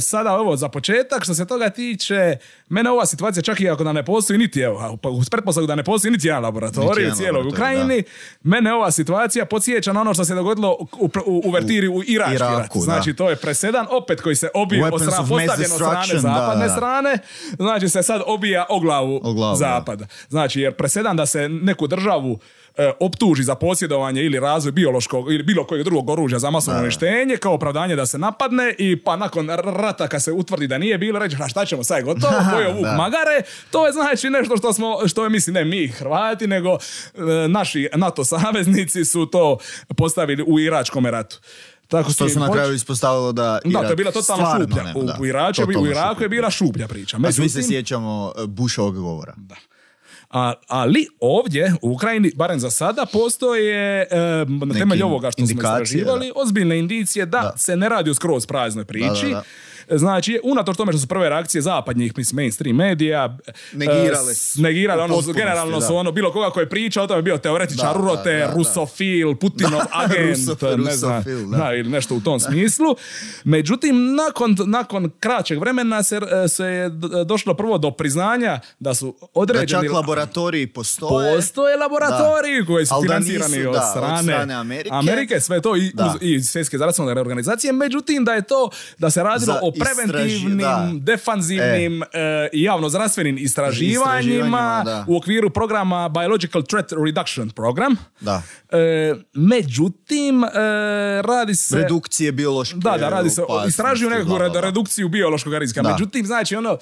[SPEAKER 2] sada evo za početak, što se toga tiče, mene ova situacija čak i ako da ne postoji niti, evo, pa uz pretpostavku da ne postoji niti jedan laboratorij u cijeloj Ukrajini, mene ova situacija podsjeća na ono što se dogodilo u, u, u uvertiri u Irački rat.
[SPEAKER 1] Iraku, da.
[SPEAKER 2] Znači, to je presedan opet koji se obije od strane, postavljen od strane
[SPEAKER 1] da,
[SPEAKER 2] zapadne
[SPEAKER 1] da.
[SPEAKER 2] strane, znači se sad obija o glavu,
[SPEAKER 1] O glavu, da.
[SPEAKER 2] zapada. Znači, jer presedan da se neku državu optuži za posjedovanje ili razvoj biološkog ili bilo kojeg drugog oružja za masovno uništenje kao opravdanje da se napadne i pa nakon rata kad se utvrdi da nije bilo reći šta ćemo sad gotovo, pojeo vuk
[SPEAKER 1] Da.
[SPEAKER 2] magare, to je znači nešto što smo, što je mislim ne mi Hrvati nego e, naši NATO saveznici su to postavili u Iračkom ratu. Tako
[SPEAKER 1] Što se na kraju ispostavilo da
[SPEAKER 2] da, to je bila totalno
[SPEAKER 1] stvarno
[SPEAKER 2] šuplja.
[SPEAKER 1] nema,
[SPEAKER 2] u,
[SPEAKER 1] da,
[SPEAKER 2] u, Iraču, u Iraku
[SPEAKER 1] šuplja.
[SPEAKER 2] je bila šuplja priča.
[SPEAKER 1] A svi se
[SPEAKER 2] Međutim,
[SPEAKER 1] sjećamo e, Bushovog govora.
[SPEAKER 2] A, ali ovdje u Ukrajini, barem za sada, postoje e, na temelju ovoga što smo istraživali, ozbiljne indicije da, se ne radi o skroz praznoj priči.
[SPEAKER 1] Da, da,
[SPEAKER 2] Znači, unatoč tome što su prve reakcije zapadnjih, mislim, mainstream medija,
[SPEAKER 1] Negirale
[SPEAKER 2] e,
[SPEAKER 1] su.
[SPEAKER 2] negirale, ono, generalno
[SPEAKER 1] da.
[SPEAKER 2] su ono, bilo koga ko je pričao o tome, bio teoretičar,
[SPEAKER 1] Da, da,
[SPEAKER 2] urote,
[SPEAKER 1] da, da.
[SPEAKER 2] rusofil, Putinov agent,
[SPEAKER 1] Rusof-
[SPEAKER 2] ne znam,
[SPEAKER 1] rusofil, da.
[SPEAKER 2] da, ili nešto u tom smislu. Međutim, nakon, nakon kraćeg vremena se, se je d- došlo prvo do priznanja da su
[SPEAKER 1] Da
[SPEAKER 2] određeni...
[SPEAKER 1] čak laboratoriji postoje.
[SPEAKER 2] Postoje laboratoriji koji su
[SPEAKER 1] da
[SPEAKER 2] financirani
[SPEAKER 1] nisu,
[SPEAKER 2] od,
[SPEAKER 1] da, od
[SPEAKER 2] strane
[SPEAKER 1] strane Amerike.
[SPEAKER 2] sve to i,
[SPEAKER 1] Da.
[SPEAKER 2] uz, i svjetske zdravstvene organizacije, međutim da je to da se radilo
[SPEAKER 1] Za
[SPEAKER 2] o preventivnim,
[SPEAKER 1] da.
[SPEAKER 2] defanzivnim e, i javno zdravstvenim istraživanjima,
[SPEAKER 1] Istraživanjima,
[SPEAKER 2] u okviru programa Biological Threat Reduction Program.
[SPEAKER 1] Da.
[SPEAKER 2] E, međutim, e, radi se...
[SPEAKER 1] Redukcije biološke
[SPEAKER 2] Da, da, radi se istražuju nekakvu redukciju biološkog rizika. Međutim, znači ono,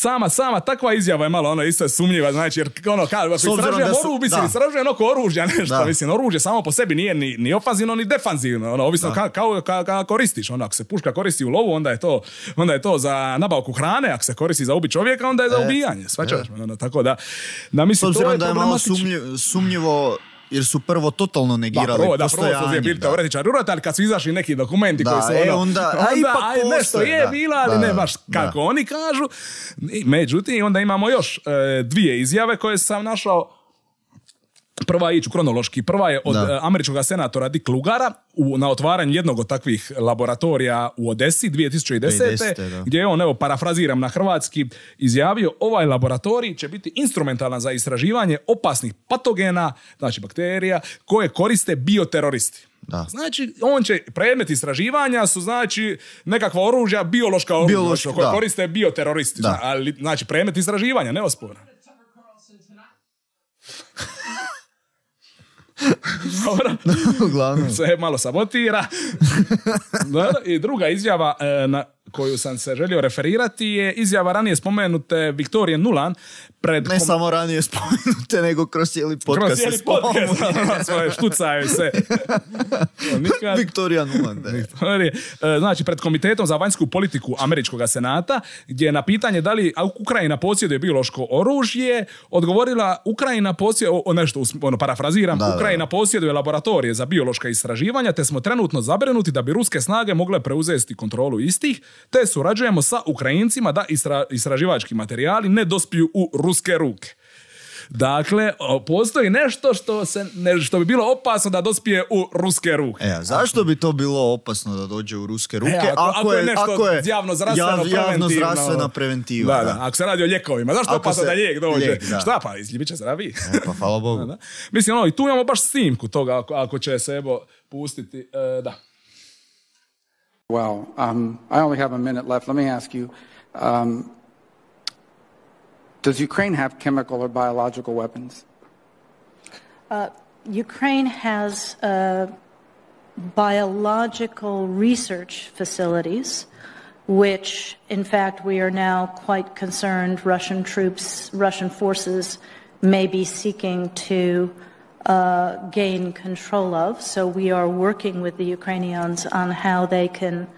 [SPEAKER 2] sama, sama takva izjava je malo ono isto je sumnjiva, znači jer ono kao istražujem oružje, mislim, istražujem oko oružja nešto,
[SPEAKER 1] Da.
[SPEAKER 2] mislim, oružje samo po sebi nije ni, ni ofanzivno ni defanzivno, ono, ovisno ka, kao ka, ka koristiš, ono, ako se puška koristi u lovu, onda je to, onda je to za nabavku hrane, ako se koristi za ubi čovjeka, onda je za ubijanje, svačaš, ono, tako da, da
[SPEAKER 1] S
[SPEAKER 2] mislim, to je
[SPEAKER 1] da je malo sumnjivo, sumnjivo jer su prvo totalno
[SPEAKER 2] Da,
[SPEAKER 1] negirali
[SPEAKER 2] prvo, da, prvo su bili
[SPEAKER 1] da.
[SPEAKER 2] teoretičari urota, ali kad su izašli neki dokumenti
[SPEAKER 1] Da,
[SPEAKER 2] koji su
[SPEAKER 1] e,
[SPEAKER 2] ono,
[SPEAKER 1] onda- a ipak
[SPEAKER 2] aj, nešto
[SPEAKER 1] postoje,
[SPEAKER 2] je
[SPEAKER 1] da.
[SPEAKER 2] bila, ali
[SPEAKER 1] Da,
[SPEAKER 2] ne
[SPEAKER 1] da,
[SPEAKER 2] baš
[SPEAKER 1] da.
[SPEAKER 2] kako oni kažu. Međutim, onda imamo još e, dvije izjave koje sam našao Prva je iću kronološki. Prva je od
[SPEAKER 1] Da.
[SPEAKER 2] e, američkog senatora Dick Lugara u, na otvaranju jednog od takvih laboratorija u Odesi 2010.
[SPEAKER 1] 2010, da.
[SPEAKER 2] gdje je on, evo, parafraziram na hrvatski, izjavio ovaj laboratorij će biti instrumentalan za istraživanje opasnih patogena, znači bakterija, koje koriste bioteroristi.
[SPEAKER 1] Da.
[SPEAKER 2] Znači, on će, predmet istraživanja su znači nekakva oružja, biološka oružja
[SPEAKER 1] Biološki, da.
[SPEAKER 2] koriste bioteroristi.
[SPEAKER 1] Da.
[SPEAKER 2] Zna- Ali, znači, predmet istraživanja, neosporno. Dobro.
[SPEAKER 1] Uglavnom.
[SPEAKER 2] se malo sabotira. Dobro, I druga izjava e, na koju sam se želio referirati je izjava ranije spomenute Viktorije Nulan pred
[SPEAKER 1] Ne
[SPEAKER 2] kom-
[SPEAKER 1] samo ranije spomenute, nego kroz cijeli podcast.
[SPEAKER 2] kroz cijeli podcast svoje štucaju se. Nikad.
[SPEAKER 1] Viktorija Nuland. da.
[SPEAKER 2] E, Znači, pred Komitetom za vanjsku politiku Američkog senata, gdje je na pitanje da li Ukrajina posjeduje biološko oružje, odgovorila Ukrajina posjeduje, nešto, ono, parafraziram,
[SPEAKER 1] Da, da, da.
[SPEAKER 2] Ukrajina posjeduje laboratorije za biološka istraživanja, te smo trenutno zabrinuti da bi ruske snage mogle preuzeti kontrolu istih, te surađujemo sa Ukrajincima da istra- istraživački materijali ne dospiju u ruske ruke. Dakle, postoji nešto što, se, ne, što bi bilo opasno da dospije u ruske ruke.
[SPEAKER 1] E, zašto bi to bilo opasno da dođe u ruske ruke?
[SPEAKER 2] E, ako- ako je nešto
[SPEAKER 1] ako je
[SPEAKER 2] javno zdravstveno,
[SPEAKER 1] jav- javno
[SPEAKER 2] preventivno.
[SPEAKER 1] zdravstvena preventiva.
[SPEAKER 2] Da,
[SPEAKER 1] da.
[SPEAKER 2] da, ako se radi o lijekovima. Zašto
[SPEAKER 1] Ako
[SPEAKER 2] opasno
[SPEAKER 1] se-
[SPEAKER 2] da lijek dođe?
[SPEAKER 1] lijek, da.
[SPEAKER 2] Šta pa, bit će zdravi?
[SPEAKER 1] E, pa hvala Bogu.
[SPEAKER 2] Da. Mislim, ono, i tu imamo baš snimku toga ako, ako će se evo pustiti. E, da.
[SPEAKER 5] Well, um, I only have a minute left. Let me ask you um, Does Ukraine have chemical or biological weapons?
[SPEAKER 3] Ukraine has uh, biological research facilities, which, in fact, we are now quite concerned Russian troops, Russian forces may be seeking to uh, gain control of. So we are working with the Ukrainians on how they can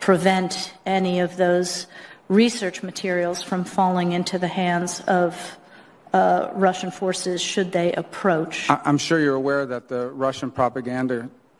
[SPEAKER 3] prevent any of those research materials from falling into the hands of uh, Russian forces should they approach.
[SPEAKER 5] I'm sure you're aware that the Russian propaganda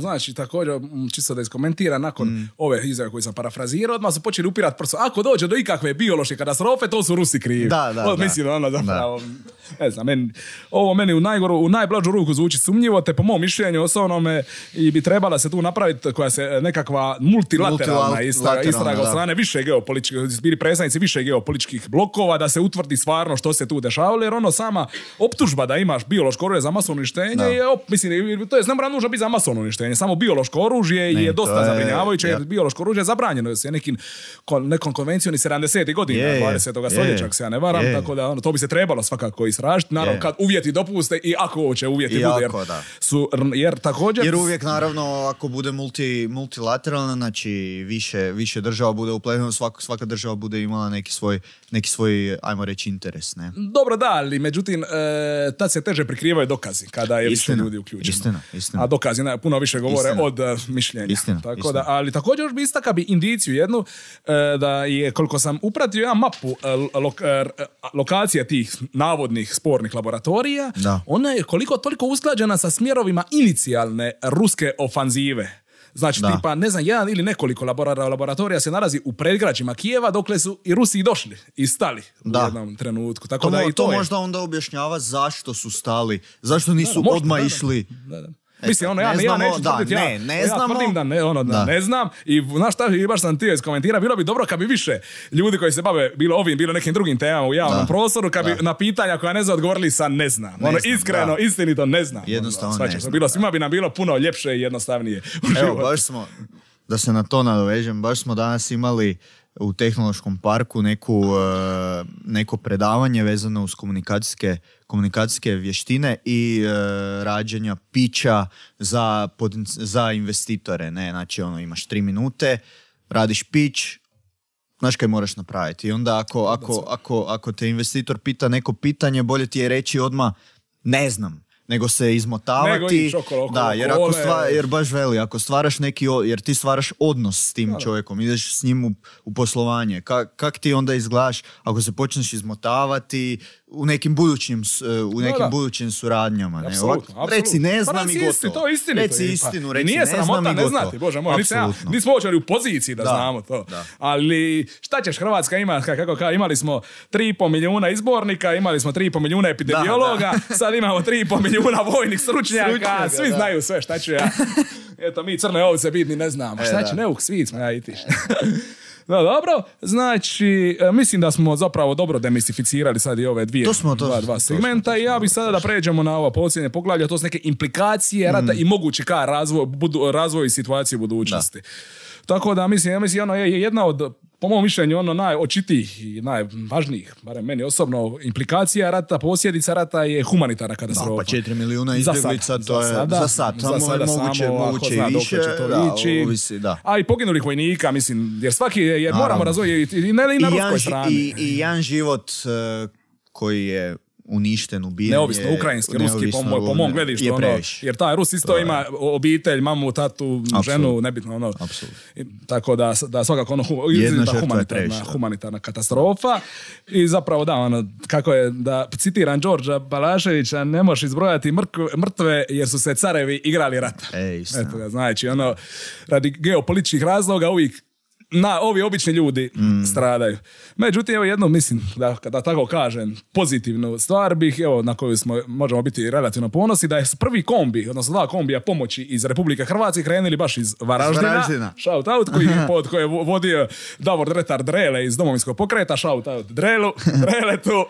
[SPEAKER 2] Znači, također, čisto da iskomentiram, nakon
[SPEAKER 1] Mm.
[SPEAKER 2] ove izjave koje sam parafrazirao, odmah su počeli upirati prso. Ako dođe do ikakve biološke katastrofe, to su Rusi krivi.
[SPEAKER 1] Da, da,
[SPEAKER 2] Ovo
[SPEAKER 1] da.
[SPEAKER 2] Mislim, ono, zapravo, ne znam, meni, ovo meni u najgoru, u najblažu ruku zvuči sumnjivo, te po mom mišljenju osobnome i bi trebala se tu napraviti koja se nekakva multilateralna istraga, istraga od strane više geopolitičkih, bili predstavnici više geopolitičkih blokova, da se utvrdi stvarno što se tu dešavalo, jer ono sama optužba da imaš biološko oružje za masovno uništenje je, op, mislim, to je mora nužno biti za masovno uništenje, samo biološko oružje
[SPEAKER 1] Ne,
[SPEAKER 2] je dosta
[SPEAKER 1] je-
[SPEAKER 2] zabrinjavajuće, jer biološko oružje je zabranjeno s nekim, kon- nekom konvencijom iz 70. godina,
[SPEAKER 1] Je, je.
[SPEAKER 2] 20.
[SPEAKER 1] Je,
[SPEAKER 2] stoljeća,
[SPEAKER 1] je.
[SPEAKER 2] ako se ja ne varam,
[SPEAKER 1] Je.
[SPEAKER 2] tako da ono, to bi se trebalo svakako istražiti, naravno
[SPEAKER 1] Je.
[SPEAKER 2] kad uvjeti dopuste i ako će uvjeti
[SPEAKER 1] I
[SPEAKER 2] bude, jer,
[SPEAKER 1] ako, da.
[SPEAKER 2] su, jer također...
[SPEAKER 1] Jer uvijek naravno ako bude multi, multilateralna, znači više, više država bude upleteno, svaka, svaka država bude imala neki svoj, neki svoj, ajmo reći, interes, ne?
[SPEAKER 2] Dobro da, ali međutim, e, tad se teže prikrivaju dokazi kada je više ljudi uključeno.
[SPEAKER 1] istina, istina.
[SPEAKER 2] A dokazi ne, puno više govore
[SPEAKER 1] Istina.
[SPEAKER 2] od e, mišljenja.
[SPEAKER 1] Istina,
[SPEAKER 2] Tako
[SPEAKER 1] istina.
[SPEAKER 2] Da, ali također još bi istaka bi indiciju jednu, e, da je, koliko sam upratio ja mapu e, lok- e, lokacija tih navodnih spornih laboratorija,
[SPEAKER 1] Da.
[SPEAKER 2] ona je koliko toliko usklađena sa smjerovima inicijalne ruske ofanzive. Znači,
[SPEAKER 1] Da.
[SPEAKER 2] tipa, ne znam, jedan ili nekoliko labora- laboratorija se nalazi u predgrađima Kijeva, dokle su i Rusi došli i stali
[SPEAKER 1] Da.
[SPEAKER 2] u jednom trenutku. Tako
[SPEAKER 1] To,
[SPEAKER 2] da i
[SPEAKER 1] to,
[SPEAKER 2] to, je.
[SPEAKER 1] možda onda objašnjava zašto su stali, zašto nisu
[SPEAKER 2] Da,
[SPEAKER 1] odmah
[SPEAKER 2] da, da.
[SPEAKER 1] išli.
[SPEAKER 2] Da, da. Mislim, ono, ja,
[SPEAKER 1] ne
[SPEAKER 2] ne, ja neću
[SPEAKER 1] da,
[SPEAKER 2] tvrditi,
[SPEAKER 1] ne,
[SPEAKER 2] ja,
[SPEAKER 1] ne
[SPEAKER 2] ja
[SPEAKER 1] znamo.
[SPEAKER 2] tvrdim da ne, ono, da,
[SPEAKER 1] Da.
[SPEAKER 2] ne znam i znaš šta, i baš sam htio iskomentirati, bilo bi dobro kad bi više ljudi koji se bave bilo ovim, bilo nekim drugim temama u javnom
[SPEAKER 1] Da.
[SPEAKER 2] prostoru, kad bi na pitanja koja ne znam odgovorili sa ne znam.
[SPEAKER 1] Ne
[SPEAKER 2] ono,
[SPEAKER 1] znam,
[SPEAKER 2] iskreno,
[SPEAKER 1] da.
[SPEAKER 2] istinito ne znam.
[SPEAKER 1] Jednostavno
[SPEAKER 2] ono,
[SPEAKER 1] ne znam,
[SPEAKER 2] bilo. Svima bi nam bilo puno ljepše i jednostavnije.
[SPEAKER 1] Evo, baš smo, da se na to nadovežem, baš smo danas imali u tehnološkom parku neku, e, neko predavanje vezano uz komunikacijske, komunikacijske vještine i e, rađenja pića za, za investitore. Ne? Znači, ono, imaš tri minute, radiš pić, znaš kaj moraš napraviti. I onda ako, ako, ako, ako te investitor pita neko pitanje, bolje ti je reći odmah ne znam, nego se izmotavati.
[SPEAKER 2] Nego okolo, okolo,
[SPEAKER 1] da, jer, ako stva- jer baš veli, ako stvaraš neki, jer ti stvaraš odnos s tim čovjekom, ideš s njim u, u poslovanje, Ka, kak ti onda izgledaš ako se počneš izmotavati u nekim budućim, e, u nekim
[SPEAKER 2] da.
[SPEAKER 1] budućim suradnjama. Ne?
[SPEAKER 2] Apsolutno,
[SPEAKER 1] Ovak-
[SPEAKER 2] apsolutno.
[SPEAKER 1] Reci ne
[SPEAKER 2] Pa
[SPEAKER 1] znam i
[SPEAKER 2] reci isti-
[SPEAKER 1] gotovo.
[SPEAKER 2] to je istinito.
[SPEAKER 1] Reci
[SPEAKER 2] Pa,
[SPEAKER 1] istinu, reci
[SPEAKER 2] nije
[SPEAKER 1] ne znam i
[SPEAKER 2] ne
[SPEAKER 1] gotovo.
[SPEAKER 2] znati, bože moj, nisam nismo uopće u poziciji da,
[SPEAKER 1] Da,
[SPEAKER 2] znamo to.
[SPEAKER 1] da.
[SPEAKER 2] Ali šta ćeš, Hrvatska ima, ka- kako ka, imali smo 3,5 milijuna izbornika, imali smo 3,5 milijuna epidemiologa, sad imamo 3,5 milijuna vojnih stručnjaka,
[SPEAKER 1] Stručnjaka,
[SPEAKER 2] svi
[SPEAKER 1] da.
[SPEAKER 2] znaju sve, šta ću ja. Eto, mi crne ovce bitni ne znamo,
[SPEAKER 1] E,
[SPEAKER 2] šta
[SPEAKER 1] da.
[SPEAKER 2] će, neuk, svi smo ja i ti. No, dobro, znači, e, mislim da smo zapravo dobro demistificirali sad i ove dvije,
[SPEAKER 1] To smo, to
[SPEAKER 2] dva, dva
[SPEAKER 1] to
[SPEAKER 2] segmenta i ja bih sada da pređemo na ovo posljednje poglavlje, a to su neke implikacije
[SPEAKER 1] Mm.
[SPEAKER 2] rata i mogući ka razvoj, budu, razvoj situacije u budućnosti. Tako da mislim, ja mislim, ono je jedna od, po mom mišljenju, ono najočitijih i najvažnijih, barem meni osobno, implikacija rata, posljedica rata je humanitarna katastrofa.
[SPEAKER 1] Pa 4 milijuna
[SPEAKER 2] Za
[SPEAKER 1] izbjeglica,
[SPEAKER 2] sad,
[SPEAKER 1] to
[SPEAKER 2] za
[SPEAKER 1] je
[SPEAKER 2] sada,
[SPEAKER 1] za sad,
[SPEAKER 2] za
[SPEAKER 1] samo
[SPEAKER 2] sada
[SPEAKER 1] je moguće,
[SPEAKER 2] samo,
[SPEAKER 1] moguće
[SPEAKER 2] zna
[SPEAKER 1] više,
[SPEAKER 2] će to
[SPEAKER 1] da,
[SPEAKER 2] ići.
[SPEAKER 1] ovisi, da.
[SPEAKER 2] A i poginulih vojnika, mislim, jer svaki je, jer
[SPEAKER 1] Naravno.
[SPEAKER 2] moramo razvojiti i i na ruskoj strani.
[SPEAKER 1] i, i jedan život e, koji je uništen, ubijen
[SPEAKER 2] Neovisno,
[SPEAKER 1] je-
[SPEAKER 2] ukrajinski, ruski, po, moj, po mom gledištu,
[SPEAKER 1] je
[SPEAKER 2] ono, jer taj Rus isto ima obitelj, mamu, tatu, ženu,
[SPEAKER 1] Apsolutno.
[SPEAKER 2] nebitno, ono. Tako da, da svakako ono,
[SPEAKER 1] Jedna je
[SPEAKER 2] humanitarna, humanitarna katastrofa i zapravo da, ono, kako je, da citiram Đorđa Balaševića, ne možeš izbrojati mrtve jer su se carevi igrali rata.
[SPEAKER 1] E.
[SPEAKER 2] Eto ga, znači, ono, radi geopolitičkih razloga uvijek na ovi obični ljudi
[SPEAKER 1] Mm.
[SPEAKER 2] stradaju. Međutim, evo jedno mislim, da, da tako kažem, pozitivnu stvar bih, evo, na koju smo, možemo biti relativno ponosni, da je prvi kombi, odnosno dva kombija pomoći iz Republike Hrvatske krenuli baš iz Varaždina.
[SPEAKER 1] Varaždina.
[SPEAKER 2] Shout out, koji, pod koje je vo- vodio Davor Dretar Drele iz domovinskog pokreta, shout out Drelu, Dreletu.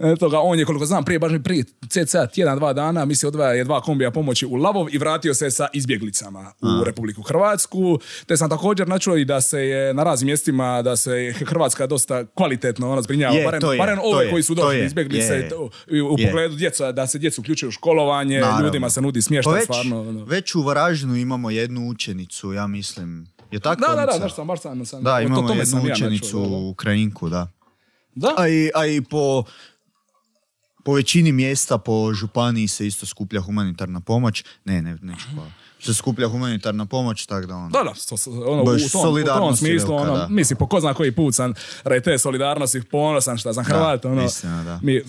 [SPEAKER 2] Eto ga, on je, koliko znam, prije, baš mi prije cca tjedan, dva dana, misli odvaja je dva kombija pomoći u Lavov i vratio se sa izbjeglicama u Republiku Hrvatsku. Te sam također načuo i da se je na raznim mjestima, da se Hrvatska dosta kvalitetno ona zbrinjava,
[SPEAKER 1] Je,
[SPEAKER 2] barem,
[SPEAKER 1] to je,
[SPEAKER 2] barem
[SPEAKER 1] to
[SPEAKER 2] ove
[SPEAKER 1] je,
[SPEAKER 2] koji su
[SPEAKER 1] to
[SPEAKER 2] došli
[SPEAKER 1] je,
[SPEAKER 2] izbjeglice
[SPEAKER 1] je,
[SPEAKER 2] to- u pogledu djeca, da se djecu uključuju u školovanje,
[SPEAKER 1] Naravno.
[SPEAKER 2] ljudima se nudi
[SPEAKER 1] Pa
[SPEAKER 2] smještaj,
[SPEAKER 1] već,
[SPEAKER 2] stvarno. ono.
[SPEAKER 1] već u Varaždinu imamo jednu učenicu, ja mislim. Je tako?
[SPEAKER 2] Da, da, da, znaš sam, baš sam, sam
[SPEAKER 1] Da,
[SPEAKER 2] o to-
[SPEAKER 1] imamo
[SPEAKER 2] tome
[SPEAKER 1] jednu
[SPEAKER 2] ja
[SPEAKER 1] učenicu
[SPEAKER 2] da, da.
[SPEAKER 1] Ukrajinku, da.
[SPEAKER 2] Da?
[SPEAKER 1] A i, a i po, po većini mjesta po županiji se isto skuplja humanitarna pomoć. Ne, ne, neću hvala. Se skuplja humanitarna pomoć, tako da ono.
[SPEAKER 2] Da, da, ono, u, tom, u tom smislu,
[SPEAKER 1] velika,
[SPEAKER 2] ono,
[SPEAKER 1] da.
[SPEAKER 2] mislim, po ko zna koji put sam radi te solidarnosti ponosan šta sam Hrvat, ono,
[SPEAKER 1] istina, da.
[SPEAKER 2] mi,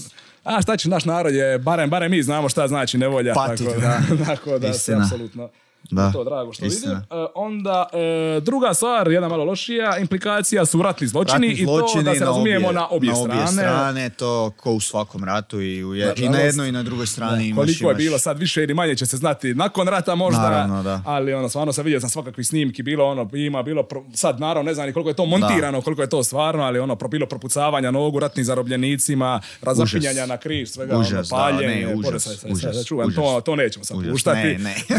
[SPEAKER 2] a šta će, naš narod je, barem, barem mi znamo šta znači nevolja,
[SPEAKER 1] Patit,
[SPEAKER 2] tako
[SPEAKER 1] da.
[SPEAKER 2] tako da se apsolutno
[SPEAKER 1] Da.
[SPEAKER 2] to drago što
[SPEAKER 1] Istina.
[SPEAKER 2] vidim. E, onda, e, druga stvar, jedna malo lošija, implikacija su ratni zločini
[SPEAKER 1] Ratni
[SPEAKER 2] i to da se
[SPEAKER 1] na
[SPEAKER 2] razumijemo
[SPEAKER 1] obje-
[SPEAKER 2] na obje, strane.
[SPEAKER 1] strane, to ko u svakom ratu i, u je- i na jednoj i na drugoj strani imaš,
[SPEAKER 2] Koliko je
[SPEAKER 1] imaš-
[SPEAKER 2] bilo sad više ili manje će se znati nakon rata možda,
[SPEAKER 1] Naravno, da.
[SPEAKER 2] ali ono stvarno sam vidio sam svakakvih snimki, bilo ono, ima bilo, pro- sad naravno ne znam ni koliko je to montirano, koliko je to stvarno, ali ono, pro- bilo propucavanja nogu ratnim zarobljenicima, razapinjanja na križ, svega,
[SPEAKER 1] Užas,
[SPEAKER 2] ono,
[SPEAKER 1] da,
[SPEAKER 2] paljenje, to, to nećemo sad puštati,
[SPEAKER 1] ne,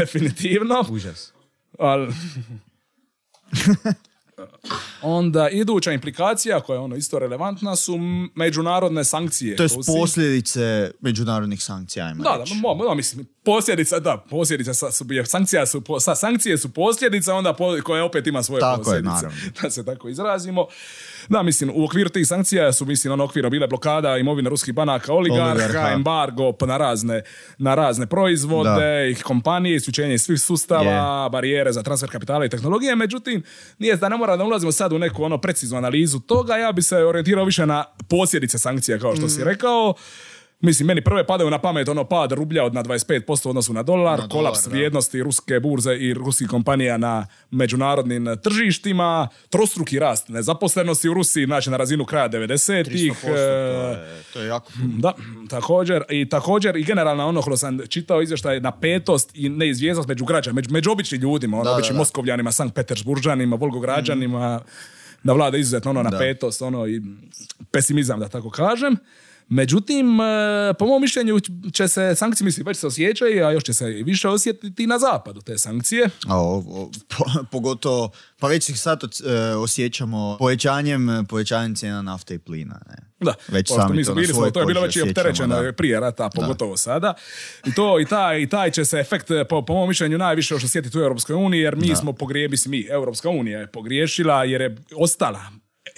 [SPEAKER 2] definitivno.
[SPEAKER 1] Užas.
[SPEAKER 2] Ali... Onda iduća implikacija koja je ono isto relevantna su međunarodne sankcije.
[SPEAKER 1] To je posljedice međunarodnih sankcija, ajmo
[SPEAKER 2] Da,
[SPEAKER 1] reći.
[SPEAKER 2] da, mo, mislim, posljedica, da, posljedica, sa, su, je, sankcija su, sa, sankcije su posljedica, onda po, koja opet ima svoje
[SPEAKER 1] Tako je,
[SPEAKER 2] posljedice,
[SPEAKER 1] naravno.
[SPEAKER 2] da se tako izrazimo. Da, mislim, u okviru tih sankcija su, mislim, ono okviro bile blokada imovine ruskih banaka, oligarha,
[SPEAKER 1] Oligarha.
[SPEAKER 2] embargo pa na razne, na razne proizvode, ih kompanije, isključenje svih sustava, barijere za transfer kapitala i tehnologije, međutim, nije da ne mora da ulazimo sad u neku ono preciznu analizu toga, ja bi se orijentirao više na posljedice sankcija, kao što
[SPEAKER 1] Mm.
[SPEAKER 2] si rekao. Mislim, meni prve padaju na pamet ono pad rublja od na 25% u odnosu na dolar,
[SPEAKER 1] Na
[SPEAKER 2] kolaps
[SPEAKER 1] dolar, da.
[SPEAKER 2] vrijednosti ruske burze i ruskih kompanija na međunarodnim tržištima, trostruki rast nezaposlenosti u Rusiji, znači na razinu kraja 90-ih.
[SPEAKER 1] 300%, to je, to je jako.
[SPEAKER 2] Da, također i također i generalno ono što sam čitao izvještaj napetost i neizvjesnost među građanima, među, među običnim ljudima, ono, običnim. Moskovljanima, Sankt Petersburžanima, Volgograđanima, da vlada izuzetno ono napetost, ono i pesimizam da tako kažem. Međutim, e, po mom mišljenju će se sankcije, mislim, već se osjećaju, a još će se i više osjetiti na zapadu te sankcije.
[SPEAKER 1] A o- o- po- pogotovo, pa već ih sad e, osjećamo povećanjem, povećanjem cijena nafte i plina. Ne?
[SPEAKER 2] Da,
[SPEAKER 1] Već
[SPEAKER 2] pošto
[SPEAKER 1] sami
[SPEAKER 2] mi
[SPEAKER 1] to
[SPEAKER 2] smo bili smo, to je bilo već i opterećeno
[SPEAKER 1] da.
[SPEAKER 2] prije rata, pogotovo sada. I to i taj, i taj će se efekt, po, po mom mišljenju, najviše još osjetiti u Europskoj uniji, jer mi smo pogriješili, mislim mi, Europska unija je pogriješila jer je ostala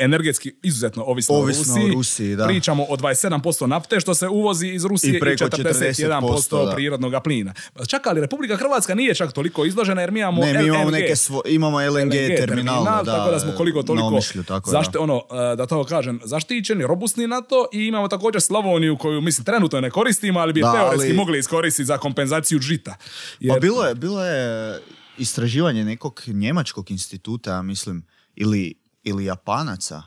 [SPEAKER 2] energetski izuzetno ovisna
[SPEAKER 1] Ovisna
[SPEAKER 2] o Rusiji.
[SPEAKER 1] o Rusiji, da.
[SPEAKER 2] Pričamo o 27% nafte što se uvozi iz Rusije i,
[SPEAKER 1] I preko
[SPEAKER 2] 41%
[SPEAKER 1] 40%, da.
[SPEAKER 2] prirodnog plina. Čak ali Republika Hrvatska nije čak toliko izložena jer mi imamo
[SPEAKER 1] Ne, mi imamo
[SPEAKER 2] LNG.
[SPEAKER 1] neke svo, imamo LNG, terminal, da,
[SPEAKER 2] tako da smo koliko toliko
[SPEAKER 1] Omišlju, tako
[SPEAKER 2] zašti-
[SPEAKER 1] da.
[SPEAKER 2] ono, e, da tako kažem, zaštićeni, robustni na to i imamo također Slavoniju koju, mislim, trenutno ne koristimo, ali bi
[SPEAKER 1] Da,
[SPEAKER 2] teoretski
[SPEAKER 1] ali-
[SPEAKER 2] mogli iskoristiti za kompenzaciju žita. Jer,
[SPEAKER 1] Pa bilo je, bilo je istraživanje nekog njemačkog instituta, mislim, ili, ili japanaca,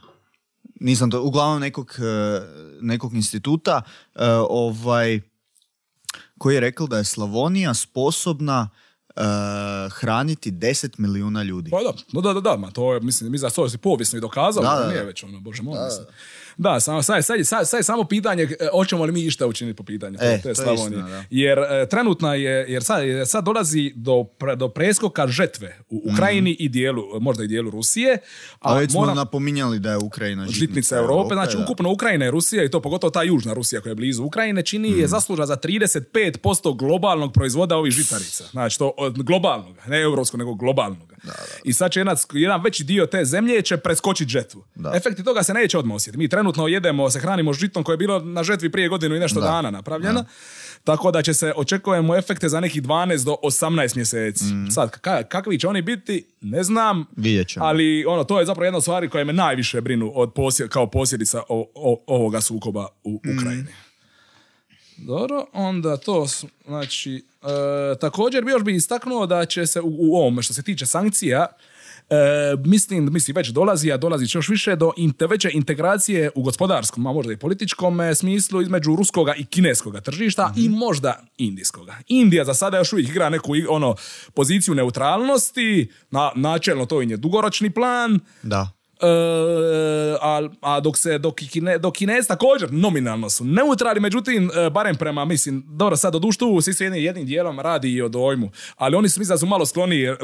[SPEAKER 1] nisam to, uglavnom nekog, e, nekog instituta, e, ovaj, koji je rekao da je Slavonija sposobna e, hraniti 10 milijuna ljudi.
[SPEAKER 2] Pa da, no da, da, da, ma to je, mislim, mi za to si povijesno i dokazali,
[SPEAKER 1] Da,
[SPEAKER 2] da,
[SPEAKER 1] da,
[SPEAKER 2] nije već ono, bože moj, mislim. Da, samo, sad, sad, sad, sad je samo pitanje e, hoćemo li mi išta učiniti po pitanju
[SPEAKER 1] E, to je
[SPEAKER 2] Slavonije.
[SPEAKER 1] istina.
[SPEAKER 2] Jer e, trenutna je, jer sad, sad dolazi do, pre, do preskoka žetve u Ukrajini i dijelu, možda i dijelu Rusije.
[SPEAKER 1] A
[SPEAKER 2] A
[SPEAKER 1] već smo
[SPEAKER 2] moram-
[SPEAKER 1] napominjali da je Ukrajina žitnica,
[SPEAKER 2] žitnica Europe, znači
[SPEAKER 1] da.
[SPEAKER 2] ukupno Ukrajina i Rusija i to pogotovo ta južna Rusija koja je blizu Ukrajine čini je zaslužna za 35% globalnog proizvoda ovih žitarica. Znači to od globalnog, ne europskog nego globalnog. I sad će jedan, jedan veći dio te zemlje će preskočiti žetvu.
[SPEAKER 1] Da.
[SPEAKER 2] Efekti toga se neće odmah osjetiti. Mi trenutno jedemo, se hranimo žitom koje je bilo na žetvi prije godinu i nešto
[SPEAKER 1] Da.
[SPEAKER 2] dana napravljeno. Tako da će se, očekujemo efekte za nekih 12 do 18 mjeseci. Sad, ka- kakvi će oni biti, ne znam.
[SPEAKER 1] Mm. Vidjet ćemo.
[SPEAKER 2] Ali ono, to je zapravo jedna od stvari koje me najviše brinu od posje- kao posljedica o- o- ovoga sukoba u
[SPEAKER 1] Mm.
[SPEAKER 2] Dobro, onda to, znači, e, također bi još bi istaknuo da će se u, u ovome što se tiče sankcija, e, mislim, mislim već dolazi, a dolazi će još više do inte, veće integracije u gospodarskom, a možda i političkom e, smislu između ruskoga i kineskoga tržišta i možda indijskoga. Indija za sada još uvijek igra neku ono, poziciju neutralnosti, na, načelno to im je dugoročni plan,
[SPEAKER 1] Da.
[SPEAKER 2] E, a, a dok se dok, i Kine, dok također nominalno su neutralni, međutim, e, barem prema, mislim, dobro, sad od tu svi se jednim, jednim dijelom radi i o dojmu, ali oni su mislim da su malo skloni, e,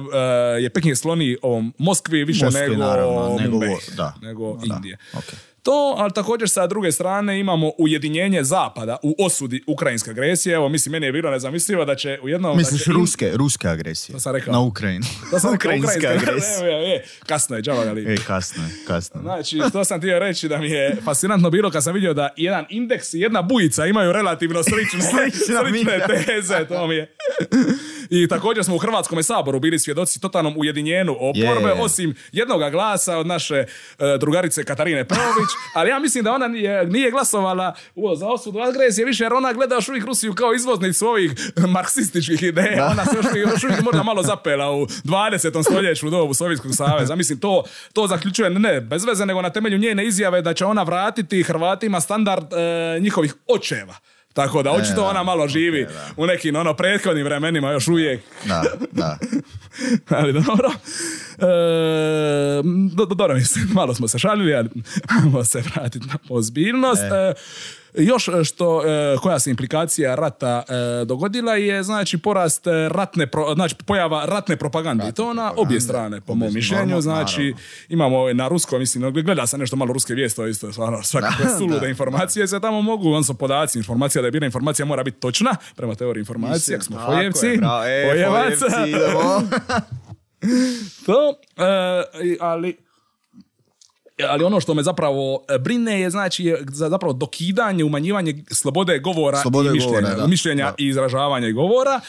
[SPEAKER 2] je Peking skloni ovom Moskvi više
[SPEAKER 1] Moskvi,
[SPEAKER 2] nego,
[SPEAKER 1] naravno, nego
[SPEAKER 2] Mumbai,
[SPEAKER 1] da.
[SPEAKER 2] nego
[SPEAKER 1] Da,
[SPEAKER 2] Indije.
[SPEAKER 1] ok.
[SPEAKER 2] To, ali također sa druge strane imamo ujedinjenje Zapada u osudi ukrajinske agresije. Evo, mislim, meni je bilo nezamislivo da će u jednom... da
[SPEAKER 1] Misliš
[SPEAKER 2] će in-
[SPEAKER 1] ruske, ruske agresije?
[SPEAKER 2] To sam rekao.
[SPEAKER 1] Na Ukrajinu.
[SPEAKER 2] To sam rekao, ukrajinska
[SPEAKER 1] agresije.
[SPEAKER 2] E, e, kasno je, džava.
[SPEAKER 1] E, kasno je, kasno je.
[SPEAKER 2] Znači, to sam htio reći da mi je fascinantno bilo kad sam vidio da jedan indeks i jedna bujica imaju relativno slične, slične teze, to mi je. I također smo u Hrvatskom saboru bili svjedoci totalnom ujedinjenu oporbe,
[SPEAKER 1] je.
[SPEAKER 2] osim jednoga glasa od naše e, drugarice Katarine Perović, ali ja mislim da ona nije, nije glasovala u, za osudu agresije više, jer ona gleda još uvijek Rusiju kao izvoznicu ovih marksističkih ideja. Ona se još, još uvijek možda malo zapela u 20. stoljeću u dobu Sovjetskog saveza. Mislim, to, to zaključuje ne bez veze, nego na temelju njene izjave da će ona vratiti Hrvatima standard e, njihovih očeva. Tako da, očito ona malo živi u nekim ono prethodnim vremenima još uvijek.
[SPEAKER 1] Da, da.
[SPEAKER 2] ali dobro. E, do, do, dobro, mislim, malo smo se šalili, ali ajmo se vratiti na ozbiljnost. E, još što, e, koja se implikacija rata e, dogodila je, znači, porast e, ratne, pro- znači, pojava ratne propagande. I to na obje strane, po mom mišljenju. Znači,
[SPEAKER 1] naravno.
[SPEAKER 2] imamo na rusko, mislim, gleda sam nešto malo ruske vijesti, to je isto stvarno svakakve sulude informacije se tamo mogu, on su podaci, informacija da je bila informacija mora biti točna, prema teoriji informacije, ako smo
[SPEAKER 1] je,
[SPEAKER 2] fojevci,
[SPEAKER 1] bravo. E, fojevci.
[SPEAKER 2] To, e, ali ali ono što me zapravo e, brine je znači zapravo dokidanje, umanjivanje slobode govora
[SPEAKER 1] Slobode
[SPEAKER 2] i mišljenja,
[SPEAKER 1] govora, da.
[SPEAKER 2] mišljenja
[SPEAKER 1] Da.
[SPEAKER 2] i izražavanja i govora.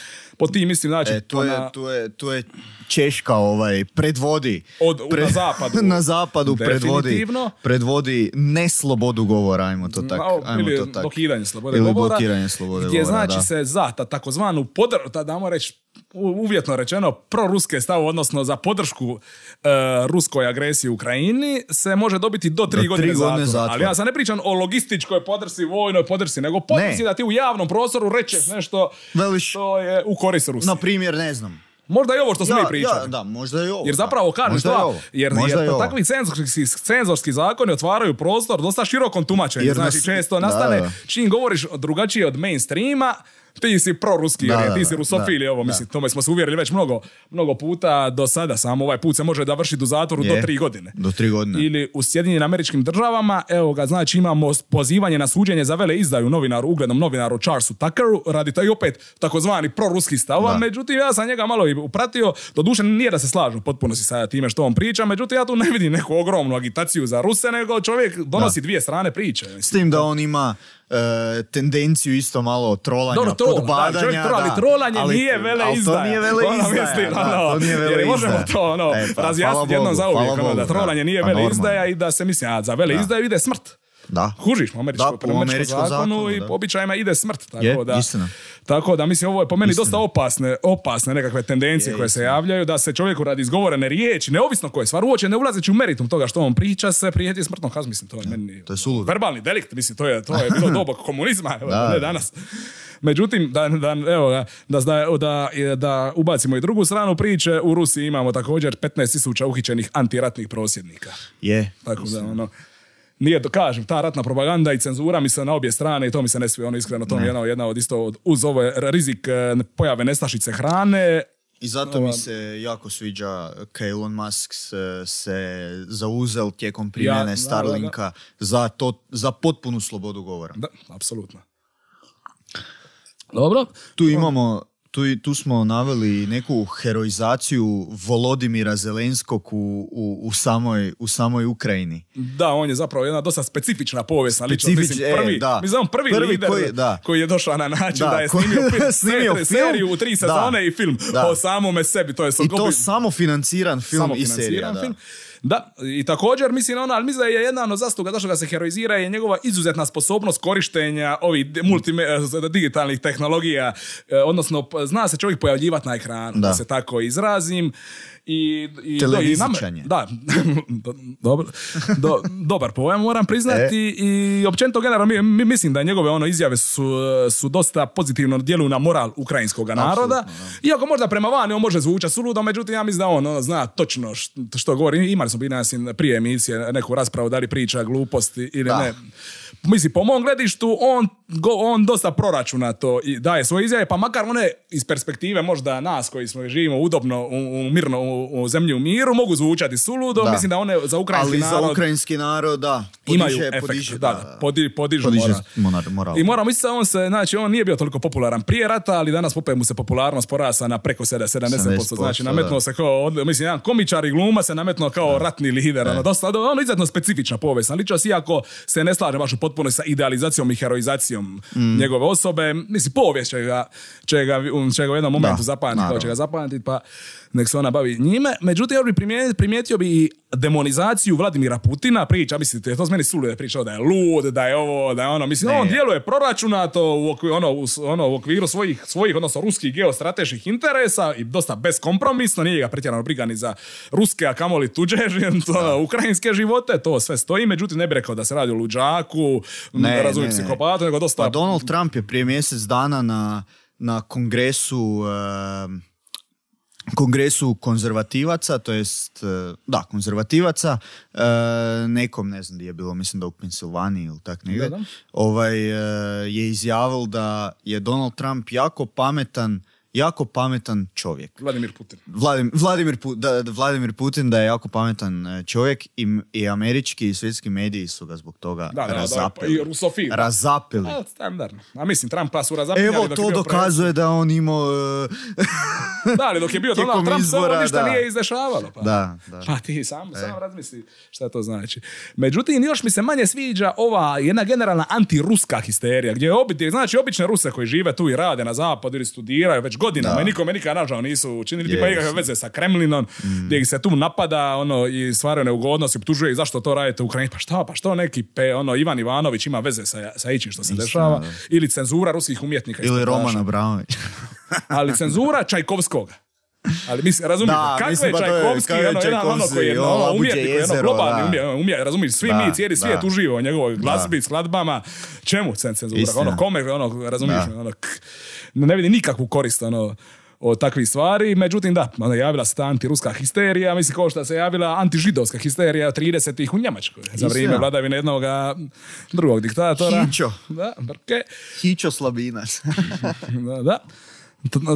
[SPEAKER 2] Po tim mislim znači
[SPEAKER 1] E, tu, je,
[SPEAKER 2] ona-
[SPEAKER 1] tu, je, tu je Češka ovaj, predvodi.
[SPEAKER 2] Od- u- na zapadu.
[SPEAKER 1] na zapadu predvodi, predvodi neslobodu govora, ajmo to tak.
[SPEAKER 2] Malo,
[SPEAKER 1] ajmo
[SPEAKER 2] ili
[SPEAKER 1] to tak.
[SPEAKER 2] dokidanje slobode
[SPEAKER 1] Ili
[SPEAKER 2] govora.
[SPEAKER 1] blokiranje slobode
[SPEAKER 2] gdje
[SPEAKER 1] govora,
[SPEAKER 2] znači
[SPEAKER 1] da.
[SPEAKER 2] se za ta takozvanu podr, ta, damo reći uvjetno rečeno proruske stav, odnosno za podršku e, ruskoj agresiji u Ukrajini se može dobiti do tri
[SPEAKER 1] Do
[SPEAKER 2] godine,
[SPEAKER 1] tri godine
[SPEAKER 2] zatvora.
[SPEAKER 1] zatvora.
[SPEAKER 2] Ali ja sad ne pričam o logističkoj podrsi, vojnoj podrsi, nego podrsi
[SPEAKER 1] Ne.
[SPEAKER 2] da ti u javnom prostoru rečeš nešto
[SPEAKER 1] Veliš-
[SPEAKER 2] što je u Rusije.
[SPEAKER 1] Na primjer, ne znam.
[SPEAKER 2] Možda i ovo što smo mi
[SPEAKER 1] Ja,
[SPEAKER 2] pričali.
[SPEAKER 1] ja, da, možda i ovo.
[SPEAKER 2] Jer
[SPEAKER 1] da.
[SPEAKER 2] zapravo kažem
[SPEAKER 1] Možda i
[SPEAKER 2] to,
[SPEAKER 1] ovo.
[SPEAKER 2] jer,
[SPEAKER 1] Možda
[SPEAKER 2] jer
[SPEAKER 1] ovo.
[SPEAKER 2] takvi cenzorski, cenzorski zakoni otvaraju prostor dosta širokom tumačenju.
[SPEAKER 1] Jer
[SPEAKER 2] znači
[SPEAKER 1] nas-
[SPEAKER 2] često
[SPEAKER 1] da,
[SPEAKER 2] nastane,
[SPEAKER 1] da.
[SPEAKER 2] čim govoriš drugačije od mainstreama, ti si proruski,
[SPEAKER 1] Da,
[SPEAKER 2] jer
[SPEAKER 1] da,
[SPEAKER 2] ti si
[SPEAKER 1] da,
[SPEAKER 2] rusofil i
[SPEAKER 1] da,
[SPEAKER 2] ovo,
[SPEAKER 1] da.
[SPEAKER 2] mislim, tome smo se uvjerili već mnogo, mnogo puta do sada, samo ovaj put se može da vrši u zatvoru do tri godine.
[SPEAKER 1] Do tri godine.
[SPEAKER 2] Ili u Sjedinjenim američkim državama, evo ga, znači imamo pozivanje na suđenje za vele izdaju novinaru, uglednom novinaru Charlesu Tuckeru, radi taj opet takozvani proruski stava,
[SPEAKER 1] Da.
[SPEAKER 2] međutim ja sam njega malo i upratio, doduše nije da se slažu potpuno si sa time što on priča, međutim ja tu ne vidim neku ogromnu agitaciju za Ruse, nego čovjek donosi dvije strane priče.
[SPEAKER 1] S tim da on ima e, tendenciju isto malo trolanja,
[SPEAKER 2] Dobro, trola, da,
[SPEAKER 1] podbadanja.
[SPEAKER 2] čovjek trola, ali
[SPEAKER 1] da.
[SPEAKER 2] trolanje
[SPEAKER 1] Ali-
[SPEAKER 2] nije vele
[SPEAKER 1] ali
[SPEAKER 2] izdaja.
[SPEAKER 1] to nije vele
[SPEAKER 2] Ono,
[SPEAKER 1] izdaja,
[SPEAKER 2] mislim,
[SPEAKER 1] da,
[SPEAKER 2] ono,
[SPEAKER 1] to nije
[SPEAKER 2] jer
[SPEAKER 1] vele
[SPEAKER 2] možemo
[SPEAKER 1] izdaja.
[SPEAKER 2] to ono,
[SPEAKER 1] E, pa,
[SPEAKER 2] razjasniti jednom za uvijek, ono, da trolanje nije
[SPEAKER 1] Pa
[SPEAKER 2] vele
[SPEAKER 1] normalno.
[SPEAKER 2] izdaja i da se misli, a za vele izdaju ide smrt.
[SPEAKER 1] Da.
[SPEAKER 2] Kužiš,
[SPEAKER 1] Da, po
[SPEAKER 2] američkom zakonu,
[SPEAKER 1] zakonu,
[SPEAKER 2] i
[SPEAKER 1] da.
[SPEAKER 2] po običajima ide smrt. Tako
[SPEAKER 1] Je,
[SPEAKER 2] da,
[SPEAKER 1] istina.
[SPEAKER 2] Tako da, mislim, ovo je po meni
[SPEAKER 1] Istina.
[SPEAKER 2] dosta opasne, opasne nekakve tendencije
[SPEAKER 1] Je,
[SPEAKER 2] koje se
[SPEAKER 1] istina.
[SPEAKER 2] javljaju, da se čovjeku radi izgovorene riječi, neovisno koje stvar, uopće ne ulazeći u meritum toga što on priča, se prijeti smrtnom kaznom. Mislim, to je meni...
[SPEAKER 1] to je suludo.
[SPEAKER 2] Verbalni delikt, mislim, to je, to je bilo doba komunizma, evo,
[SPEAKER 1] Da.
[SPEAKER 2] ne danas. Međutim, da, da, evo, da, da, da, da ubacimo i drugu stranu priče, u Rusiji imamo također 15.000 uhićenih antiratnih prosvjednika.
[SPEAKER 1] Je.
[SPEAKER 2] Tako da, ono, nije, da kažem, ta ratna propaganda i cenzura mi se na obje strane i to mi se ne svije, ono iskreno, to mi je jedna, jedna od isto, od- uz ovo rizik e, pojave nestašice hrane,
[SPEAKER 1] I zato mi se jako sviđa kad Elon Musk se, se zauzel tijekom primjene
[SPEAKER 2] Ja, da, da,
[SPEAKER 1] Starlinka za, to, za potpunu slobodu govora.
[SPEAKER 2] da, apsolutno. Dobro,
[SPEAKER 1] Tu imamo tu, i- tu smo naveli neku heroizaciju Volodimira Zelenskog u, u, u, samoj, u samoj Ukrajini.
[SPEAKER 2] Da, on je zapravo jedna dosta specifična povijesna ličnost.
[SPEAKER 1] Specifič-
[SPEAKER 2] Mislim,
[SPEAKER 1] e,
[SPEAKER 2] prvi,
[SPEAKER 1] da.
[SPEAKER 2] mislim, on prvi,
[SPEAKER 1] Prvi
[SPEAKER 2] lider
[SPEAKER 1] koji-
[SPEAKER 2] koji,
[SPEAKER 1] da.
[SPEAKER 2] je došao na način
[SPEAKER 1] Da,
[SPEAKER 2] da, je
[SPEAKER 1] koji-
[SPEAKER 2] snimio, film,
[SPEAKER 1] snimio film.
[SPEAKER 2] seriju u tri
[SPEAKER 1] Da.
[SPEAKER 2] sezone i film
[SPEAKER 1] Da.
[SPEAKER 2] o samome sebi. To je
[SPEAKER 1] I to samo financiran film i
[SPEAKER 2] samofinanciran
[SPEAKER 1] serija. Da.
[SPEAKER 2] film. Da, i također mislim ono, ali mislim da je jedna od zasluga zašto ga se heroizira je njegova izuzetna sposobnost korištenja ovih multime, eh, digitalnih tehnologija, eh, odnosno zna se čovjek pojavljivati na ekranu, da,
[SPEAKER 1] Da.
[SPEAKER 2] se tako izrazim. I, i,
[SPEAKER 1] Televizičan je.
[SPEAKER 2] Da, do- dobro, do- dobar pojam moram priznati
[SPEAKER 1] E.
[SPEAKER 2] i općenito generalno mi, mi- mislim da njegove ono izjave su, su dosta pozitivno djeluju na moral ukrajinskog naroda. Iako možda prema vani on može zvučati suludo, međutim ja mislim da on ono, zna točno što, što govori. Imali smo bili nas prije emisije neku raspravu da li priča gluposti ili
[SPEAKER 1] Da.
[SPEAKER 2] ne. Mislim, po mom gledištu, on, go, on dosta proračuna to i daje svoje izjave, pa makar one iz perspektive možda nas koji smo živimo udobno, u, u mirno, u, u zemlji u miru, mogu zvučati suludo.
[SPEAKER 1] Da.
[SPEAKER 2] Mislim da one za ukrajinski
[SPEAKER 1] Ali
[SPEAKER 2] narod
[SPEAKER 1] za ukrajinski narod, da.
[SPEAKER 2] imaju
[SPEAKER 1] podiže-
[SPEAKER 2] efekt.
[SPEAKER 1] podiže,
[SPEAKER 2] da, da, podi- podižu
[SPEAKER 1] Podiže
[SPEAKER 2] moral. I moramo isto on se, znači on nije bio toliko popularan prije rata, ali danas opet mu se popularnost porasa na preko 70%, 70% znači
[SPEAKER 1] 70%,
[SPEAKER 2] nametnuo
[SPEAKER 1] da.
[SPEAKER 2] se kao, od- mislim, jedan komičar i gluma se nametnuo kao ratni lider, ono, dosta, ono izuzetno specifična povijesna ličnost, iako se ne slaže baš u potpuno sa idealizacijom i heroizacijom
[SPEAKER 1] Mm.
[SPEAKER 2] njegove osobe, mislim, povijest će ga, će ga, će ga u jednom momentu zapamtiti, će ga zapamtiti, pa nek se ona bavi njime. Međutim, ja bih primijetio, primijetio bi i demonizaciju Vladimira Putina, priča, mislite, to meni suludo je pričao da je lud, da je ovo, da je ono, mislim,
[SPEAKER 1] Ne.
[SPEAKER 2] on djeluje proračunato u okviru, ono, u, ono, u okviru svojih, svojih, odnosno ruskih geostrateških interesa i dosta beskompromisno, nije ga pretjerano briga ni za ruske, a kamoli tuđe, ono, ukrajinske živote, to sve stoji, međutim ne bi rekao da se radi o luđaku,
[SPEAKER 1] Ne,
[SPEAKER 2] razumijem
[SPEAKER 1] ne,
[SPEAKER 2] psihopatu, nego dosta...
[SPEAKER 1] Pa Donald Trump je prije mjesec dana na, na kongresu kongresu konzervativaca, to jest, e, da, konzervativaca, e, nekom, ne znam gdje je bilo, mislim da u Pensilvaniji ili tak negdje, ovaj, e, je izjavil da je Donald Trump jako pametan, jako pametan čovjek.
[SPEAKER 2] Vladimir Putin.
[SPEAKER 1] Vladim, Vladimir, Pu- da, da Vladimir Putin da je jako pametan e, čovjek i, i američki i svjetski mediji su ga zbog toga
[SPEAKER 2] Da, da, da,
[SPEAKER 1] razapeli.
[SPEAKER 2] i rusofil. da.
[SPEAKER 1] Razapeli.
[SPEAKER 2] A, standardno. A mislim, Trumpa su razapinjali
[SPEAKER 1] Evo to dokazuje da on imao... e,
[SPEAKER 2] Da, ali dok je bio Donald Trump, se
[SPEAKER 1] izbora,
[SPEAKER 2] ništa
[SPEAKER 1] da.
[SPEAKER 2] nije izdešavalo. Pa.
[SPEAKER 1] Da, da. E.
[SPEAKER 2] Pa ti sam, sam razmisli šta to znači. Međutim, još mi se manje sviđa ova jedna generalna antiruska histerija, gdje je obi, znači obične Ruse koji žive tu i rade na zapadu ili studiraju već godinama
[SPEAKER 1] Da.
[SPEAKER 2] i nikome nikad nažao nisu učinili,
[SPEAKER 1] Je,
[SPEAKER 2] tipa ikakve
[SPEAKER 1] jesu.
[SPEAKER 2] veze sa Kremlinom,
[SPEAKER 1] Mm.
[SPEAKER 2] gdje ih se tu napada ono, i stvaraju neugodnosti, optužuje ih zašto to radite u Ukrajini. Pa šta, pa što neki pe, ono, Ivan Ivanović ima veze sa, sa ičim što se
[SPEAKER 1] Istina,
[SPEAKER 2] dešava,
[SPEAKER 1] da.
[SPEAKER 2] ili cenzura ruskih umjetnika. i
[SPEAKER 1] Ili
[SPEAKER 2] sportaša.
[SPEAKER 1] Roman Abramović.
[SPEAKER 2] ali cenzura Čajkovskoga. Ali mislim, je
[SPEAKER 1] pa to je-
[SPEAKER 2] Čajkovski, ono, jedan ono koji je ono,
[SPEAKER 1] ono,
[SPEAKER 2] umjetnik, ono,
[SPEAKER 1] jezero,
[SPEAKER 2] globalni umjetnik, umjetnik, razumiješ, svi
[SPEAKER 1] Da,
[SPEAKER 2] mi, cijeli svijet
[SPEAKER 1] da.
[SPEAKER 2] uživa u njegovoj glazbi, skladbama, čemu cen- cenzura, ono, kome, ono, razumiješ,
[SPEAKER 1] Da.
[SPEAKER 2] ono, k- ne vidi nikakvu korist, ono, od takvih stvari, međutim da, onda javila se ta antiruska histerija, mislim kao što se javila antižidovska histerija 30-ih u Njemačkoj, za vrijeme vladavine jednog drugog diktatora.
[SPEAKER 1] Hićo.
[SPEAKER 2] Da, brke.
[SPEAKER 1] Hićo Slabinac.
[SPEAKER 2] Da, da.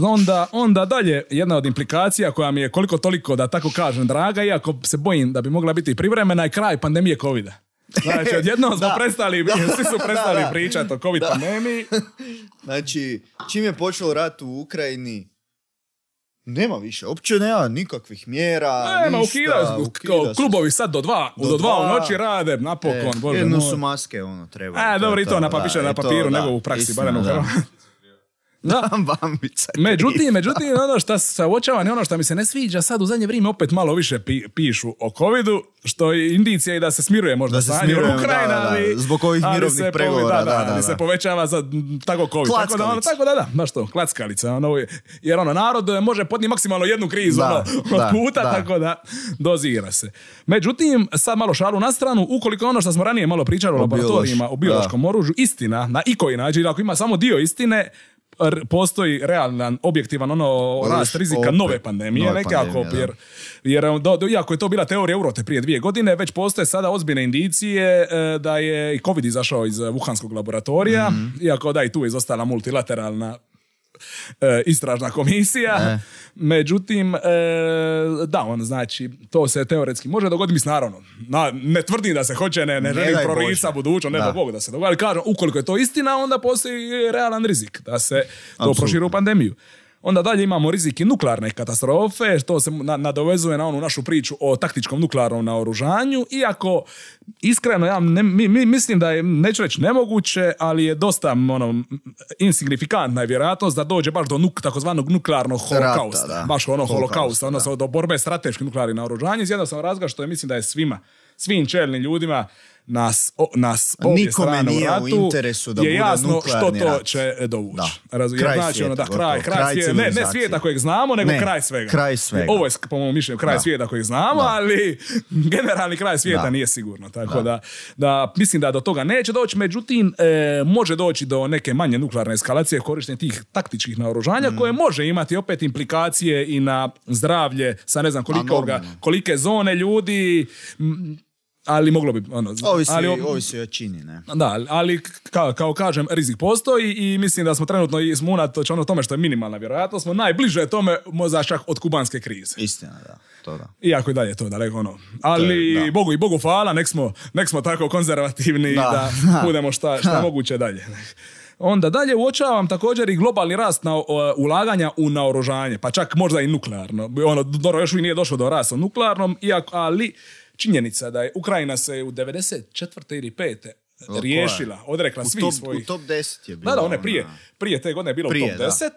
[SPEAKER 2] Onda, onda dalje, jedna od implikacija koja mi je koliko toliko, da tako kažem, draga, iako se bojim da bi mogla biti privremena, je kraj pandemije covida. Znači, odjednom smo
[SPEAKER 1] Da.
[SPEAKER 2] prestali, svi su prestali pričati o covid pandemiji.
[SPEAKER 1] Znači, čim je počeo rat u Ukrajini, nema više, uopće nema nikakvih mjera,
[SPEAKER 2] Nema,
[SPEAKER 1] ništa.
[SPEAKER 2] ukida, klubovi sad do dva, do,
[SPEAKER 1] Do
[SPEAKER 2] dva u noći rade,
[SPEAKER 1] E,
[SPEAKER 2] napokon, bože
[SPEAKER 1] jedno su maske, ono, treba.
[SPEAKER 2] A, dobro, i to na,
[SPEAKER 1] da,
[SPEAKER 2] više na
[SPEAKER 1] i to,
[SPEAKER 2] papiru nego u praksi, barem u
[SPEAKER 1] da.
[SPEAKER 2] Međutim, međutim, ono što se uočavam i ono što mi se ne sviđa, sad u zadnje vrijeme opet malo više pi- pišu o covidu, što je indicija i da se smiruje možda
[SPEAKER 1] Da se
[SPEAKER 2] stanje u
[SPEAKER 1] smiruje,
[SPEAKER 2] Ukrajini,
[SPEAKER 1] da, da, da,
[SPEAKER 2] ali-
[SPEAKER 1] zbog ovih mirovnih pregovora,
[SPEAKER 2] da, da,
[SPEAKER 1] da,
[SPEAKER 2] se povećava za tako covid. Tako da, ono, tako da, da, baš to, klackalica. Ono, jer ono, narod može podnijeti maksimalno jednu krizu
[SPEAKER 1] Da,
[SPEAKER 2] ono,
[SPEAKER 1] da,
[SPEAKER 2] puta,
[SPEAKER 1] da.
[SPEAKER 2] tako da dozira se. Međutim, sad malo šalu na stranu, ukoliko ono što smo ranije malo pričali o,
[SPEAKER 1] O
[SPEAKER 2] laboratorijima, o biološkom oružju, istina, na ikoji način, ako ima samo dio istine, postoji realan, objektivan ono rast rizika
[SPEAKER 1] opet,
[SPEAKER 2] nove pandemije
[SPEAKER 1] nove
[SPEAKER 2] nekako,
[SPEAKER 1] pandemije,
[SPEAKER 2] jer, jer do, do- iako je to bila teorija urote prije dvije godine, već postoje sada ozbiljne indicije e, da je i COVID izašao iz Wuhanskog laboratorija,
[SPEAKER 1] Mhm.
[SPEAKER 2] iako da i tu je izostala multilateralna istražna komisija.
[SPEAKER 1] E.
[SPEAKER 2] Međutim, e, da, on znači, to se teoretski može dogoditi, mislim, naravno, na, ne tvrdim da se hoće, ne, ne,
[SPEAKER 1] Ne
[SPEAKER 2] želim prorica budućnost, ne
[SPEAKER 1] Da.
[SPEAKER 2] Bog da se dogodi, kažem, ukoliko je to istina, onda postoji realan rizik da se to proširi u pandemiju. Onda dalje imamo rizik i nuklearne katastrofe, to se na- nadovezuje na onu našu priču o taktičkom nuklearnom naoružanju, iako iskreno ja ne, mi, mi- mislim da je, neću reći nemoguće, ali je dosta ono, insignifikantna je vjerojatnost da dođe baš do nuk, takozvanog nuklearnog
[SPEAKER 1] Rata,
[SPEAKER 2] holokausta.
[SPEAKER 1] da.
[SPEAKER 2] Baš ono
[SPEAKER 1] Holokausta,
[SPEAKER 2] holokausta, odnosno do borbe strateškim nuklearnim naoružanjem iz jednostavnog razloga što je mislim da je svima, svim čelnim ljudima nas, o, nas obje
[SPEAKER 1] Nikome
[SPEAKER 2] strane
[SPEAKER 1] nije u
[SPEAKER 2] u
[SPEAKER 1] interesu da
[SPEAKER 2] je jasno što to
[SPEAKER 1] rat.
[SPEAKER 2] će dovući.
[SPEAKER 1] Da.
[SPEAKER 2] Razumiješ?
[SPEAKER 1] Kraj
[SPEAKER 2] znači, ono, da,
[SPEAKER 1] svijeta,
[SPEAKER 2] kraj, kraj,
[SPEAKER 1] Kraj
[SPEAKER 2] svijeta, ne, ne svijeta kojeg znamo, nego
[SPEAKER 1] Ne,
[SPEAKER 2] kraj svega.
[SPEAKER 1] kraj svega.
[SPEAKER 2] Ovo je, po mom mišljenju, kraj
[SPEAKER 1] Da.
[SPEAKER 2] svijeta kojeg znamo,
[SPEAKER 1] Da.
[SPEAKER 2] ali generalni kraj svijeta
[SPEAKER 1] Da.
[SPEAKER 2] nije sigurno. Tako da. Da, mislim da do toga neće doći, međutim, e, može doći do neke manje nuklearne eskalacije korištenja tih taktičkih naoružanja,
[SPEAKER 1] Mm.
[SPEAKER 2] koje može imati opet implikacije i na zdravlje sa ne znam koliko
[SPEAKER 1] normalno.
[SPEAKER 2] kolike zone ljudi, m, ali moglo bi, ono,
[SPEAKER 1] Ovisi,
[SPEAKER 2] ali,
[SPEAKER 1] ovisi o čini, ne?
[SPEAKER 2] da, ali kao, kao kažem, rizik postoji i mislim da smo trenutno i smo unatoč ono tome što je minimalna vjerojatnost, smo najbliže tome možda čak od kubanske krize.
[SPEAKER 1] Istina, da. To da.
[SPEAKER 2] Iako i dalje je to daleko ono. Ali
[SPEAKER 1] je, da.
[SPEAKER 2] Bogu i Bogu hvala, nek smo, nek smo tako konzervativni
[SPEAKER 1] Da.
[SPEAKER 2] da, budemo šta, šta moguće dalje. Onda dalje uočavam također i globalni rast na, o, ulaganja u naoružanje, pa čak možda i nuklearno. Ono, dobro, još uvijek nije došlo do rasta nuklearnom, iako, ali činjenica da je Ukrajina se u 94. ili 5.
[SPEAKER 1] koja?
[SPEAKER 2] riješila, odrekla
[SPEAKER 1] U
[SPEAKER 2] svih
[SPEAKER 1] top,
[SPEAKER 2] svojih...
[SPEAKER 1] u top 10 je bilo.
[SPEAKER 2] Da, da, one prije, prije te godine je bilo
[SPEAKER 1] Prije,
[SPEAKER 2] u
[SPEAKER 1] da.
[SPEAKER 2] top 10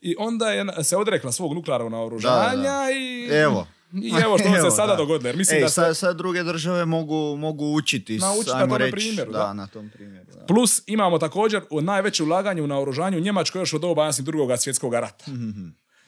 [SPEAKER 2] i onda je se odrekla svog nuklearnog naoružanja
[SPEAKER 1] Da, da, da.
[SPEAKER 2] i...
[SPEAKER 1] Evo.
[SPEAKER 2] I evo što
[SPEAKER 1] Evo,
[SPEAKER 2] se sada
[SPEAKER 1] da.
[SPEAKER 2] dogodilo. Jer mislim
[SPEAKER 1] Ej,
[SPEAKER 2] da se-
[SPEAKER 1] sad, sad druge države mogu, mogu učiti.
[SPEAKER 2] Naučiti na tome
[SPEAKER 1] reći,
[SPEAKER 2] primjeru,
[SPEAKER 1] Da,
[SPEAKER 2] da.
[SPEAKER 1] na tom primjeru. Da.
[SPEAKER 2] Plus imamo također najveće ulaganje u naoružanju u Njemačkoj još od doba drugog svjetskog rata.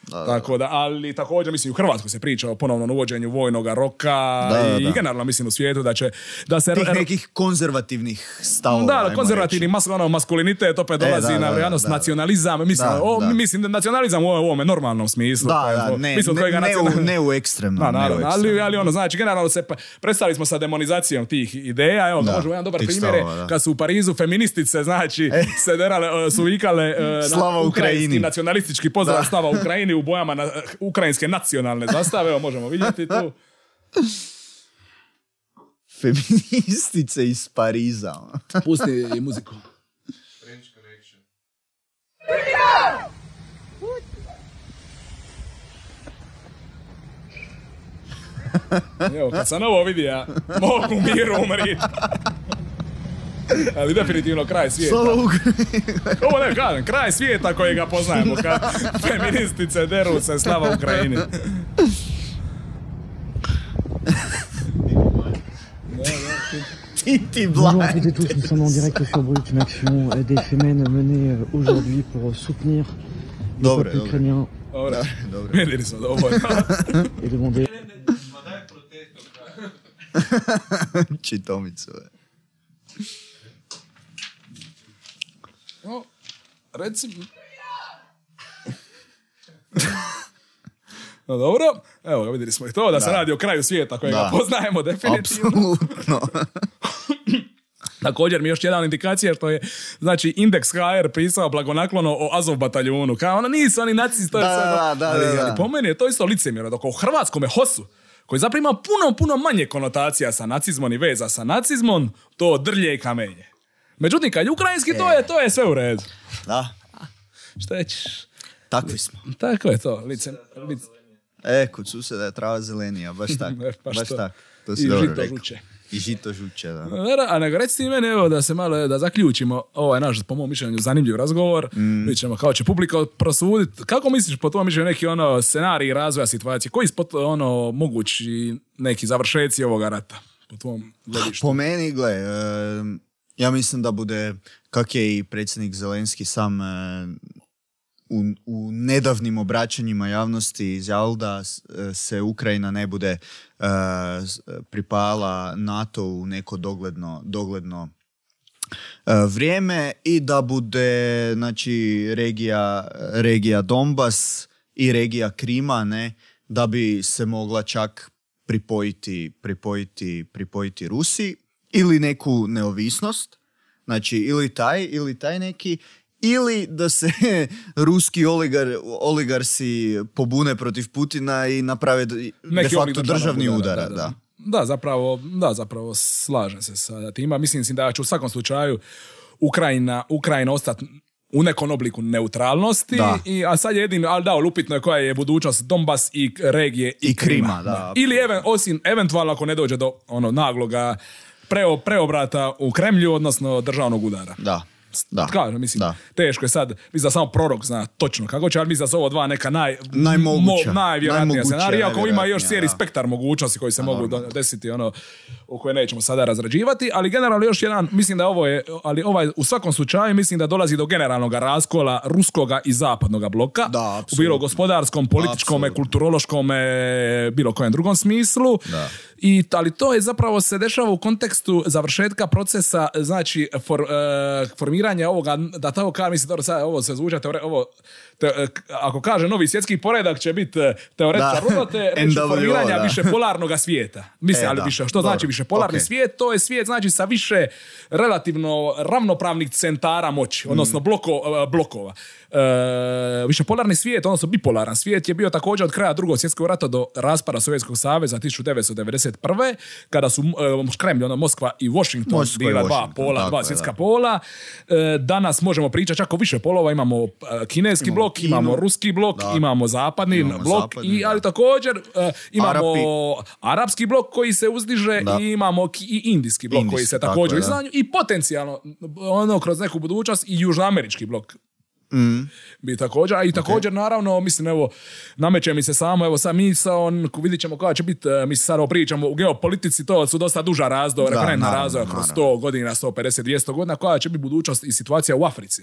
[SPEAKER 1] Da,
[SPEAKER 2] Tako da, ali također mislim u Hrvatskoj se priča o ponovnom uvođenju vojnog roka
[SPEAKER 1] Da, da,
[SPEAKER 2] i
[SPEAKER 1] da.
[SPEAKER 2] generalno mislim u svijetu da će da se
[SPEAKER 1] Tih nekih konzervativnih stavova.
[SPEAKER 2] da, konzervativni mas, ono, maskulinitet opet
[SPEAKER 1] E,
[SPEAKER 2] dolazi
[SPEAKER 1] da,
[SPEAKER 2] na nacionalizam. Mislim,
[SPEAKER 1] Da,
[SPEAKER 2] o, mislim da nacionalizam u ovome normalnom smislu.
[SPEAKER 1] Da, da, ne,
[SPEAKER 2] mislim,
[SPEAKER 1] ne, ne, u, ne u ekstremnom.
[SPEAKER 2] Da,
[SPEAKER 1] ne u
[SPEAKER 2] naravno, ali, ali ono, znači, generalno se pa- predstavili smo sa demonizacijom tih ideja, evo,
[SPEAKER 1] Da,
[SPEAKER 2] možemo jedan dobar primjer kad su u Parizu feministice, znači,
[SPEAKER 1] E.
[SPEAKER 2] se derale, e, su vikale e, na
[SPEAKER 1] Slava Ukrajini.
[SPEAKER 2] nacionalistički pozdrav
[SPEAKER 1] Da.
[SPEAKER 2] stava Ukrajini u bojama na, ukrajinske nacionalne zastave, evo, možemo vidjeti tu.
[SPEAKER 1] Feministice iz Pariza. ono.
[SPEAKER 2] Pusti i muziku. Evo, kad sam ovo vidio, mogu miru umrit. Ali definitivno kraj svijeta. Ovo ne kažem, kraj svijeta kojega poznajemo kad feministice deru se slava Ukrajini.
[SPEAKER 1] Titi
[SPEAKER 6] Bonjour à
[SPEAKER 1] Blind.
[SPEAKER 6] toutes et tous, nous sommes en direct sur Brut, une action des Femen menée aujourd'hui pour soutenir le
[SPEAKER 1] Dobre,
[SPEAKER 6] peuple ukrainien et demander
[SPEAKER 1] Čitomicu. e.
[SPEAKER 2] recimo... No dobro, evo ga vidjeli smo i to, da, se radi o kraju svijeta kojega
[SPEAKER 1] Da.
[SPEAKER 2] poznajemo definitivno.
[SPEAKER 1] Apsolutno.
[SPEAKER 2] Također mi još jedna indikacija što je, znači, Index HR pisao blagonaklono o Azov bataljunu. Kao ono, nisu oni nacisti, to je
[SPEAKER 1] Da,
[SPEAKER 2] sve-
[SPEAKER 1] da, da,
[SPEAKER 2] ali,
[SPEAKER 1] da, da.
[SPEAKER 2] ali po meni je to isto licemjerno, dok u hrvatskome HOS-u, koji zapravo ima puno, puno manje konotacija sa nacizmom i veza sa nacizmom, to drlje i kamenje. Međutim, kad je ukrajinski, to je, to je sve u redu.
[SPEAKER 1] Da,
[SPEAKER 2] Šta ćeš?
[SPEAKER 1] takvi smo.
[SPEAKER 2] Tako je to, lice, lice.
[SPEAKER 1] E, kod suseda je trava zelenija, baš tako.
[SPEAKER 2] E, baš
[SPEAKER 1] baš
[SPEAKER 2] to.
[SPEAKER 1] tako. To
[SPEAKER 2] I
[SPEAKER 1] si dobro
[SPEAKER 2] žito
[SPEAKER 1] rekao.
[SPEAKER 2] žuče.
[SPEAKER 1] I žito žuče, da.
[SPEAKER 2] Vera, A nego reci ti meni, evo, da se malo, da zaključimo ovaj naš, po mom mišljenju, zanimljiv razgovor.
[SPEAKER 1] Mm.
[SPEAKER 2] Mi ćemo, kao će publika prosuditi. Kako misliš, po tvojom mišljenju, neki ono scenarij razvoja situacije? Koji spot, ono, mogući neki završeci ovoga rata? Po tvom gledištu.
[SPEAKER 1] Po meni, gle, e, ja mislim da bude, kak je i predsjednik Zelenski sam e, u, u nedavnim obraćanjima javnosti izjavio da e, se Ukrajina ne bude e, pripala NATO u neko dogledno, dogledno vrijeme i da bude znači regija, regija Donbas i regija Krima ne da bi se mogla čak pripojiti, pripojiti, pripojiti Rusiji ili neku neovisnost znači ili taj ili taj neki ili da se ruski oligar, oligarsi pobune protiv Putina i naprave de, facto državni udara,
[SPEAKER 2] udara,
[SPEAKER 1] da.
[SPEAKER 2] Da, zapravo, da, zapravo slažem se sa tima. Mislim da će u svakom slučaju Ukrajina, Ukrajina ostati u nekom obliku neutralnosti,
[SPEAKER 1] Da.
[SPEAKER 2] i, a sad je jedin, ali da, ali upitno je koja je budućnost Donbas i regije i,
[SPEAKER 1] I Krima, da,
[SPEAKER 2] Ili even, osim, eventualno ako ne dođe do ono nagloga preo, preobrata u Kremlju, odnosno državnog udara.
[SPEAKER 1] Da. Da.
[SPEAKER 2] Kažem, mislim,
[SPEAKER 1] Da.
[SPEAKER 2] teško je sad, mislim da samo prorok zna točno kako će, ali mislim da su ovo dva neka naj,
[SPEAKER 1] Najmoguća.
[SPEAKER 2] mo- najvjerojatnija scenarija, ako ima još cijeli
[SPEAKER 1] da.
[SPEAKER 2] spektar mogućnosti koji se mogu desiti, ono, u koje nećemo sada razrađivati, ali generalno još jedan, mislim da ovo je, ali ovaj, u svakom slučaju mislim da dolazi do generalnog raskola ruskoga i zapadnog bloka,
[SPEAKER 1] Da,
[SPEAKER 2] u bilo gospodarskom, političkom, kulturološkom, bilo kojem drugom smislu.
[SPEAKER 1] Da.
[SPEAKER 2] I, ali to je zapravo se dešava u kontekstu završetka procesa, znači for, e, formiranja ovoga, da tako kažem, mislim, dobro, sad ovo se zvuča, ovo, te- e, ako kaže novi svjetski poredak će biti e, teoretičar
[SPEAKER 1] Da.
[SPEAKER 2] urote, reći
[SPEAKER 1] NWO,
[SPEAKER 2] formiranja više polarnog svijeta. Mislim,
[SPEAKER 1] E,
[SPEAKER 2] ali
[SPEAKER 1] da.
[SPEAKER 2] više, što
[SPEAKER 1] Dobro.
[SPEAKER 2] znači više polarni
[SPEAKER 1] Ok.
[SPEAKER 2] svijet? To je svijet znači sa više relativno ravnopravnih centara moći, odnosno bloko, e, blokova. E, više polarni svijet, odnosno bipolaran svijet je bio također od kraja drugog svjetskog rata do raspada Sovjetskog saveza 1991. kada su e, Kremlj, ono Moskva i Washington
[SPEAKER 1] Moskva i
[SPEAKER 2] bila dva
[SPEAKER 1] Washington,
[SPEAKER 2] pola,
[SPEAKER 1] tako
[SPEAKER 2] dva
[SPEAKER 1] je,
[SPEAKER 2] svjetska
[SPEAKER 1] da.
[SPEAKER 2] pola. E, danas možemo pričati čak o više polova, imamo kineski
[SPEAKER 1] Imamo
[SPEAKER 2] blok,
[SPEAKER 1] Kinu,
[SPEAKER 2] imamo ruski blok,
[SPEAKER 1] da.
[SPEAKER 2] imamo zapadni
[SPEAKER 1] Imamo
[SPEAKER 2] blok,
[SPEAKER 1] zapadni,
[SPEAKER 2] i, ali također e, imamo
[SPEAKER 1] Arapi.
[SPEAKER 2] arapski blok koji se uzdiže
[SPEAKER 1] Da.
[SPEAKER 2] i imamo ki- i indijski blok koji se
[SPEAKER 1] tako
[SPEAKER 2] također izdanju i potencijalno ono kroz neku budućnost i južnoamerički blok
[SPEAKER 1] Mm.
[SPEAKER 2] bi također, a i također naravno, mislim evo, nameće mi se samo, evo sad mi sa on, vidit ćemo koja će biti, e, mislim sad ovo pričamo u geopolitici, to su dosta duža razdoblja,
[SPEAKER 1] Da,
[SPEAKER 2] referentna razdoblja kroz
[SPEAKER 1] naravno.
[SPEAKER 2] 100 godina, 150, 200 godina, koja će biti budućnost i situacija u Africi.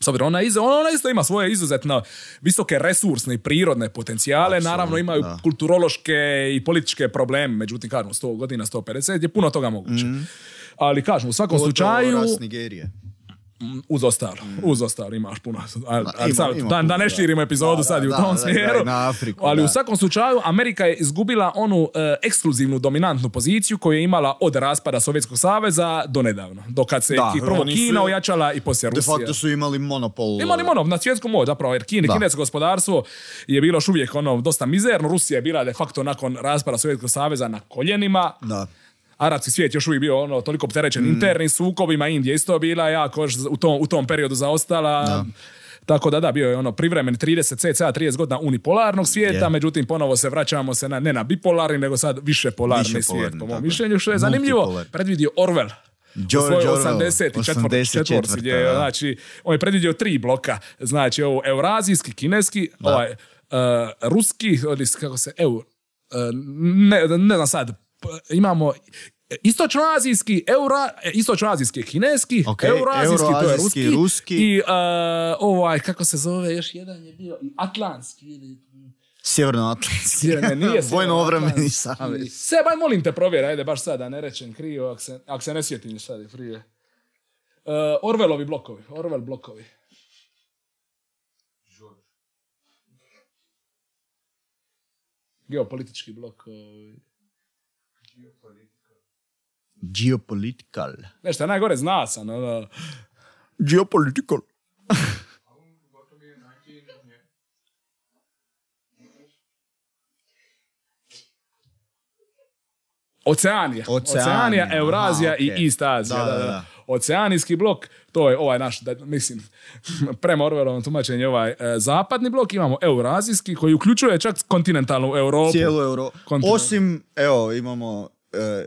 [SPEAKER 2] S obzirom, ona, iz- ona isto ima svoje izuzetno visoke resursne i prirodne potencijale, naravno imaju
[SPEAKER 1] da.
[SPEAKER 2] kulturološke i političke probleme, međutim, kažemo, 100 godina, 150 je puno toga moguće. Ali kažem, u svakom.
[SPEAKER 1] Pogotovo
[SPEAKER 2] slučaju,
[SPEAKER 1] ras Nigerije.
[SPEAKER 2] Uz ostalo, uz ostalo imaš puno. A, a
[SPEAKER 1] ima-
[SPEAKER 2] sad,
[SPEAKER 1] ima
[SPEAKER 2] da,
[SPEAKER 1] puno,
[SPEAKER 2] da ne širimo epizodu
[SPEAKER 1] Da,
[SPEAKER 2] sad i u tom smjeru.
[SPEAKER 1] na Afriku,
[SPEAKER 2] ali u svakom slučaju Amerika je izgubila onu e, ekskluzivnu dominantnu poziciju koju je imala od raspada Sovjetskog saveza do nedavno. Do kad se
[SPEAKER 1] Da,
[SPEAKER 2] prvo Kina ojačala i poslije
[SPEAKER 1] De
[SPEAKER 2] Rusija.
[SPEAKER 1] facto su imali monopol.
[SPEAKER 2] Imali ono na svjetsku moć zapravo, jer Kine, kinesko gospodarstvo je bilo još uvijek ono dosta mizerno, Rusija je bila de facto nakon raspada Sovjetskog saveza na koljenima,
[SPEAKER 1] Da.
[SPEAKER 2] Arapski svijet još uvijek bio ono toliko opterećen
[SPEAKER 1] Mm.
[SPEAKER 2] internim sukobima, Indija isto bila jako u tom, u tom periodu zaostala. Tako da da, bio je ono privremeni 30, cca 30 godina unipolarnog svijeta,
[SPEAKER 1] Je.
[SPEAKER 2] međutim ponovo se vraćamo se na, ne na bipolarni, nego sad više polarni
[SPEAKER 1] Više
[SPEAKER 2] svijet, po mom
[SPEAKER 1] je.
[SPEAKER 2] mišljenju, što je zanimljivo, predvidio Orwell.
[SPEAKER 1] George
[SPEAKER 2] u svojoj
[SPEAKER 1] Orwell,
[SPEAKER 2] 84.
[SPEAKER 1] 84.,
[SPEAKER 2] četvorci, gdje je,
[SPEAKER 1] da.
[SPEAKER 2] znači, on je predvidio tri bloka, znači ovo eurazijski, kineski, ovaj, uh, ruski, kako se, eu, uh, ne, ne znam sad, imamo istočnoazijski, eura, e, istočnoazijski kineski,
[SPEAKER 1] Ok,
[SPEAKER 2] eurazijski, to je
[SPEAKER 1] euroazijski,
[SPEAKER 2] ruski,
[SPEAKER 1] ruski.
[SPEAKER 2] i uh, ovaj, kako se zove, još jedan je bio atlantski, ili
[SPEAKER 1] Sjevernoatlantski.
[SPEAKER 2] ne, nije
[SPEAKER 1] Vojno-obrambeni savez.
[SPEAKER 2] Seba, aj molim te provjeri, ajde baš sad da ne rečem krivo, ako se, ako se ne sjetim sad je prije. Uh, Orvelovi blokovi, Orwell blokovi. Geopolitički blok.
[SPEAKER 1] Geopolitical.
[SPEAKER 2] Nešto je najgore zna sam, ono.
[SPEAKER 1] Geopolitical.
[SPEAKER 2] Oceanija.
[SPEAKER 1] Oceanija,
[SPEAKER 2] Oceanija,
[SPEAKER 1] aha,
[SPEAKER 2] Eurazija
[SPEAKER 1] okej.
[SPEAKER 2] i East Azija.
[SPEAKER 1] Da,
[SPEAKER 2] Da,
[SPEAKER 1] da.
[SPEAKER 2] Oceanijski blok, to je ovaj naš, da, mislim, prema Orwellovom tumačenju ovaj e, zapadni blok, imamo Eurazijski koji uključuje čak kontinentalnu Europu.
[SPEAKER 1] Cijelu euro.
[SPEAKER 2] Kontinent.
[SPEAKER 1] Osim, evo, imamo e,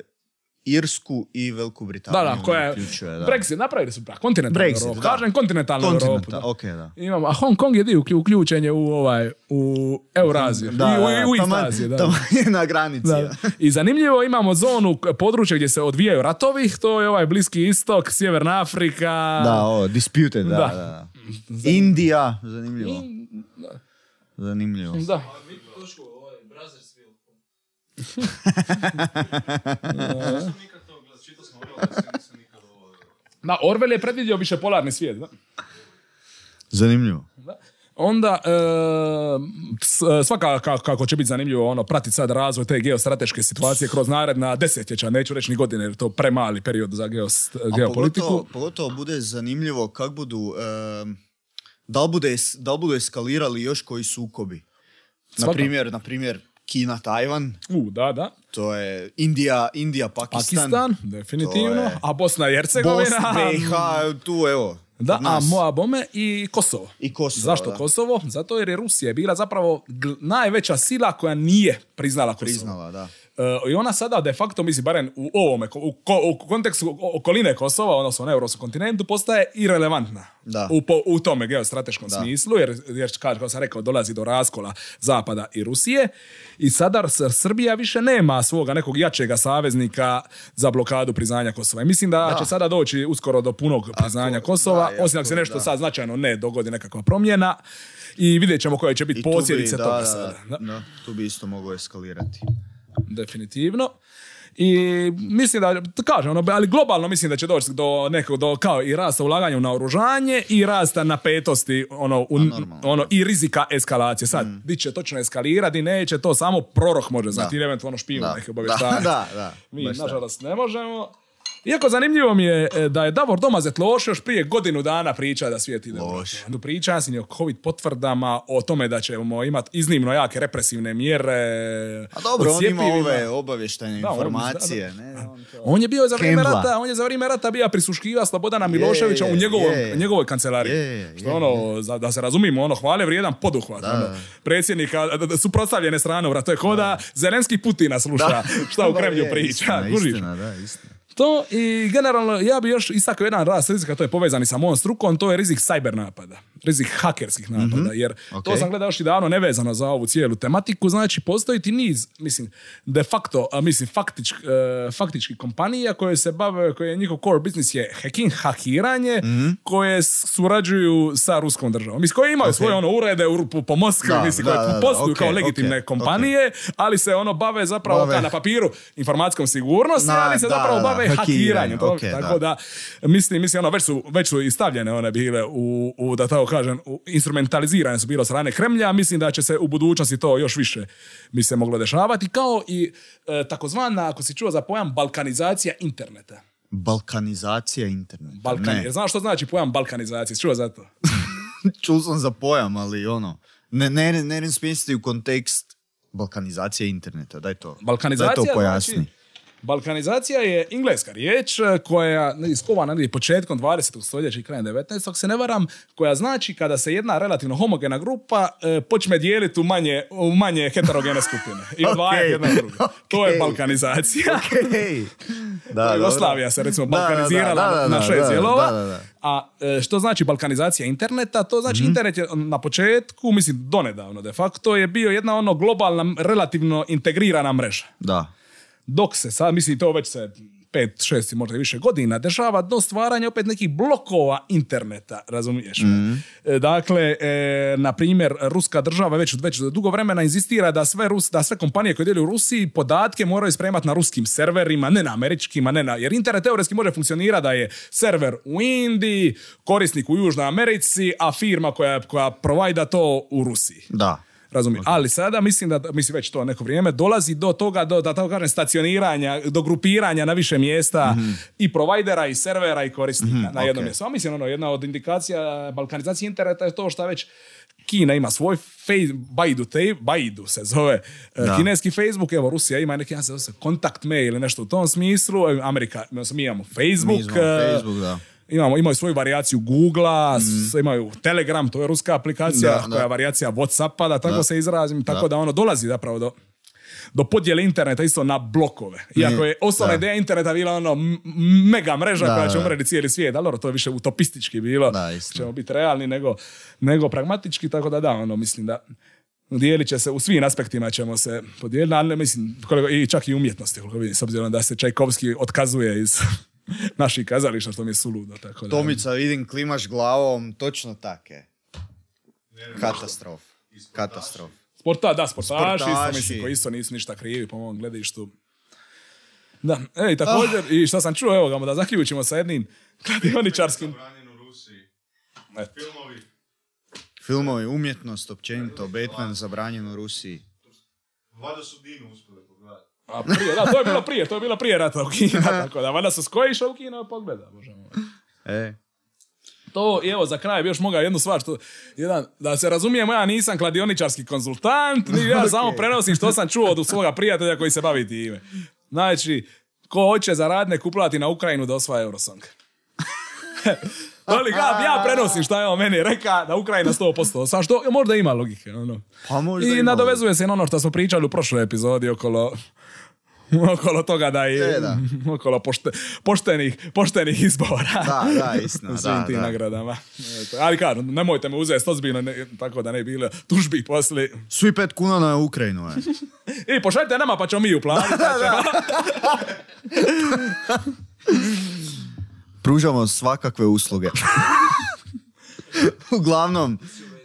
[SPEAKER 1] Irsku i Veliku
[SPEAKER 2] Da,
[SPEAKER 1] Britaniju.
[SPEAKER 2] da, koja je,
[SPEAKER 1] da.
[SPEAKER 2] Brexit, napravili su pra, kontinentalnu
[SPEAKER 1] Brexit,
[SPEAKER 2] Europu.
[SPEAKER 1] da.
[SPEAKER 2] Kažem kontinentalnu
[SPEAKER 1] Kontinenta,
[SPEAKER 2] Europu. Da.
[SPEAKER 1] ok, da.
[SPEAKER 2] Imamo, a Hong Kong je dio uklju- uključen je u ovaj, u Euraziju.
[SPEAKER 1] Da,
[SPEAKER 2] I u,
[SPEAKER 1] da,
[SPEAKER 2] i u East
[SPEAKER 1] taman-
[SPEAKER 2] Aziju, da.
[SPEAKER 1] taman je na granici.
[SPEAKER 2] Da, da. I zanimljivo imamo zonu područja gdje se odvijaju ratovi, to je ovaj Bliski istok, Sjeverna Afrika.
[SPEAKER 1] Da, ovo, disputed, da,
[SPEAKER 2] Da.
[SPEAKER 1] da. da. Indija, zanimljivo. Zanimljivo.
[SPEAKER 2] Da. Da, Orwell je predvidio više polarni svijet. Da?
[SPEAKER 1] Zanimljivo.
[SPEAKER 2] Onda, e, s- svaka ka- kako će biti zanimljivo ono, pratiti sad razvoj te geostrateške situacije kroz naredna desetljeća, neću reći ni godine, jer je to premali period za geost,
[SPEAKER 1] A
[SPEAKER 2] geopolitiku.
[SPEAKER 1] Pogotovo, pogotovo bude zanimljivo kak budu, em, da, li bude, da li budu eskalirali još koji sukobi. Na primjer, na primjer, Kina, Tajvan,
[SPEAKER 2] U, da, da.
[SPEAKER 1] to je Indija, Indija, Pakistan.
[SPEAKER 2] Pakistan, definitivno.
[SPEAKER 1] Je-
[SPEAKER 2] A Bosna i Hercegovina.
[SPEAKER 1] Bosna, BiH, tu evo.
[SPEAKER 2] Da, a moja bome i Kosovo.
[SPEAKER 1] I Kosovo,
[SPEAKER 2] Zašto
[SPEAKER 1] da.
[SPEAKER 2] Kosovo? Zato jer je Rusija bila zapravo najveća sila koja nije priznala Kosovo.
[SPEAKER 1] Priznala, da.
[SPEAKER 2] E, I ona sada de facto, mislim, barem u ovome, u, ko- u kontekstu okoline Kosova, odnosno na europskom kontinentu, postaje irelevantna.
[SPEAKER 1] Da.
[SPEAKER 2] U, po- u tome geostrateškom
[SPEAKER 1] Da.
[SPEAKER 2] smislu, jer, jer kao, kao sam rekao, dolazi do raskola Zapada i Rusije. I sada Srbija više nema svoga nekog jačega saveznika za blokadu priznanja Kosova. I mislim da,
[SPEAKER 1] Da.
[SPEAKER 2] će sada doći uskoro do punog priznanja Kosova,
[SPEAKER 1] da,
[SPEAKER 2] osim ako se
[SPEAKER 1] ako-
[SPEAKER 2] nešto
[SPEAKER 1] da.
[SPEAKER 2] sad značajno ne dogodi nekakva promjena. I vidjet ćemo koje će biti posljedice toga
[SPEAKER 1] da,
[SPEAKER 2] sada. Da.
[SPEAKER 1] da, tu bi isto moglo eskalirati.
[SPEAKER 2] Definitivno. I mislim da, kažem, ono, ali globalno mislim da će doći do nekog, do, kao i rasta ulaganja u naoružanje i rasta napetosti, ono, u,
[SPEAKER 1] normalno.
[SPEAKER 2] ono, i rizika eskalacije. Sad, di će točno eskalirati, neće, to samo prorok može znati, ili eventualno špijun
[SPEAKER 1] Da.
[SPEAKER 2] neke obavještaje.
[SPEAKER 1] Da, da, da.
[SPEAKER 2] Mi, nažalost, ne možemo. Iako zanimljivo mi je e, da je Davor Domazet loš još prije godinu dana priča da svijet ide
[SPEAKER 1] Loš.
[SPEAKER 2] Priča sam o covid potvrdama, o tome da ćemo imati iznimno jake represivne mjere.
[SPEAKER 1] A dobro, on ima ove obavještajne
[SPEAKER 2] Da, on-
[SPEAKER 1] informacije.
[SPEAKER 2] da,
[SPEAKER 1] ne, on to-
[SPEAKER 2] On je bio za vrijeme rata, on je za vrijeme rata bio prisluškiva Slobodana Miloševića u njegovom,
[SPEAKER 1] je.
[SPEAKER 2] njegovoj kancelariji. Što ono, za- da se razumijemo, ono hvale vrijedan poduhvat. Ono, predsjednika, suprotstavljene strane. To je ko da Zelenski Putina sluša šta u Kremlju priča.
[SPEAKER 1] Istina, istina, da, istina.
[SPEAKER 2] To i generalno ja bi još istakao jedan rast rizika, to je povezani sa mojom strukom, to je rizik cyber napada. Rizik hakerskih napada, jer to
[SPEAKER 1] ok.
[SPEAKER 2] sam gledao još i davno nevezano za ovu cijelu tematiku, znači postoji ti niz, mislim, de facto, a, mislim, faktič, e, faktički kompanija koje se bave, koje je njihov core business je hacking, hakiranje, koje s- surađuju sa ruskom državom. Mislim, koje imaju svoje ono urede u, po, Moskvi,
[SPEAKER 1] Da,
[SPEAKER 2] mislim,
[SPEAKER 1] da,
[SPEAKER 2] koje
[SPEAKER 1] da,
[SPEAKER 2] posluju
[SPEAKER 1] ok,
[SPEAKER 2] kao legitimne kompanije, ali se ono bave zapravo
[SPEAKER 1] Bave-
[SPEAKER 2] kao na papiru informacijskom sigurnosti,
[SPEAKER 1] Na,
[SPEAKER 2] ali se
[SPEAKER 1] da,
[SPEAKER 2] zapravo
[SPEAKER 1] da,
[SPEAKER 2] bave
[SPEAKER 1] hakiranjem.
[SPEAKER 2] To- tako
[SPEAKER 1] da.
[SPEAKER 2] da, mislim, mislim, ono, već su, već su i stavljene one bile u, u da tako kažem, instrumentalizirane su bile od strane Kremlja, mislim da će se u budućnosti to još više bi se moglo dešavati, kao i e, takozvana, ako si čuo za pojam, balkanizacija interneta.
[SPEAKER 1] Balkanizacija interneta.
[SPEAKER 2] Balkan,
[SPEAKER 1] Ne,
[SPEAKER 2] Znaš što znači pojam balkanizacije? Čuo za to?
[SPEAKER 1] čuo sam za pojam, ali ono, ne, ne, ne, ne smisliti u kontekst balkanizacije interneta. Daj to,
[SPEAKER 2] Balkanizacija
[SPEAKER 1] daj to pojasni.
[SPEAKER 2] Znači, balkanizacija je engleska riječ e, koja je iskovana negdje početkom 20. stoljeća i krajem 19. ako se ne varam, koja znači kada se jedna relativno homogena grupa e, počne dijeliti u manje, u manje heterogene skupine i odvajati jedna od druge. To je balkanizacija.
[SPEAKER 1] Hej. Da.
[SPEAKER 2] Jugoslavija se recimo
[SPEAKER 1] Da, da, da,
[SPEAKER 2] balkanizirala
[SPEAKER 1] da,
[SPEAKER 2] na šest dijelova. A e, što znači balkanizacija interneta? To znači
[SPEAKER 1] Mhm.
[SPEAKER 2] internet je na početku, mislim donedavno de facto, je bio jedna ono globalna, relativno integrirana mreža.
[SPEAKER 1] Da.
[SPEAKER 2] Dok se sad, mislim to već se pet, šest i možda i više godina dešava do stvaranja opet nekih blokova interneta, razumiješ? E, Dakle, e, na primjer, ruska država već, već dugo vremena inzistira da sve, Rus, da sve kompanije koje djeluju u Rusiji podatke moraju spremati na ruskim serverima, ne na američkima, ne na, jer internet teoretski može funkcionirati da je server u Indiji, korisnik u Južnoj Americi, a firma koja, koja provajda to u Rusiji.
[SPEAKER 1] Da.
[SPEAKER 2] Razumijem. Ali sada mislim da, mislim već to neko vrijeme, dolazi do toga, do, da tako kažem, stacioniranja, do grupiranja na više mjesta i provajdera i servera i korisnika na jednom
[SPEAKER 1] ok.
[SPEAKER 2] mjestu. A mislim, ono, jedna od indikacija balkanizacije interneta je to što već Kina ima svoj face, Baidu, te, Baidu se zove e,
[SPEAKER 1] Da.
[SPEAKER 2] kineski Facebook, evo Rusija ima neki, ja se zove kontakt mail ili nešto u tom smislu, Amerika, mi imamo Facebook,
[SPEAKER 1] Mi imamo
[SPEAKER 2] e,
[SPEAKER 1] Facebook, da.
[SPEAKER 2] Imamo, imaju svoju varijaciju Google-a, s- imaju Telegram, to je ruska aplikacija,
[SPEAKER 1] Mm. Da,
[SPEAKER 2] koja je varijacija Whatsappa, da tako
[SPEAKER 1] Da.
[SPEAKER 2] se izrazim, tako da.
[SPEAKER 1] Da.
[SPEAKER 2] ono dolazi zapravo do do podjele interneta isto na blokove. Iako je osnovna ideja interneta bila ono m- mega mreža
[SPEAKER 1] Da,
[SPEAKER 2] koja će umreti cijeli svijet, ali dobro, to je više utopistički bilo.
[SPEAKER 1] Da.
[SPEAKER 2] Ćemo biti realni nego, nego pragmatički, tako da da, ono, mislim da dijelit će se, u svim aspektima ćemo se podijeliti, ali mislim, koliko, i čak i umjetnosti, koliko vidim, s obzirom da se Čajkovski otkazuje iz naših kazališta, što mi je suludo. Tako da,
[SPEAKER 1] Tomica, vidim, klimaš glavom, točno take. Katastrof. Katastrof.
[SPEAKER 2] Sporta, da, sportaši, isto
[SPEAKER 1] Sportaši.
[SPEAKER 2] mislim, koji isto nisu ništa krivi po mom gledištu. Da, ej, također, i što sam čuo, evo ga, da zaključimo sa jednim kladioničarskim...
[SPEAKER 7] Filmovi.
[SPEAKER 1] Filmovi, umjetnost, općenito, Batman zabranjen u Rusiji.
[SPEAKER 7] Vada su Dinu uspjeli.
[SPEAKER 2] A prije, da, to je bilo prije, to je bilo prije rata u Kina, tako da, valjda su skoji išao u Kino pogleda, bože moj.
[SPEAKER 1] E,
[SPEAKER 2] To, i evo, za kraj bi još mogao jednu stvar, što, jedan, da se razumijemo, ja nisam kladioničarski konzultant, ni ja samo prenosim što sam čuo od svoga prijatelja koji se bavi time. Znači, ko hoće zaradne kuplati na Ukrajinu da osvaja Eurosong. Ali ga, ja prenosim šta je on meni reka da Ukrajina 100%. Sa što možda ima logike. Ono.
[SPEAKER 1] Pa možda
[SPEAKER 2] I
[SPEAKER 1] ima
[SPEAKER 2] nadovezuje se na ono što smo pričali u prošloj epizodi okolo okolo toga da
[SPEAKER 1] E, da.
[SPEAKER 2] okolo pošte, poštenih, poštenih izbora.
[SPEAKER 1] Da, da, istina,
[SPEAKER 2] svim
[SPEAKER 1] da,
[SPEAKER 2] tim
[SPEAKER 1] da.
[SPEAKER 2] nagradama. Eto, Ali kažem, nemojte me uzeti ozbiljno, ne, tako da ne bi bilo tužbi poslije.
[SPEAKER 1] Svi pet kuna na Ukrajinu, je.
[SPEAKER 2] I pošaljite nama pa ćemo mi uplatiti.
[SPEAKER 1] Pružamo svakakve usluge. Uglavnom,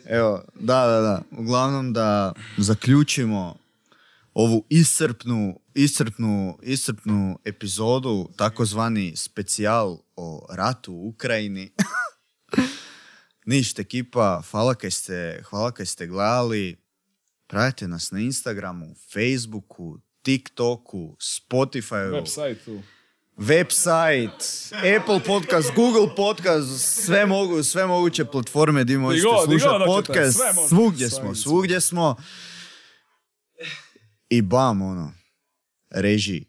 [SPEAKER 1] evo, da, da, da. Uglavnom da zaključimo ovu iscrpnu, iscrpnu, iscrpnu epizodu, takozvani specijal o ratu u Ukrajini. Ništa ekipa, hvala kaj ste, hvala kaj ste gledali. Pratite nas na Instagramu, Facebooku, TikToku, Spotifyu
[SPEAKER 2] Website-u.
[SPEAKER 1] Website, Apple podcast, Google podcast, sve, mogu, sve moguće platforme gdje možete slušati podcast, svugdje smo, svugdje smo. I bam, ono, reži,